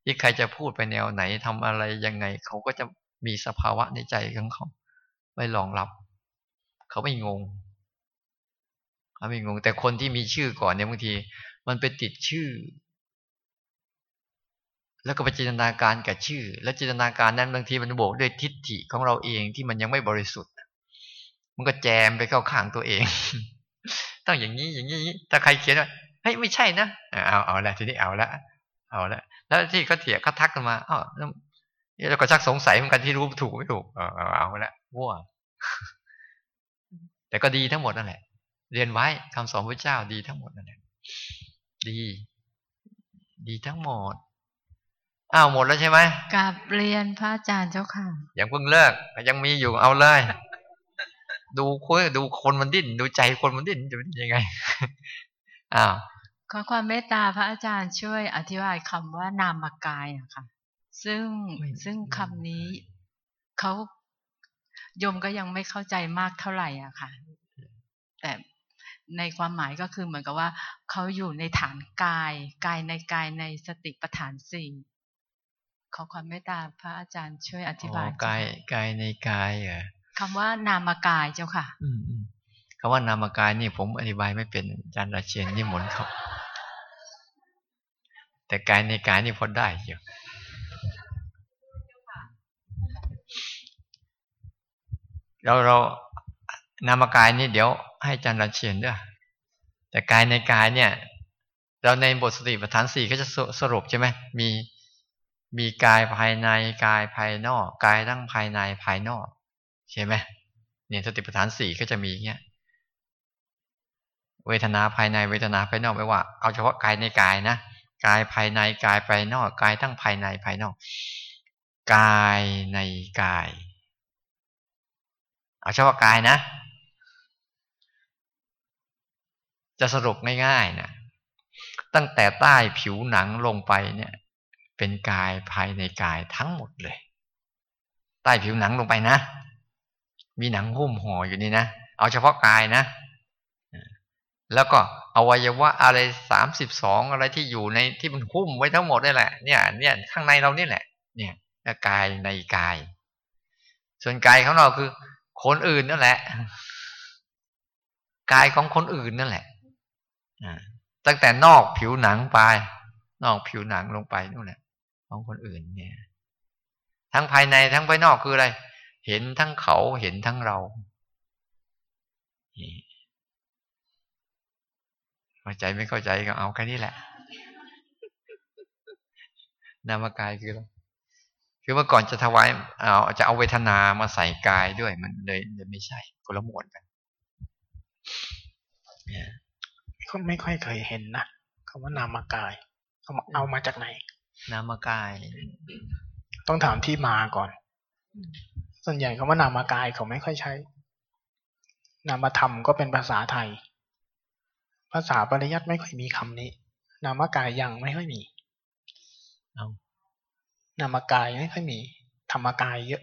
ที่ใครจะพูดไปแนวไหนทำอะไรยังไง เขาก็จะมีสภาวะในใจของเขาไม่รองรับ เขาไม่งง เขาไม่งง แต่คนที่มีชื่อก่อนเนี่ยบางที มันไปติดชื่อ แล้วก็ไปจินตนาการกับชื่อ แล้วจินตนาการนั้นบางทีมันบวกด้วยทิฏฐิของเราเองที่มันยังไม่บริสุทธิ์ มันก็แจมไปเข้าข้างตัวเอง ต้องอย่างนี้อย่างนี้ถ้าใครเขียนว่าเฮ้ยไม่ใช่นะเอาเอาละทีนี้เอาละเอาละแล้วที่เขาเถียงเขาทักกันมาอ๋อแล้วก็ชักสงสัยเหมือนกันที่รู้ถูกไม่ถูกเอาเอาละวัวแต่ก็ดีทั้งหมดนั่นแหละ เรียนไว้คำสอนพระเจ้าดีทั้งหมดนั่นแหละดี ดีทั้งหมดอ้าวหมดแล้วใช่ไหมกับเรียนพระอาจารย์เจ้าค่ะยังเพิ่งเลิกยังมีอยู่เอาเลย ดูคุยดูคนมันดิ้น ดูใจคนมันดิ้นจะเป็นยังไงอ้าวขอความเมตตาพระอาจารย์ช่วยอธิบายคำว่านามกายอะค่ะซึ่งซึ่งคำนี้เขาโยมก็ยังไม่เข้าใจมากเท่าไหร่อะค่ะ แต่ ในความหมายก็คือเหมือนกับว่าเขาอยู่ในฐานกายกายในกายในสติปัฏฐานสี่ขอความเมตตาพระอาจารย์ช่วยอธิบายกายกายในกายเหรอคำว่านามกายเจ้าค่ะอืมคำว่านามกายนี่ผมอธิบายไม่เป็นอาจารย์ราเชียนนี่หมนเขาแต่กายในกายนี่พอได้อยู่เราเรา นามกายนี่เดี๋ยวให้อาจารย์ราเชียนด้วยแต่กายในกายเนี่ย เราในบทสติปัฏฐานสี่ก็จะสรุปใช่ไหมมีมีกายภายในกายภายนอก กายทั้งภายในภายนอกใช่ไหมเนี่ยสติปัฏฐานสี่ก็จะมีเงี้ยเวทนาภายในเวทนาภายนอกไม่ว่า เอาเฉพาะกายในกายนะกายภายในกายภายนอก กายทั้งภายในภายนอก กายในกาย เอาเฉพาะกายนะ จะสรุปง่ายๆนะตั้งแต่ใต้ผิวหนังลงไปเนี่ย เป็นกายภายในกายทั้งหมดเลย ใต้ผิวหนังลงไปนะ มีหนังหุ้มห่ออยู่นี่นะ เอาเฉพาะกายนะ แล้วก็อวัยวะอะไรสามสิบสองอะไรที่อยู่ในที่มันหุ้มไว้ทั้งหมดนี่แหละ เนี่ย เนี่ยข้างในเรานี่แหละ เนี่ยกายในกาย ส่วนกายของเราคือ คนอื่นนั่นแหละ กายของคนอื่นนั่นแหละ ตั้งแต่นอกผิวหนังไป นอกผิวหนังลงไปนู่นแหละของคนอื่นเนี่ย ทั้งภายในทั้งภายนอกคืออะไร เห็นทั้งเขาเห็นทั้งเราเข้าใจไม่เข้าใจก็เอาแค่นี้แหละ นามกายคืออะไรคือเมื่อก่อนจะถวายเอาจะเอาเวทนามาใส่กายด้วยมันเลยเลยไม่ใช่คนละหมวดกัน ก็ไม่ค่อยเคยเห็นนะคำว่านามกายเอาเอามาจากไหน นามกาย ต้องถามที่มาก่อน ส่วนใหญ่คำว่านามกายเขาไม่ค่อยใช้ นามธรรมก็เป็นภาษาไทย ภาษาปริยัติไม่ค่อยมีคำนี้ นามกายยังไม่ค่อยมีเอานามกายไม่ค่อยมี ธรรมกายเยอะ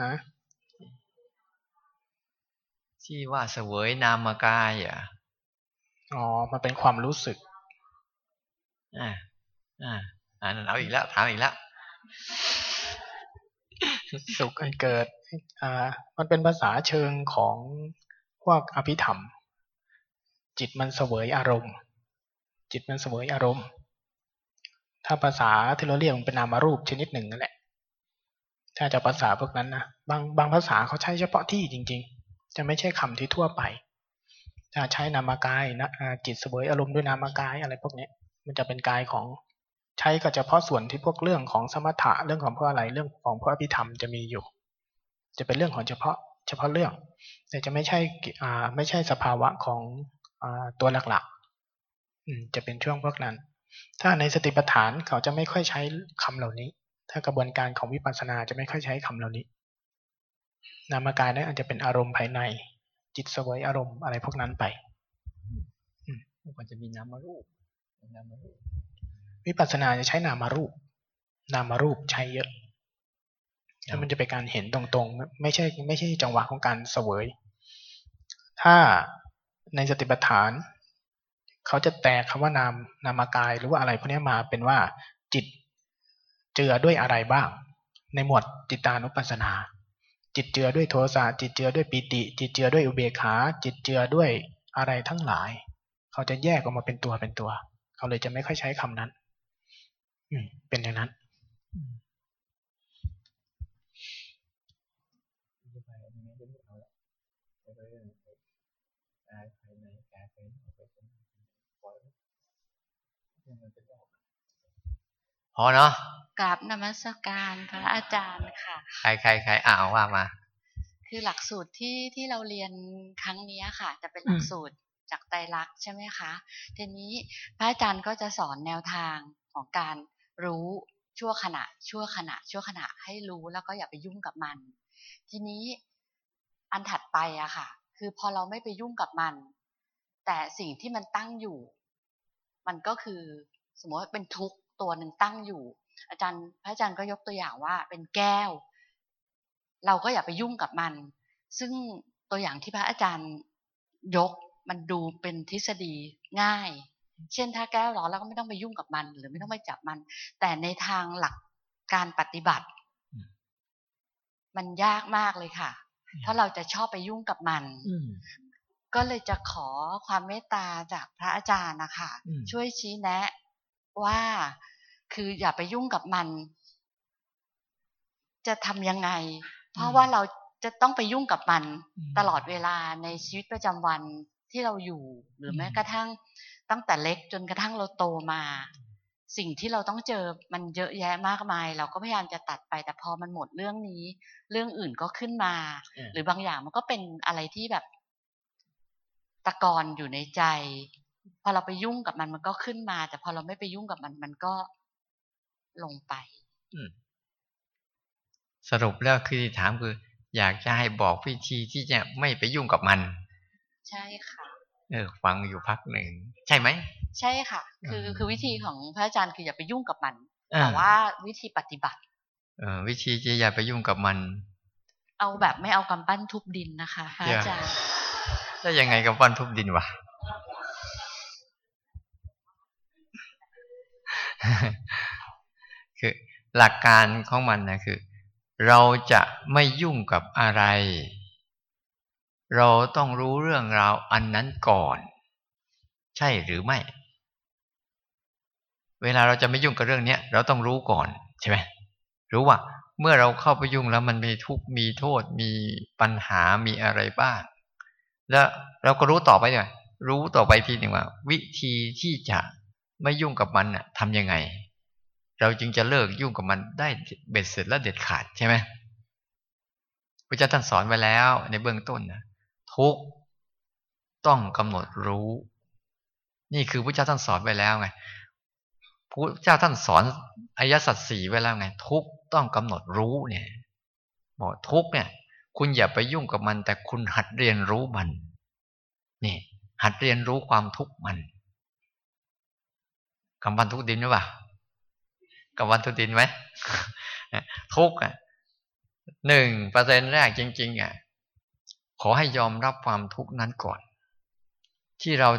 ฮะ ที่ว่าเสวยนามกายอะอ๋อ มันเป็นความรู้สึก อ่า อ่าอ่าเอาอีกแล้วถามอีกแล้วสุขอันเกิด อ่า มันเป็นภาษาเชิงของพวกอภิธรรม จิตมันเสวยอารมณ์ จิตมันเสวยอารมณ์ ถ้าภาษาที่เราเรียกมันเป็นนามรูปชนิดหนึ่งนั่นแหละ ถ้าจะภาษาพวกนั้นนะ บางบางภาษาเขาใช้เฉพาะที่จริง ๆ จะไม่ใช่คำที่ทั่วไปใช้นามกายนะจิตเสวยอารมณ์ด้วยนามกายอะไรพวกนี้มันจะเป็นกายของใช้ก็เฉพาะส่วนที่พวกเรื่องของสมถะเรื่องของพวกอะไรเรื่องของพวกอภิธรรมจะมีอยู่ จะเป็นเรื่องของเฉพาะเฉพาะเรื่อง แต่จะไม่ใช่ไม่ใช่สภาวะของอตัวหลักๆจะเป็นช่วงพวกนั้น ถ้าในสติปัฏฐานเขาจะไม่ค่อยใช้คำเหล่านี้ ถ้ากระบวนการของวิปัสสนาจะไม่ค่อยใช้คำเหล่านี้ นามกายนั้นอาจจะเป็นอารมณ์ภายใน จิตสวยอารมณ์อะไรพวกนั้นไปมันจะมีนามารูปนามารูป วิปัสสนาจะใช้นามารูป นามารูปใช้เยอะถ้ามันจะเป็นการเห็นตรงๆ ไม่ใช่ ไม่ใช่จังหวะของการเสวย ถ้าในสติปัฏฐาน เขาจะแตกคำว่านามนามกายหรือว่าอะไรพวกนี้มาเป็นว่าจิตเจือด้วยอะไรบ้าง ในหมวดจิตานุปัสสนา จิตเจือด้วยโทสะจิตเจือด้วยปิติ จิตเจือด้วยอุเบกขา จิตเจือด้วยอะไรทั้งหลาย เขาจะแยกออกมาเป็นตัวเป็นตัว เขาเลยจะไม่ค่อยใช้คำนั้น อืมเป็นอย่างนั้นพอเนาะ กราบนมัสการพระอาจารย์ค่ะ ใครใครใครอ่าว่ามา คือหลักสูตรที่ที่เราเรียนครั้งนี้ค่ะ จะเป็นหลักสูตรจากไตรลักษณ์ใช่ไหมคะ ทีนี้พระอาจารย์ก็จะสอนแนวทางของการรู้ชั่วขณะ ชั่วขณะ ชั่วขณะให้รู้แล้วก็อย่าไปยุ่งกับมัน ทีนี้อันถัดไปอะค่ะ คือพอเราไม่ไปยุ่งกับมัน แต่สิ่งที่มันตั้งอยู่ มันก็คือสมมติว่าเป็นทุกตัวหนึ่งตั้งอยู่ อาจารย์พระอาจารย์ก็ยกตัวอย่างว่าเป็นแก้ว เราก็อย่าไปยุ่งกับมัน ซึ่งตัวอย่างที่พระอาจารย์ยกมันดูเป็นทฤษฎีง่าย เช่นถ้าแก้วร้อนแล้วก็ไม่ต้องไปยุ่งกับมัน หรือไม่ต้องไปจับมัน แต่ในทางหลักการปฏิบัติ มันยากมากเลยค่ะ ถ้าเราจะชอบไปยุ่งกับมันก็เลยจะขอความเมตตาจากพระอาจารย์นะคะช่วยชี้แนะว่า คืออย่าไปยุ่งกับมัน จะทำยังไง เพราะว่าเราจะต้องไปยุ่งกับมัน ตลอดเวลาในชีวิตประจำวันที่เราอยู่ หรือแม้กระทั่งตั้งแต่เล็กจนกระทั่งเราโตมา สิ่งที่เราต้องเจอมันเยอะแยะมากมาย เราก็พยายามจะตัดไป แต่พอมันหมดเรื่องนี้ เรื่องอื่นก็ขึ้นมา หรือบางอย่างมันก็เป็นอะไรที่แบบตะกอนอยู่ในใจ พอเราไปยุ่งกับมันมันก็ขึ้นมา แต่พอเราไม่ไปยุ่งกับมันมันก็ ลงไปสรุปแล้วคือถามคือ อยากจะให้บอกวิธีที่จะไม่ไปยุ่งกับมัน ใช่ค่ะ เออ ฟังอยู่พักหนึ่ง ใช่ไหม ใช่ค่ะ คือคือวิธีของพระอาจารย์คืออย่าไปยุ่งกับมัน แต่ว่าวิธีปฏิบัติ เออวิธีที่อย่าไปยุ่งกับมัน เอาแบบไม่เอากำปั้นทุบดินนะคะพระอาจารย์จะยังไงกำปั้นทุบดินวะ คือหลักการของมันนะคือ เราจะไม่ยุ่งกับอะไร เราต้องรู้เรื่องราวอันนั้นก่อน ใช่หรือไม่ เวลาเราจะไม่ยุ่งกับเรื่องนี้เราต้องรู้ก่อนใช่ไหมรู้ว่าเมื่อเราเข้าไปยุ่งแล้วมันมีทุกข์มีโทษมีปัญหามีอะไรบ้าง แล้วเราก็รู้ต่อไปเลยรู้ต่อไปทีหนึ่งว่า วิธีที่จะไม่ยุ่งกับมันน่ะทำยังไง เราจึงจะเลิกยุ่งกับมันได้เบ็ดเสร็จและเด็ดขาดใช่ไหมพระเจ้าท่านสอนไว้แล้ว ในเบื้องต้นนะทุกต้องกำหนดรู้ นี่คือพระเจ้าท่านสอนไว้แล้วไงพระเจ้าท่านสอนอายสัตสีไว้แล้วไง ทุกต้องกำหนดรู้เนี่ยบอกทุกเนี่ย คุณอย่าไปยุ่งกับมัน แต่คุณหัดเรียนรู้มันนี่หัดเรียนรู้ความทุกข์มันคำพันทุกดินหรือเปล่า กับวันทุดินไหมทุกอะหนึ่งเปอร์เซ็นแรกจริง ๆ อะ ขอให้ยอมรับความทุกข์นั้นก่อน ที่เรา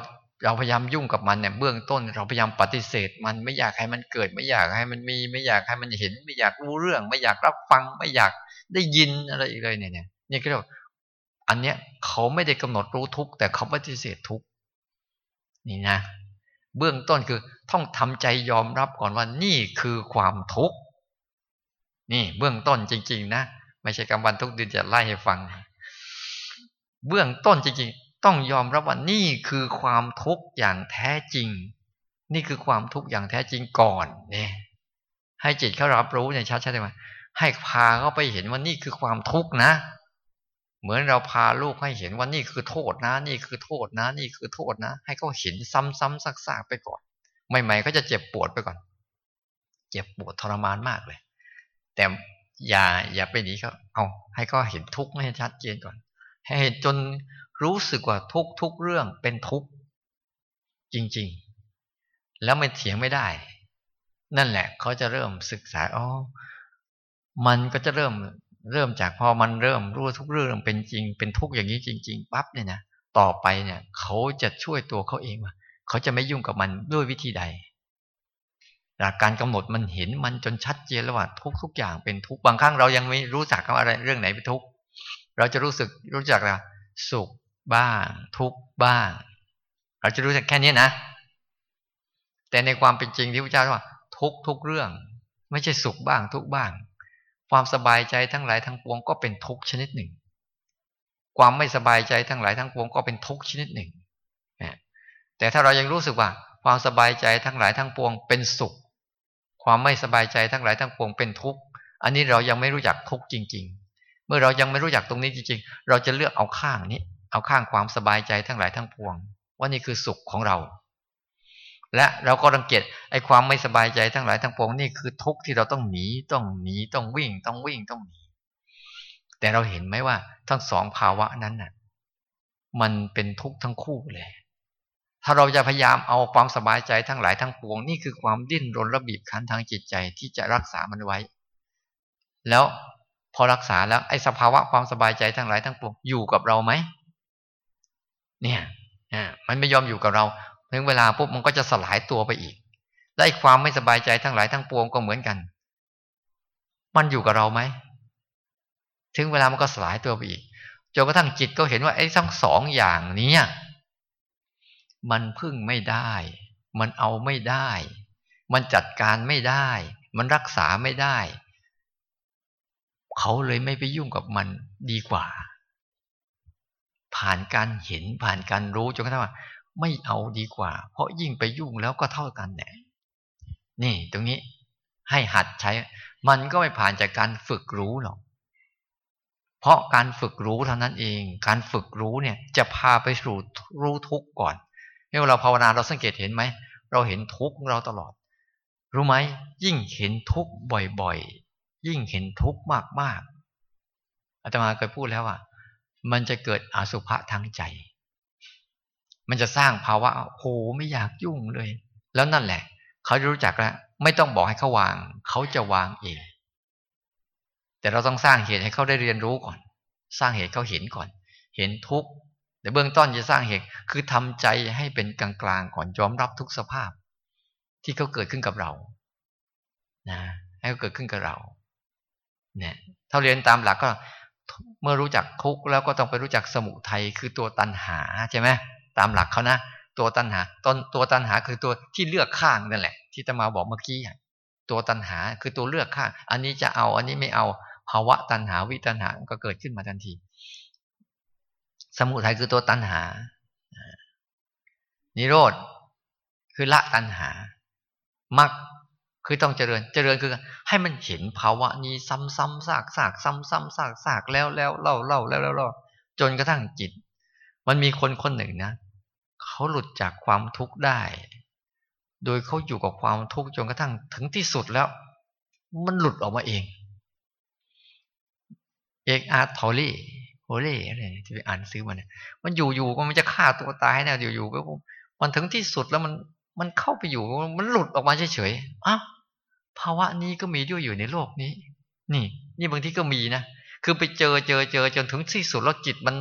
เราพยายามยุ่งกับมันเนี่ยเบื้องต้น เราพยายามปฏิเสธ มันไม่อยากให้มันเกิด ไม่อยากให้มันมี ไม่อยากให้มันเห็น ไม่อยากรู้เรื่อง ไม่อยากรับฟัง ไม่อยากได้ยินอะไรอีกเลยเนี่ยเนี่ยนี่ก็เรียกอันเนี้ยเขาไม่ได้กำหนดรู้ทุกแต่เขาปฏิเสธทุกนี่นะ เบื้องต้นคือ ต้องทำใจยอมรับก่อนว่านี่คือความทุกข์นี่เบื้องต้นจริง ๆ นะ ไม่ใช่กำบันทุกเดือนจะไล่ให้ฟัง เบื้องต้นจริงๆ ต้องยอมรับว่านี่คือความทุกข์อย่างแท้จริง นี่คือความทุกข์อย่างแท้จริงก่อนเนี่ยให้จิตเขารับรู้เนี่ยชัดๆเลยว่าให้พาเขาไปเห็นว่านี่คือความทุกข์นะ เหมือนเราพาลูกให้เห็นว่านี่คือโทษนะ นี่คือโทษนะ นี่คือโทษนะ ให้เขาเห็นซ้ำๆซากๆไปก่อน ใหม่ๆก็จะเจ็บปวดไปก่อน เจ็บปวดทรมานมากเลย แต่อย่าอย่าไปหนีเขาเอาให้เขาเห็นทุกข์ให้ชัดเจนก่อน ให้เห็นจนรู้สึกว่าทุกทุกเรื่องเป็นทุกข์จริง ๆ แล้วมันเถียงไม่ได้ นั่นแหละเขาจะเริ่มศึกษาอ๋อมันก็จะเริ่มเริ่มจากพอมันเริ่มรู้ทุกเรื่องเป็นจริง เป็นทุกอย่างนี้จริง ๆปั๊บเนี่ยนะต่อไปเนี่ย เขาจะช่วยตัวเขาเองว่า เขาจะไม่ยุ่งกับมันด้วยวิธีใดหลักการกำหนดมันเห็นมันจนชัดเจนแล้วว่าทุกทุกอย่างเป็นทุกบางครั้งเรายังไม่รู้จักว่าอะไรเรื่องไหนเป็นทุกเราจะรู้สึกรู้จักละสุขบ้าง ทุกบ้าง เราจะรู้จักแค่นี้นะ แต่ในความเป็นจริงที่พระเจ้าว่า ทุกทุกเรื่อง ไม่ใช่สุขบ้าง ทุกบ้าง ความสบายใจทั้งหลายทั้งปวงก็เป็นทุกชนิดหนึ่ง ความไม่สบายใจทั้งหลายทั้งปวงก็เป็นทุกชนิดหนึ่ง แต่ถ้าเรายังรู้สึกว่า ความสบายใจทั้งหลายทั้งปวงเป็นสุข ความไม่สบายใจทั้งหลายทั้งปวงเป็นทุกข์อันนี้เรายังไม่รู้จักทุกข์จริง ๆ เมื่อเรายังไม่รู้จักตรงนี้จริง ๆ เราจะเลือกเอาข้างนี้ เอาข้างความสบายใจทั้งหลายทั้งปวง ว่านี่คือสุขของเรา และเราก็รังเกียจไอ้ความไม่สบายใจทั้งหลายทั้งปวงนี่คือทุกข์ที่เราต้องหนีต้องหนีต้องวิ่งต้องวิ่งต้องหนีแต่เราเห็นไหมว่าทั้งสองภาวะนั้นน่ะ มันเป็นทุกข์ทั้งคู่เลย ถ้าเราจะพยายามเอาความสบายใจทั้งหลายทั้งปวง นี่คือความดิ้นรนระบีบคั้นทางจิตใจที่จะรักษามันไว้ แล้วพอรักษาแล้วไอ้สภาวะความสบายใจทั้งหลายทั้งปวงอยู่กับเราไหมเนี่ยมันไม่ยอมอยู่กับเราถึงเวลาปุ๊บมันก็จะสลายตัวไปอีกและไอ้ความไม่สบายใจทั้งหลายทั้งปวงก็เหมือนกัน มันอยู่กับเราไหมถึงเวลามันก็สลายตัวไปอีกจนกระทั่งจิตก็เห็นว่าไอ้ทั้งสองอย่างนี้ มันพึ่งไม่ได้ มันเอาไม่ได้ มันจัดการไม่ได้ มันรักษาไม่ได้ เขาเลยไม่ไปยุ่งกับมันดีกว่า ผ่านการเห็นผ่านการรู้จนกระทั่งว่า ไม่เอาดีกว่า เพราะยิ่งไปยุ่งแล้วก็เท่ากันแหละนี่ ตรงนี้ให้หัดใช้ มันก็ไม่ผ่านจากการฝึกรู้หรอกเพราะการฝึกรู้เท่านั้นเอง การฝึกรู้เนี่ย จะพาไปสู่รู้ทุกข์ก่อน เวลาภาวนาเราสังเกตเห็นไหม เราเห็นทุกข์ของเราตลอด รู้ไหม ยิ่งเห็นทุกข์บ่อยๆ ยิ่งเห็นทุกข์มากๆอาตมาเคยพูดแล้วว่า มันจะเกิดอาสุภะทางใจ มันจะสร้างภาวะโหไม่อยากยุ่งเลย แล้วนั่นแหละ เขาจะรู้จักแล้วไม่ต้องบอกให้เขาวาง เขาจะวางเอง แต่เราต้องสร้างเหตุให้เขาได้เรียนรู้ก่อน สร้างเหตุเขาเห็นก่อน เห็นทุกข์ แต่เบื้องต้นจะสร้างเหตุคือทำใจให้เป็นกลางๆก่อนยอมรับทุกสภาพ ที่เขาเกิดขึ้นกับเรานะให้เขาเกิดขึ้นกับเราเนี่ยถ้าเรียนตามหลักก็เมื่อรู้จักทุกแล้วก็ต้องไปรู้จักสมุทัยคือตัวตัณหาใช่ไหมตามหลักเขานะตัวตัณหาตนตัวตัณหาคือตัวที่เลือกข้างนั่นแหละ ที่ตมาบอกเมื่อกี้ตัวตัณหาคือตัวเลือกข้าง อันนี้จะเอาอันนี้ไม่เอาภาวะตัณหาวิตัณหาก็เกิดขึ้นมาทันที สมุทัยคือตัวตัณหา นิโรธคือละตัณหามรรคคือต้องเจริญ เจริญคือ ให้มันเห็นภาวะนี้ซ้ำๆซากซากซ้ำๆซากซากแล้วแล้วเล่าเล่าแล้วแล้วจนกระทั่งจิต มันมีคนคนหนึ่งนะเขาหลุดจากความทุกข์ได้ โดยเขาอยู่กับความทุกข์จนกระทั่งถึงที่สุดแล้ว มันหลุดออกมาเอง เอกอาร์ทอรี่ โอเล่อะไรที่ไปอ่านซื้อมาเนี่ยมันอยู่อยู่มันจะฆ่าตัวตายเนี่ยอยู่อยู่ก็มันถึงที่สุดแล้วมันมันเข้าไปอยู่มันหลุดออกมาเฉยๆอ้าวภาวะนี้ก็มีด้วยอยู่ในโลกนี้ นี่ นี่บางทีก็มีนะคือไปเจอเจอเจอจนถึงที่สุดแล้วจิตมัน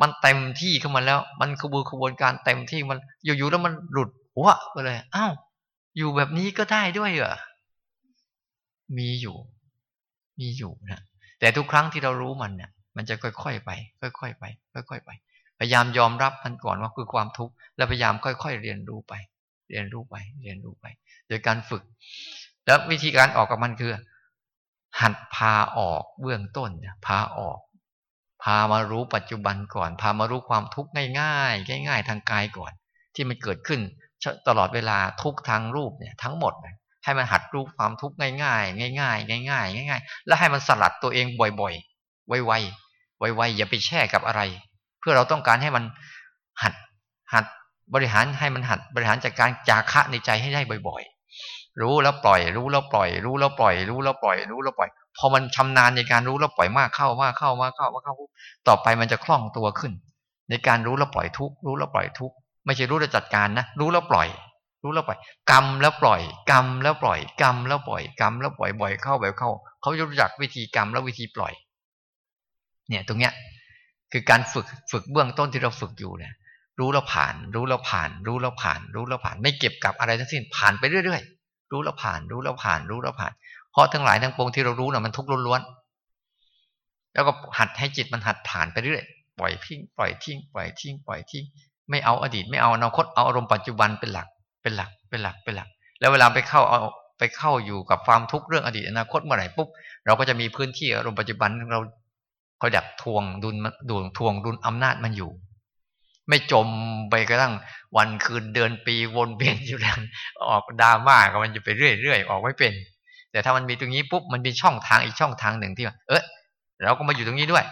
มันเต็มที่เข้ามาแล้ว มันขบวนขบวนการเต็มที่มันอยู่ๆแล้วมันหลุดหัวไปเลยอ้าวอยู่แบบนี้ก็ได้ด้วยเหรอมีอยู่ มีอยู่นะแต่ทุกครั้งที่เรารู้มันเนี่ย มันจะค่อยๆไป ค่อยๆไป ค่อยๆไป พยายามยอมรับมันก่อนว่าคือความทุกข์แล้วพยายามค่อยๆเรียนรู้ไป เรียนรู้ไป เรียนรู้ไป โดยการฝึก แล้ววิธีการออกกับมันคือ หัดพาออกเบื้องต้นพาออก พามารู้ปัจจุบันก่อน พามารู้ความทุกข์ง่ายๆง่าย ๆ ทางกายก่อน ที่มันเกิดขึ้นตลอดเวลาทุกทางรูปเนี่ยทั้งหมดให้มันหัดรู้ความทุกข์ง่ายๆง่ายๆง่ายๆง่ายๆ แล้วให้มันสลัดตัวเองบ่อยๆ ไวๆไวๆอย่าไปแช่กับอะไร เพื่อเราต้องการให้มันหัดหัดบริหารให้มันหัดบริหารจากการจาคะในใจให้ได้บ่อย ๆ รู้แล้วปล่อย รู้แล้วปล่อย รู้แล้วปล่อย รู้แล้วปล่อย รู้แล้วปล่อย พอมันชำนาญในการรู้แล้วปล่อยมากเข้ามากเข้ามากเข้ามากเข้า ต่อไปมันจะคล่องตัวขึ้น ในการรู้แล้วปล่อยทุกรู้แล้วปล่อยทุกไม่ใช่รู้แล้วจัดการนะ รู้แล้วปล่อย รู้แล้วปล่อยกรรมแล้วปล่อยกรรมแล้วปล่อยกรรมแล้วปล่อยกรรมแล้วปล่อยบ่อยเข้าแบบเข้า เขาจะรู้จักวิธีกรรมแล้ววิธีปล่อย เนี่ยตรงเนี้ยคือการฝึกฝึกเบื้องต้นที่เราฝึกอยู่เนี่ย รู้แล้วผ่าน รู้แล้วผ่าน รู้แล้วผ่าน รู้แล้วผ่าน ไม่เก็บกับอะไรทั้งสิ้นผ่านไปเรื่อยๆ รู้แล้วผ่าน รู้แล้วผ่าน รู้แล้วผ่าน เพราะทั้งหลายทั้งปวงที่เรารู้น่ะมันทุกข์ล้วนๆแล้วก็หัดให้จิตมันหัดผ่านไปเรื่อยปล่อยทิ้งปล่อยทิ้งปล่อยทิ้งปล่อยทิ้งไม่เอาอดีตไม่เอาอนาคตเอาอารมณ์ปัจจุบันเป็นหลักเป็นหลักเป็นหลักเป็นหลัก แล้วเวลาไปเข้าเอาไปเข้าอยู่กับความทุกข์เรื่องอดีตอนาคตเมื่อไหร่ปุ๊บเราก็จะมีพื้นที่อารมณ์ปัจจุบันเรา คอยดับทวงดุลดุลทวงดุลอำนาจมันอยู่ ไม่จมไปกระทั่งวันคืนเดือนปีวนเวียนอยู่แล้วออกดราม่าก็มันจะไปเรื่อยๆออกไม่เป็น แต่ถ้ามันมีตรงนี้ปุ๊บมันมีช่องทางอีกช่องทางหนึ่งที่เออเราก็มาอยู่ตรงนี้ด้วย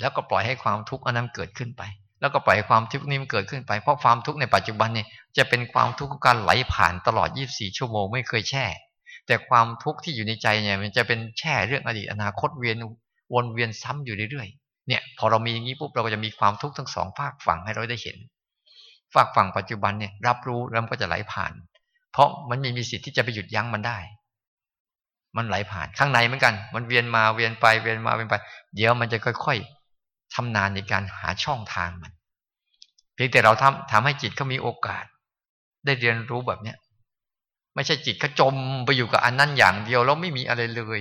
แล้วก็ปล่อยให้ความทุกข์อันนั้นเกิดขึ้นไป แล้วก็ปล่อยความทุกข์นี้มันเกิดขึ้นไปเพราะความทุกข์ในปัจจุบันเนี่ยจะเป็นความทุกข์การไหลผ่านตลอด 24 ชั่วโมงไม่เคยแช่แต่ความทุกข์ที่อยู่ในใจเนี่ยมันจะเป็นแช่เรื่องอดีตอนาคตเวียน วนเวียนซ้ำอยู่เรื่อยๆเนี่ยพอเรามีอย่างนี้ปุ๊บเราก็จะมีความทุกข์ทั้งสองฝากฝั่งให้เราได้เห็นฝากฝั่งปัจจุบันเนี่ยรับรู้แล้วมันก็จะไหลผ่าน เพราะมันไม่มีสิทธิ์ที่จะไปหยุดยั้งมันได้ มันไหลผ่านข้างในเหมือนกัน มันเวียนมาเวียนไปเวียนมาเวียนไป เดี๋ยวมันจะค่อย ๆทำนานในการหาช่องทางมัน เพียงแต่เราทำทำให้จิตเขามีโอกาส ได้เรียนรู้แบบเนี้ยไม่ใช่จิตเขาจมไปอยู่กับอันนั้นอย่างเดียวแล้วไม่มีอะไรเลย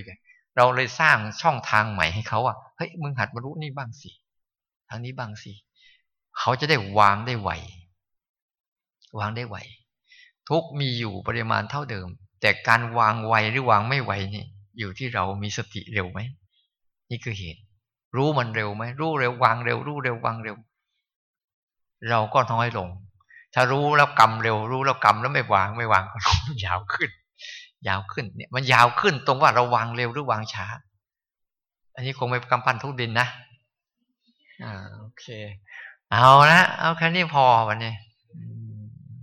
เราเลยสร้างช่องทางใหม่ให้เขาอะเฮ้ยมึงหัดมารู้นี่บ้างสิทางนี้บ้างสิเขาจะได้วางได้ไววางได้ไวทุกมีอยู่ปริมาณเท่าเดิม แต่การวางไวหรือวางไม่ไวนี่อยู่ที่เรามีสติเร็วไหมนี่คือเหตุ รู้มันเร็วไหมรู้เร็ววางเร็ว รู้เร็ววางเร็ว เราก็น้อยลง ถ้ารู้แล้วกำเร็ว รู้แล้วกำแล้วไม่วางไม่วางก็ยาวขึ้น ยาวขึ้นเนี่ยมันยาวขึ้นตรงว่าเราวางเร็วหรือวางช้า อันนี้คงไม่กำปั้นทุกดินนะอ่าโอเค เอาละเอาแค่นี้พอวันนี้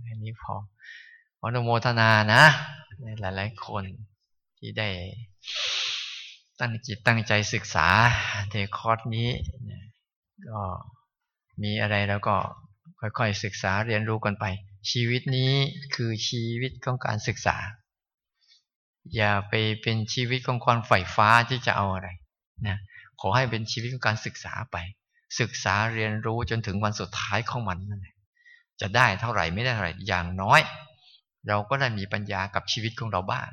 แค่นี้พออนุโมทนานะหลาย ๆ คนที่ได้ ตั้งจิตตั้งใจศึกษาในคอร์สนี้ก็มีอะไรแล้วก็ค่อย ๆ ศึกษาเรียนรู้กันไป ชีวิตนี้คือชีวิตของการศึกษา อย่าไปเป็นชีวิตของความใฝ่ฟ้าที่จะเอาอะไรนะขอให้เป็นชีวิตของการศึกษาไป ศึกษาเรียนรู้จนถึงวันสุดท้ายของมันนั่นแหละจะได้เท่าไหร่ไม่ได้เท่าไหร่อย่างน้อย เราก็ได้มีปัญญากับชีวิตของเราบ้าง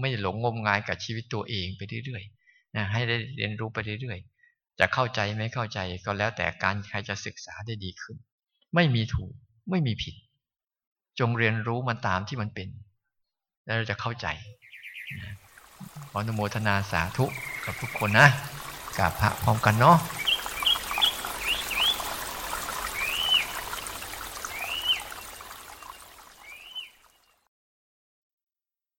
ไม่หลงงมงายกับชีวิตตัวเองไปเรื่อยๆนะให้ได้เรียนรู้ไปเรื่อยๆ จะเข้าใจไม่เข้าใจก็แล้วแต่การใครจะศึกษาได้ดีขึ้น ไม่มีถูกไม่มีผิด จงเรียนรู้มันตามที่มันเป็น แล้วเราจะเข้าใจ อนุโมทนาสาธุกับทุกคนนะกราบพระพร้อมกันเนาะ